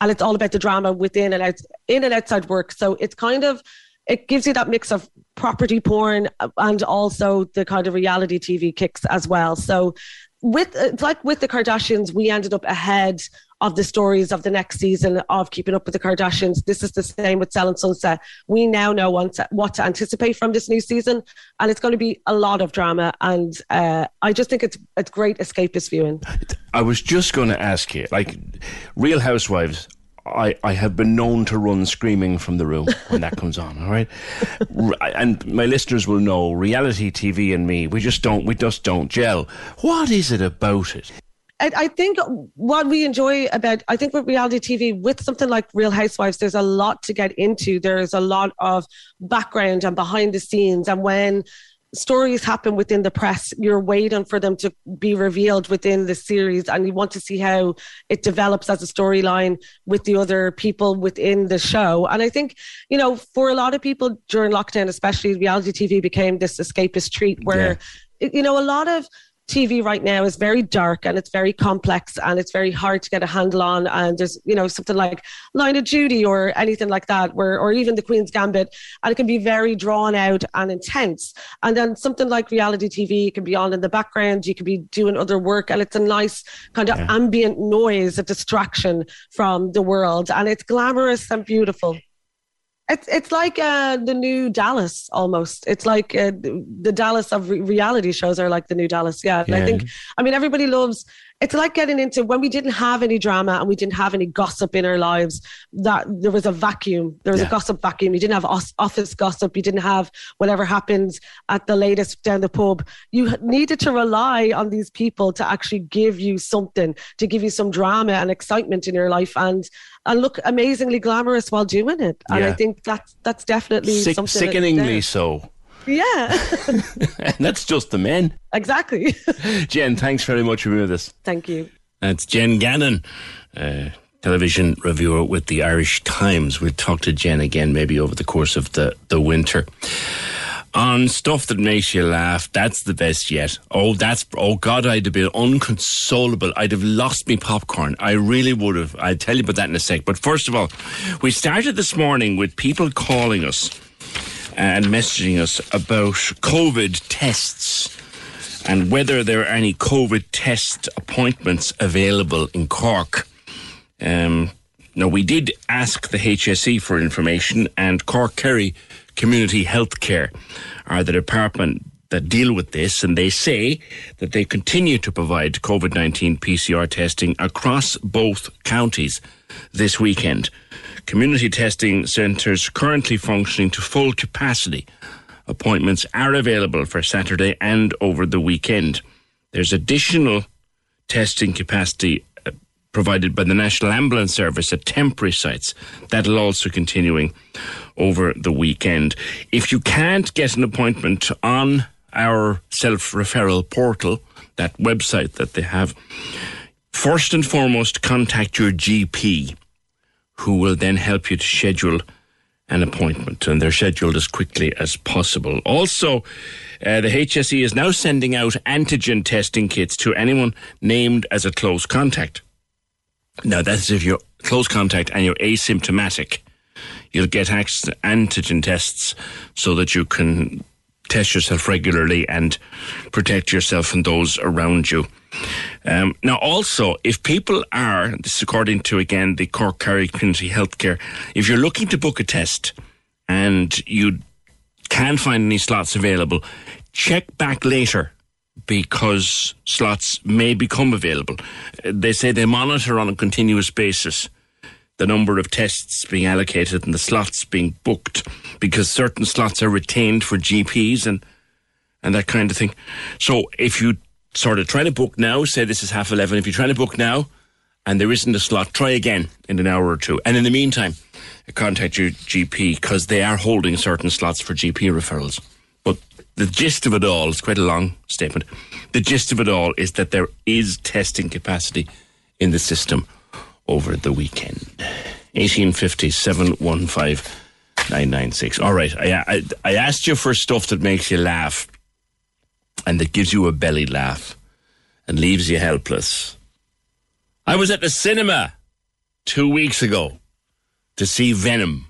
and it's all about the drama within and out, in and outside work. So it's kind of it gives you that mix of property porn and also the kind of reality TV kicks as well. So with like with the Kardashians, we ended up ahead of the stories of the next season of Keeping Up with the Kardashians. This is the same with Selling Sunset. We now know what to, what to anticipate from this new season, and it's going to be a lot of drama. And uh, I just think it's it's great escapist viewing. I was just going to ask you, like, Real Housewives. I, I have been known to run screaming from the room when that comes on. All right, and my listeners will know reality TV and me. We just don't. We just don't gel. What is it about it? I, I think what we enjoy about, I think with reality TV, with something like Real Housewives, there's a lot to get into. There's a lot of background and behind the scenes. And when stories happen within the press, you're waiting for them to be revealed within the series and you want to see how it develops as a storyline with the other people within the show. And I think, you know, for a lot of people during lockdown, especially reality TV became this escapist treat where, you know, a lot of TV right now is very dark and it's very complex and it's very hard to get a handle on. And there's, you know, something like Line of Duty or anything like that, where, or even the Queen's Gambit, and it can be very drawn out and intense. And then something like reality TV can be on in the background. You can be doing other work, and it's a nice kind of ambient noise, a distraction from the world, and it's glamorous and beautiful. It's it's like uh, the new Dallas almost. It's like uh, the Dallas of re- reality shows are like the new Dallas. Yeah. And I think I mean everybody loves. It's like getting into when we didn't have any drama and we didn't have any gossip in our lives. That there was a vacuum. There was a gossip vacuum. You didn't have office gossip. You didn't have whatever happens at the latest down the pub. You needed to rely on these people to actually give you something, to give you some drama and excitement in your life, and and look amazingly glamorous while doing it. And I think that's that's definitely Sick, something. sickeningly so. Yeah, and that's just the men. exactly. Jen, thanks very much for being with us. Thank you. That's Jen Gannon, uh, television reviewer with the Irish Times. We'll talk to Jen again maybe over the course of the, the winter. On stuff that makes you laugh, that's the best yet. Oh, that's, oh God, I'd have been unconsolable. I'd have lost me popcorn. I really would have. I'll tell you about that in a sec. But first of all, we started this morning with people calling us and messaging us about COVID tests and whether there are any COVID test appointments available in Cork. Um, now, we did ask the HSE for information, and Cork Kerry Community Healthcare are the department that deal with this, and they say that they continue to provide COVID 19 PCR testing across both counties this weekend. Community testing centres currently functioning to full capacity. Appointments are available for Saturday and over the weekend. There's additional testing capacity uh, provided by the National Ambulance Service at temporary sites. That'll also continuing over the weekend. If you can't get an appointment on our self-referral portal, that website that they have, first and foremost contact your GP who will then help you to schedule an appointment, and they're scheduled as quickly as possible. Also, uh, the HSE is now sending out antigen testing kits to anyone named as a close contact. Now, that's if you're close contact and you're asymptomatic. You'll get antigen tests so that you can test yourself regularly and protect yourself and those around you. Um, now, also, if people are, this is according to again the Cork Kerry Community Healthcare, if you're looking to book a test and you can't find any slots available, check back later because slots may become available. Uh, They say they monitor on a continuous basis the number of tests being allocated and the slots being booked because certain slots are retained for GPs and and that kind of thing. So if you sort of try to book now, say this is half 11, if you're trying to book now and there isn't a slot, try again in an hour or two. And in the meantime, contact your GP because they are holding certain slots for GP referrals. But the gist of it all, it's quite a long statement. The gist of it all is that there is testing capacity in the system over the weekend. 1850 715 996. All right. I, I, I asked you for stuff that makes you laugh and that gives you a belly laugh and leaves you helpless. I was at the cinema two weeks ago to see Venom.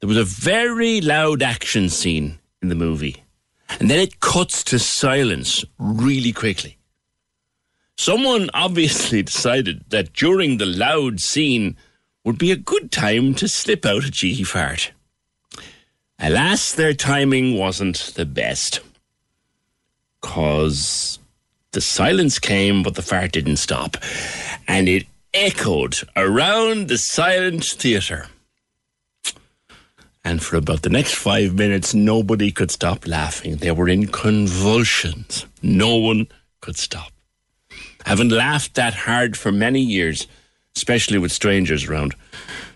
There was a very loud action scene in the movie, and then it cuts to silence really quickly. Someone obviously decided that during the loud scene would be a good time to slip out a cheeky fart. Alas, their timing wasn't the best. Cause the silence came, but the fart didn't stop. And it echoed around the silent theatre. And for about the next five minutes, nobody could stop laughing. They were in convulsions. No one could stop. Haven't laughed that hard for many years, especially with strangers around.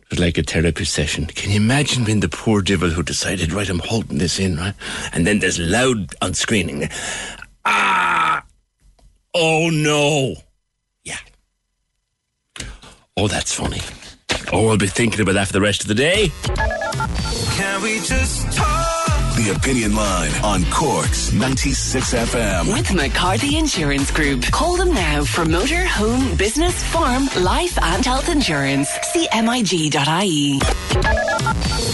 It was like a therapy session. Can you imagine being the poor devil who decided, right, I'm holding this in, right? And then there's loud on screening. Ah! Oh no! Yeah. Oh, that's funny. Oh, I'll be thinking about that for the rest of the day. Can we just talk? The Opinion Line on Cork's 96 FM. With McCarthy Insurance Group. Call them now for motor, home, business, farm, life and health insurance. See MIG.ie.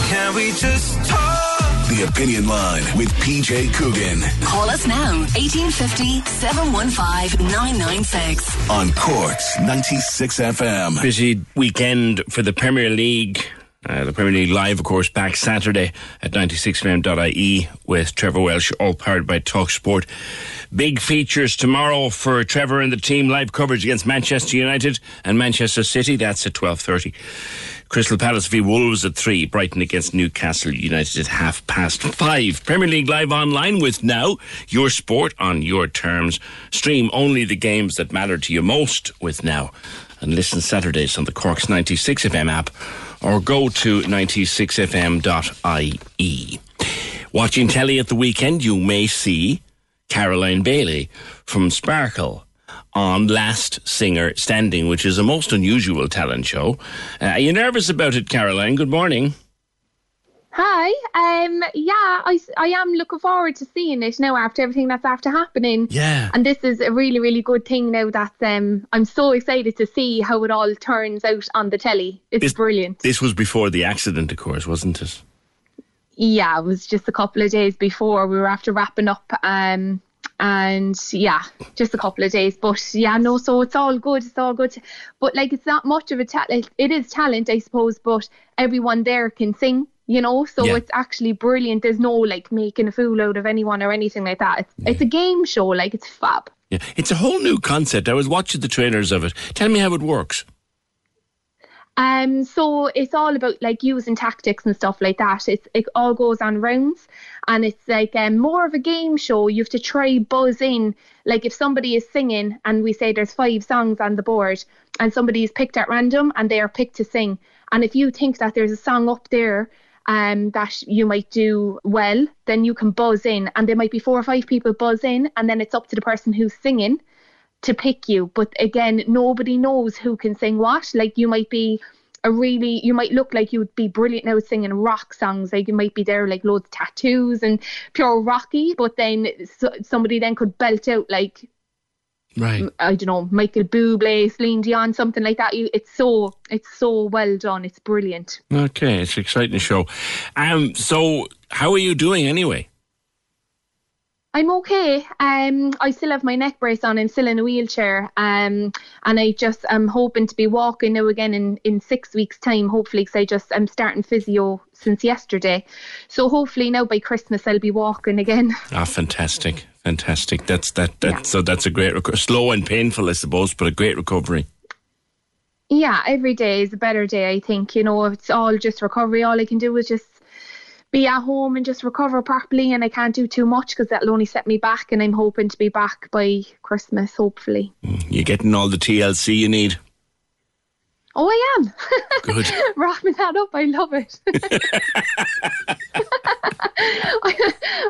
Can we just talk? The Opinion Line with PJ Coogan. Call us now, 1850 715 996. On Cork's 96 FM. Busy weekend for the Premier League. Uh, the Premier League Live, of course, back Saturday at 96fm.ie with Trevor Welsh, all powered by TalkSport. Big features tomorrow for Trevor and the team. Live coverage against Manchester United and Manchester City. That's at 12.30. Crystal Palace v Wolves at 3. Brighton against Newcastle United at half past 5. Premier League Live online with Now. Your sport on your terms. Stream only the games that matter to you most with Now. And listen Saturdays on the Corks 96 FM app or go to 96fm.ie. Watching telly at the weekend, you may see Caroline Bailey from Sparkle on Last Singer Standing, which is a most unusual talent show. Uh, are you nervous about it, Caroline? Good morning. Hi. Um. Yeah, I, I am looking forward to seeing it now after everything that's after happening. Yeah. And this is a really, really good thing now that um I'm so excited to see how it all turns out on the telly. It's This- brilliant. This was before the accident, of course, wasn't it? Yeah, it was just a couple of days before we were after wrapping up. Um. And yeah, just a couple of days, but yeah, no. So it's all good. It's all good. But like, it's not much of a talent. It is talent, I suppose. But everyone there can sing, you know. So Yeah. it's actually brilliant. There's no like making a fool out of anyone or anything like that. It's it's a game show. Like it's fab. Yeah. It's a whole new concept. I was watching the trailers of it. Tell me how it works. Um, so it's all about like using tactics and stuff like that. It's it all goes on rounds, and it's like um, more of a game show. You have to try buzz in. Like if somebody is singing, and we say there's five songs on the board, and somebody is picked at random, and they are picked to sing. And if you think that there's a song up there, um, that you might do well, then you can buzz in, and there might be four or five people buzz in, and then it's up to the person who's singing to pick you. But again, nobody knows who can sing what. Like you might be a really, you might look like you'd be brilliant now singing rock songs. Like you might be there like loads of tattoos and pure rocky. But then so, somebody then could belt out like Right. I don't know Michael Bublé, Celine Dion, something like that. You, it's so it's so well done. It's brilliant. Okay, it's an exciting show. Um, so how are you doing anyway? I'm okay. Um, I still have my neck brace on. I'm still in a wheelchair. Um, and I just am hoping to be walking now again in, in six weeks' time, hopefully, because I just I'm starting physio since yesterday. So hopefully now by Christmas I'll be walking again. Ah, fantastic, fantastic. That's that. that So that's a great, reco- slow and painful, I suppose, but a great recovery. yeah, every day is a better day. I think you know it's all just recovery. All I can do is just be at home and just recover properly. And I can't do too much because that'll only set me back. And I'm hoping to be back by Christmas, hopefully. Mm, you're getting all the TLC you need. Oh, I am. Good. Wrapping that up, I love it.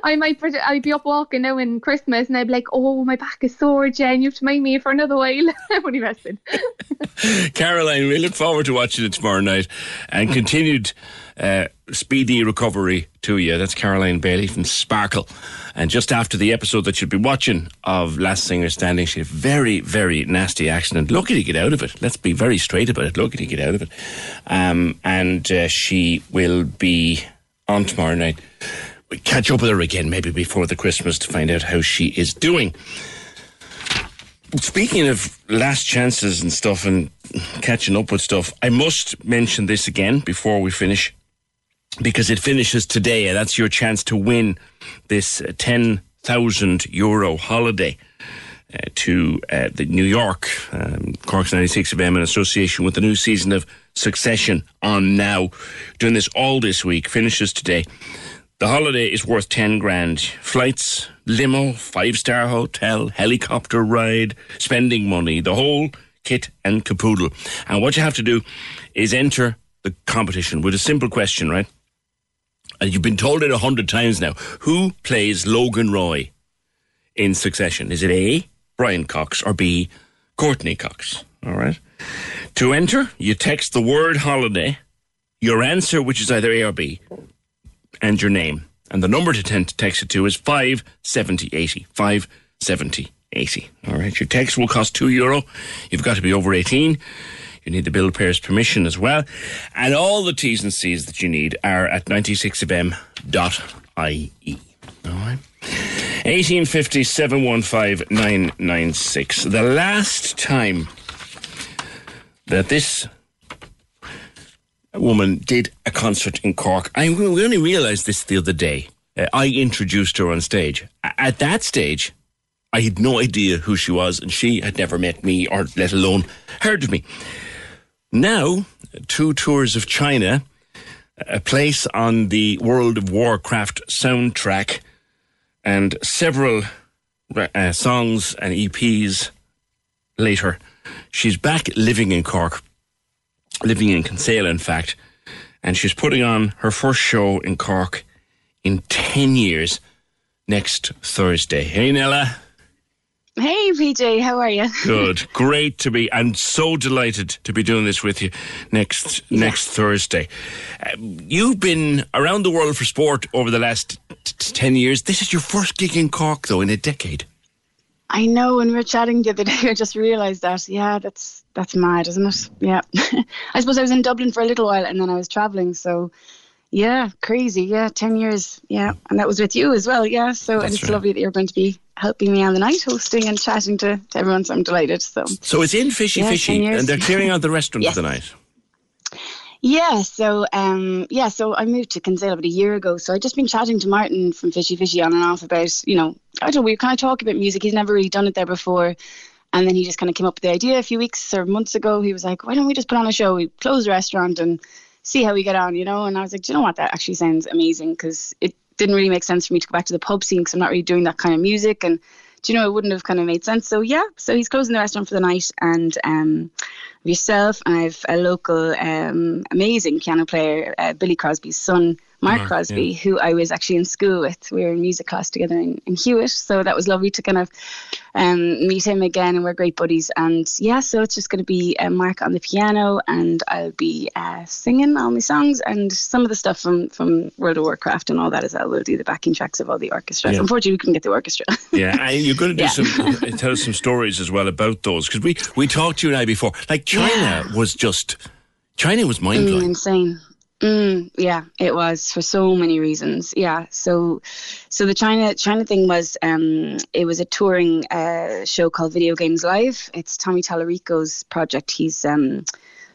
I, might, I'd be up walking now in Christmas, and I'd be like, "Oh, my back is sore, Jen. You have to mind me for another while." I'm only messing. Caroline, we look forward to watching it tomorrow night, and continued uh, speedy recovery to you. That's Caroline Bailey from Sparkle. And just after the episode that you'll be watching of Last Singer Standing, she had a very, very nasty accident. Lucky to get out of it. Let's be very straight about it. Lucky to get out of it. Um, and uh, she will be on tomorrow night. We catch up with her again, maybe before the Christmas, to find out how she is doing. Speaking of last chances and stuff and catching up with stuff, I must mention this again before we finish because it finishes today, and that's your chance to win this uh, 10,000 euro holiday. Uh, to uh, the New York, um, Cork's 96 FM in association with the new season of Succession on now. Doing this all this week, finishes today. The holiday is worth 10 grand. Flights, limo, five star hotel, helicopter ride, spending money, the whole kit and caboodle. And what you have to do is enter the competition with a simple question, right? and you've been told it a hundred times now. Who plays Logan Roy in succession? Is it A, Brian Cox, or B, Courteney Cox? All right. To enter, you text the word holiday, your answer, which is either A or B, and your name. And the number to text it to is 57080. 57080. All right. Your text will cost two euro. You've got to be over 18. You need the bill payer's permission as well. And all the T's and C's that you need are at 96fm.ie. All right. 1850 715 996. The last time that this woman did a concert in Cork, I we only realised this the other day. Uh, I introduced her on stage. At that stage, I had no idea who she was, and she had never met me or let alone heard of me. Now, two tours of China, a place on the World of Warcraft soundtrack, and several uh, songs and EPs later. She's back living in Cork, living in Kinsale, in fact, and she's putting on her first show in Cork in 10 years next Thursday. Hey, Nella. Hey, PJ, how are you? Good, great to be. I'm so delighted to be doing this with you next yeah. next Thursday. Uh, you've been around the world for sport over the last t- t- ten years. This is your first gig in Cork, though, in a decade. I know. When we were chatting the other day, I just realised that. Yeah, that's that's mad, isn't it? Yeah. I suppose I was in Dublin for a little while, and then I was travelling. So yeah, crazy. Yeah, 10 years. Yeah. And that was with you as well. Yeah. So That's it's right. lovely that you're going to be helping me on the night, hosting and chatting to, to everyone. So I'm delighted. So so it's in Fishy yeah, Fishy and they're clearing out the restaurant yes. for the night. Yeah, so um, yeah, so I moved to Kinsale about a year ago. So I just been chatting to Martin from Fishy Fishy on and off about, you know, I don't know, we kind of talk about music. He's never really done it there before. And then he just kind of came up with the idea a few weeks or months ago. He was like, why don't we just put on a show? We close the restaurant and see how we get on, you know. And I was like, do you know what? That actually sounds amazing because it didn't really make sense for me to go back to the pub scene because I'm not really doing that kind of music. And do you know, it wouldn't have kind of made sense. So yeah, so he's closing the restaurant for the night, and um, yourself, and I've a local um, amazing piano player, uh, Billy Crosby's son Mark Crosby, yeah. who I was actually in school with. We were in music class together in, in Hewitt, so that was lovely to kind of um, meet him again, and we're great buddies. And yeah, so it's just going to be uh, Mark on the piano, and I'll be uh, singing all my songs and some of the stuff from from World of Warcraft and all that as well. We'll do the backing tracks of all the orchestras. Yeah. Unfortunately, we couldn't get the orchestra. yeah, and you're going to do yeah. some tell us some stories as well about those because we we talked to you and I before. Like China was just China was mind blowing, mm, insane. Mm, yeah, it was for so many reasons. Yeah, so so the China China thing was um, it was a touring uh, show called Video Games Live. It's Tommy Tallarico's project. He's um,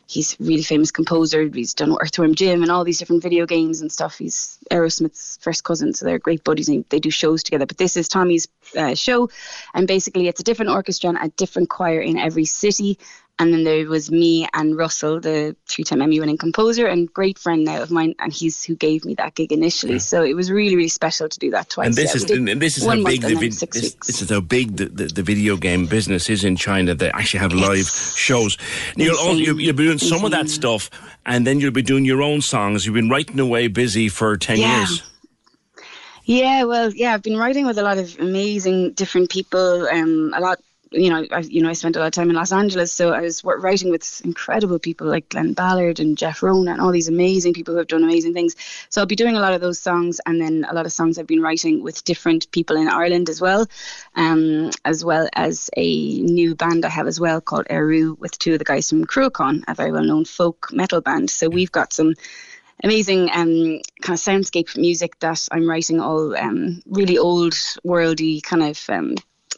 he's really famous composer. He's done Earthworm Jim and all these different video games and stuff. He's Aerosmith's first cousin, so they're great buddies and they do shows together. But this is Tommy's uh, show, and basically it's a different orchestra and a different choir in every city And then there was me and Russell, the three-time Emmy-winning composer and great friend now of mine, and he's who gave me that gig initially. Yeah. So it was really, really special to do that twice. And this yeah, is and this is how big the vid- this, this, is how big the, the, the, video game business is in China. They actually have live shows. You'll, all, you'll, you'll, be doing some of that stuff, and then you'll be doing your own songs. You've been writing away busy for ten yeah. years. Yeah, well, yeah, I've been writing with a lot of amazing different people, um, a lot you know, I, you know, I spent a lot of time in Los Angeles, so I was writing with incredible people like Glen Ballard and Jeff Rona and all these amazing people who have done amazing things. So I'll be doing a lot of those songs, and then a lot of songs I've been writing with different people in Ireland as well, um, as well as a new band I have as well called Eru with two of the guys from Cruachan, a very well-known folk metal band. So we've got some amazing um, kind of soundscape music that I'm writing all um, really old worldy kind of um,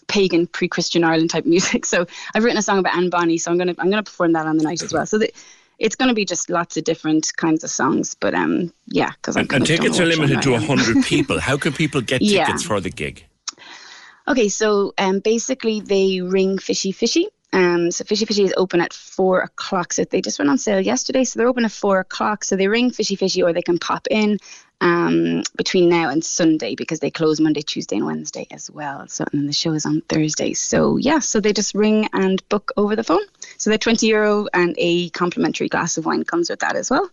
pagan pre-Christian Ireland type music. So I've written a song about Anne Bonny, so I'm gonna I'm gonna perform that on the night as well. So the, it's going to be just lots of different kinds of songs, but um, yeah, because and, and tickets are limited to hundred people. How can people get tickets yeah. for the gig? Okay, so um, basically they ring Fishy Fishy. Um, so Fishy Fishy is open at four o'clock. So they just went on sale yesterday. So they're open at four o'clock. So they ring Fishy Fishy, or they can pop in um, between now and Sunday because they close Monday, Tuesday, and Wednesday as well. So and the show is on Thursday. So yeah, so they just ring and book over the phone. So they're twenty euro and a complimentary glass of wine comes with that as well,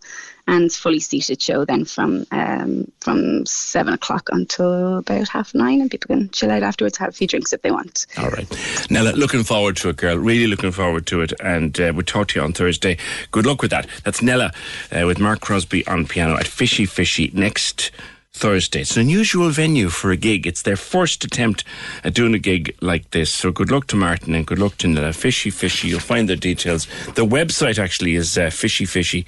and fully seated show then from um, from seven o'clock until about half nine, and people can chill out afterwards, have a few drinks if they want. All right, now looking forward to it, girl. Really looking forward to it, and uh, we'll talk to you on Thursday. Good luck with that. That's Nella uh, with Mark Crosby on piano at Fishy Fishy next next Thursday. It's an unusual venue for a gig. It's their first attempt at doing a gig like this. So good luck to Martin and good luck to. Fishy Fishy. You'll find the details. The website actually is uh, fishyfishy.ie.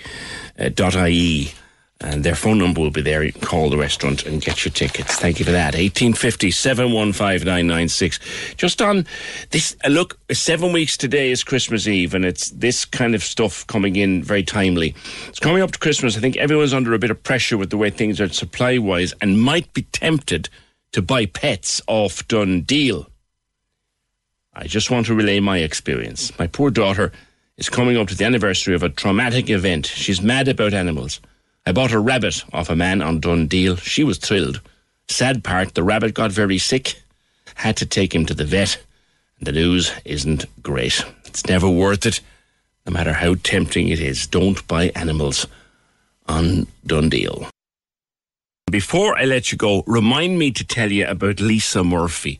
And their phone number will be there. You can call the restaurant and get your tickets. Thank you for that. 1850 715 Just on this, uh, look, seven weeks today is Christmas Eve, and it's this kind of stuff coming in very timely. It's coming up to Christmas. I think everyone's under a bit of pressure with the way things are supply wise and might be tempted to buy pets off DoneDeal. I just want to relay my experience. My poor daughter is coming up to the anniversary of a traumatic event. She's mad about animals. I bought a rabbit off a man on DoneDeal. She was thrilled. Sad part, the rabbit got very sick. Had to take him to the vet. And the news isn't great. It's never worth it, no matter how tempting it is. Don't buy animals on DoneDeal. Before I let you go, remind me to tell you about Lisa Murphy.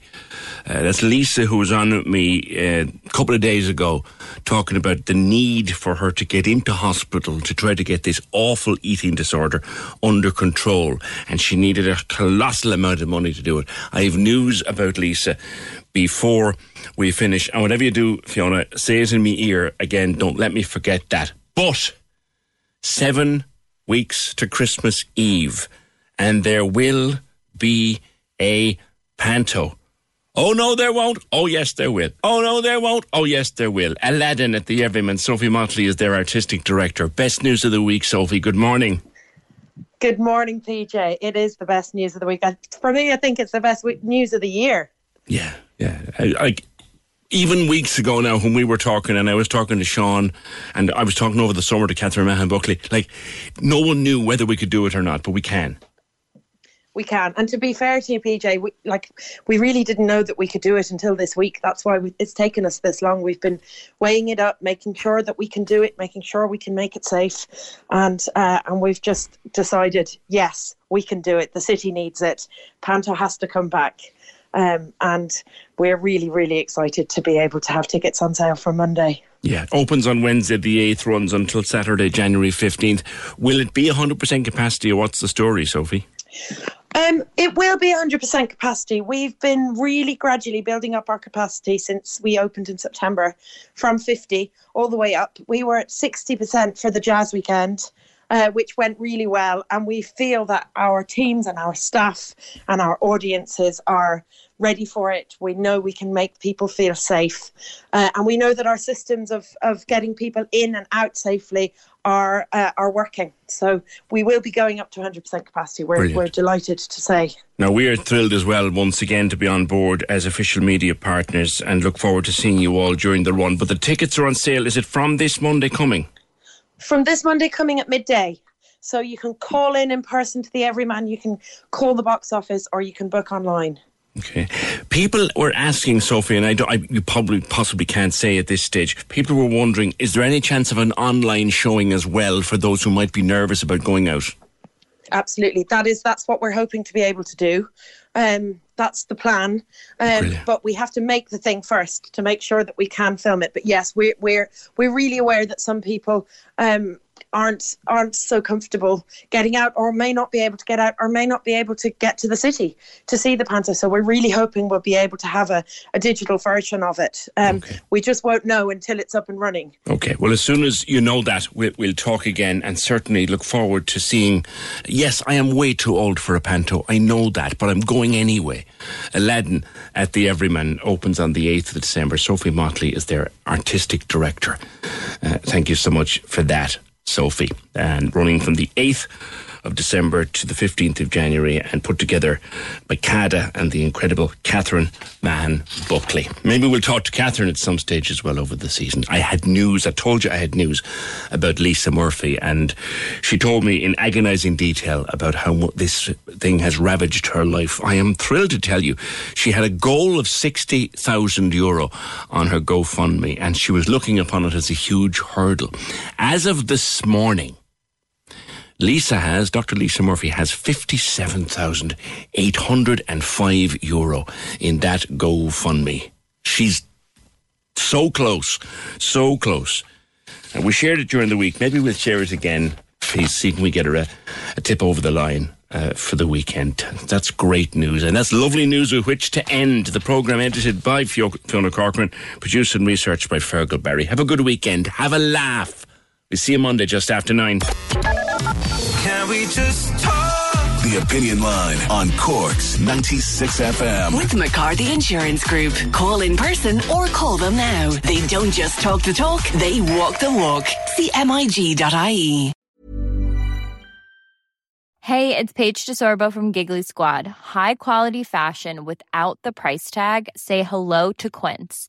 Uh, that's Lisa who was on with me uh, a couple of days ago talking about the need for her to get into hospital to try to get this awful eating disorder under control. And she needed a colossal amount of money to do it. I have news about Lisa before we finish. And whatever you do, Fiona, say it in my ear again. Don't let me forget that. But seven weeks to Christmas Eve and there will be a panto. Oh no, there won't. Oh yes, there will. Oh no, there won't. Oh yes, there will. Aladdin at the Everyman. Sophie Motley is their artistic director. Best news of the week, Sophie. Good morning. Good morning, PJ. It is the best news of the week. For me, I think it's the best news of the year. Yeah, yeah. I, I, even weeks ago now, when we were talking, and I was talking to Sean, and I was talking over the summer to Catherine Mahon Buckley, like no one knew whether we could do it or not, but we can we can. And to be fair to you, PJ, we, like we really didn't know that we could do it until this week. That's why we, it's taken us this long. We've been weighing it up, making sure that we can do it, making sure we can make it safe, and uh, and we've just decided, yes, we can do it. The city needs it. Panto has to come back. Um, and we're really, really excited to be able to have tickets on sale for Monday. Yeah, opens on Wednesday the 8th, runs until Saturday, January 15th. Will it be 100% capacity or what's the story, Sophie? Um, it will be 100% capacity. We've been really gradually building up our capacity since we opened in September from 50 all the way up. We were at 60% for the jazz weekend uh, which went really well. And we feel that our teams and our staff and our audiences are ready for it. We know we can make people feel safe. Uh, and we know that our systems of, of getting people in and out safely are uh, are working. So we will be going up to 100% capacity. We're, we're delighted to say. Now, we are thrilled as well once again to be on board as official media partners and look forward to seeing you all during the run. But the tickets are on sale. Is it from this Monday coming? From this Monday coming at midday. So you can call in in person to the Everyman, you can call the box office, or you can book online. Okay. People were asking Sophie, and I, I you probably possibly can't say at this stage. People were wondering: is there any chance of an online showing as well for those who might be nervous about going out? Absolutely, that is that's what we're hoping to be able to do. Um, that's the plan. Um, but we have to make the thing first to make sure that we can film it. But yes, we're we're we're really aware that some people um, aren't aren't so comfortable getting out or may not be able to get out or may not be able to get to the city to see the panto. So we're really hoping we'll be able to have a, a digital version of it. Um, okay. we just won't know until it's up and running. Okay. Well as soon as you know that we'll, we'll talk again and certainly look forward to seeing yes i am way too old for a panto. I know that but i'm going anyway. Aladdin at the everyman opens on the 8th of december. Sophie motley is their artistic director. Uh, thank you so much for that Sophie, and running from the 8th of December to the 15th of January and put together by Cada and the incredible Catherine Mahon Buckley. Maybe we'll talk to Catherine at some stage as well over the season. I had news, I told you I had news about Lisa Murphy, and she told me in agonizing detail about how this thing has ravaged her life. I am thrilled to tell you she had a goal of 60,000 euro on her GoFundMe, and she was looking upon it as a huge hurdle. As of this morning, Lisa has, Dr. Lisa Murphy has 57,805 euro in that GoFundMe. She's so close, so close. And we shared it during the week. Maybe we'll share it again. Please see can we get her a, a tip over the line. Uh, for the weekend. That's great news, and that's lovely news with which to end the programme edited by Fiona Corcoran, produced and researched by Fergal Barry. Have a good weekend. Have a laugh. We see you Monday just after nine. Can we just talk? The Opinion Line on Cork's 96 FM. With McCarthy Insurance Group. Call in person or call them now. They don't just talk the talk, they walk the walk. CMIG.ie. Hey, it's Paige DeSorbo from Giggly Squad. High quality fashion without the price tag? Say hello to Quince.